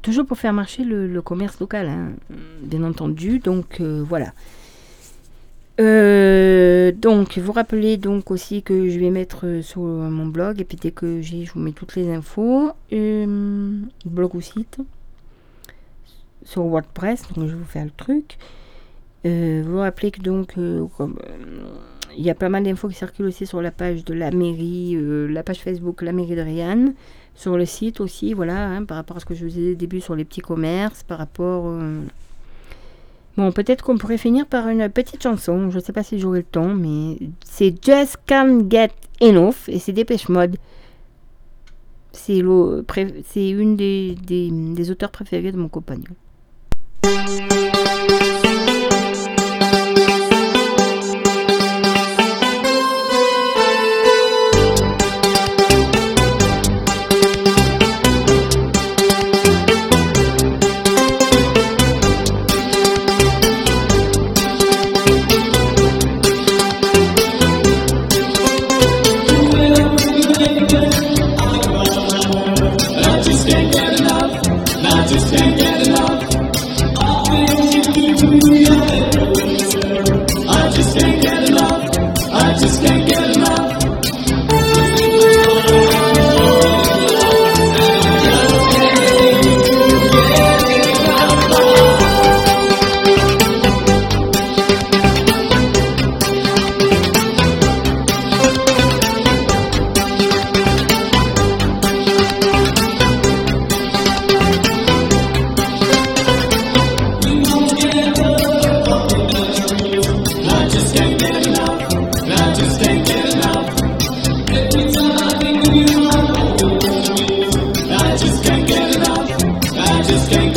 toujours pour faire marcher le commerce local, hein, bien entendu, donc euh, voilà. Euh, donc, vous rappelez donc aussi que je vais mettre euh, sur mon blog et puis dès que j'ai, je vous mets toutes les infos, euh, blog ou site, sur WordPress, donc je vais vous faire le truc. Euh, vous rappelez que donc, euh, euh, il y a pas mal d'infos qui circulent aussi sur la page de la mairie, euh, la page Facebook La mairie de Rianne, sur le site aussi, voilà, hein, par rapport à ce que je vous disais au début sur les petits commerces, par rapport. Bon, peut-être qu'on pourrait finir par une petite chanson. Je sais pas si j'aurai le temps, mais c'est Just Can't Get Enough et c'est Dépêche Mode. C'est une des, des, des auteurs préférés de mon compagnon.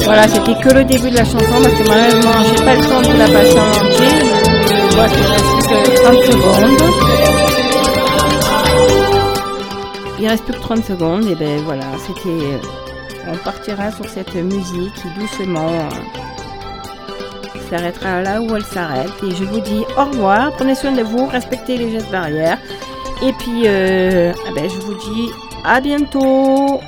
Voilà, c'était que le début de la chanson parce que malheureusement, j'ai pas le temps de la passer en entier. Je vois qu'il reste plus que 30 secondes. Il reste plus que 30 secondes et ben voilà, c'était. euh, On partira sur cette musique qui doucement euh, s'arrêtera là où elle s'arrête. Et je vous dis au revoir, prenez soin de vous, respectez les gestes barrières. Et puis, euh, ah ben, je vous dis à bientôt.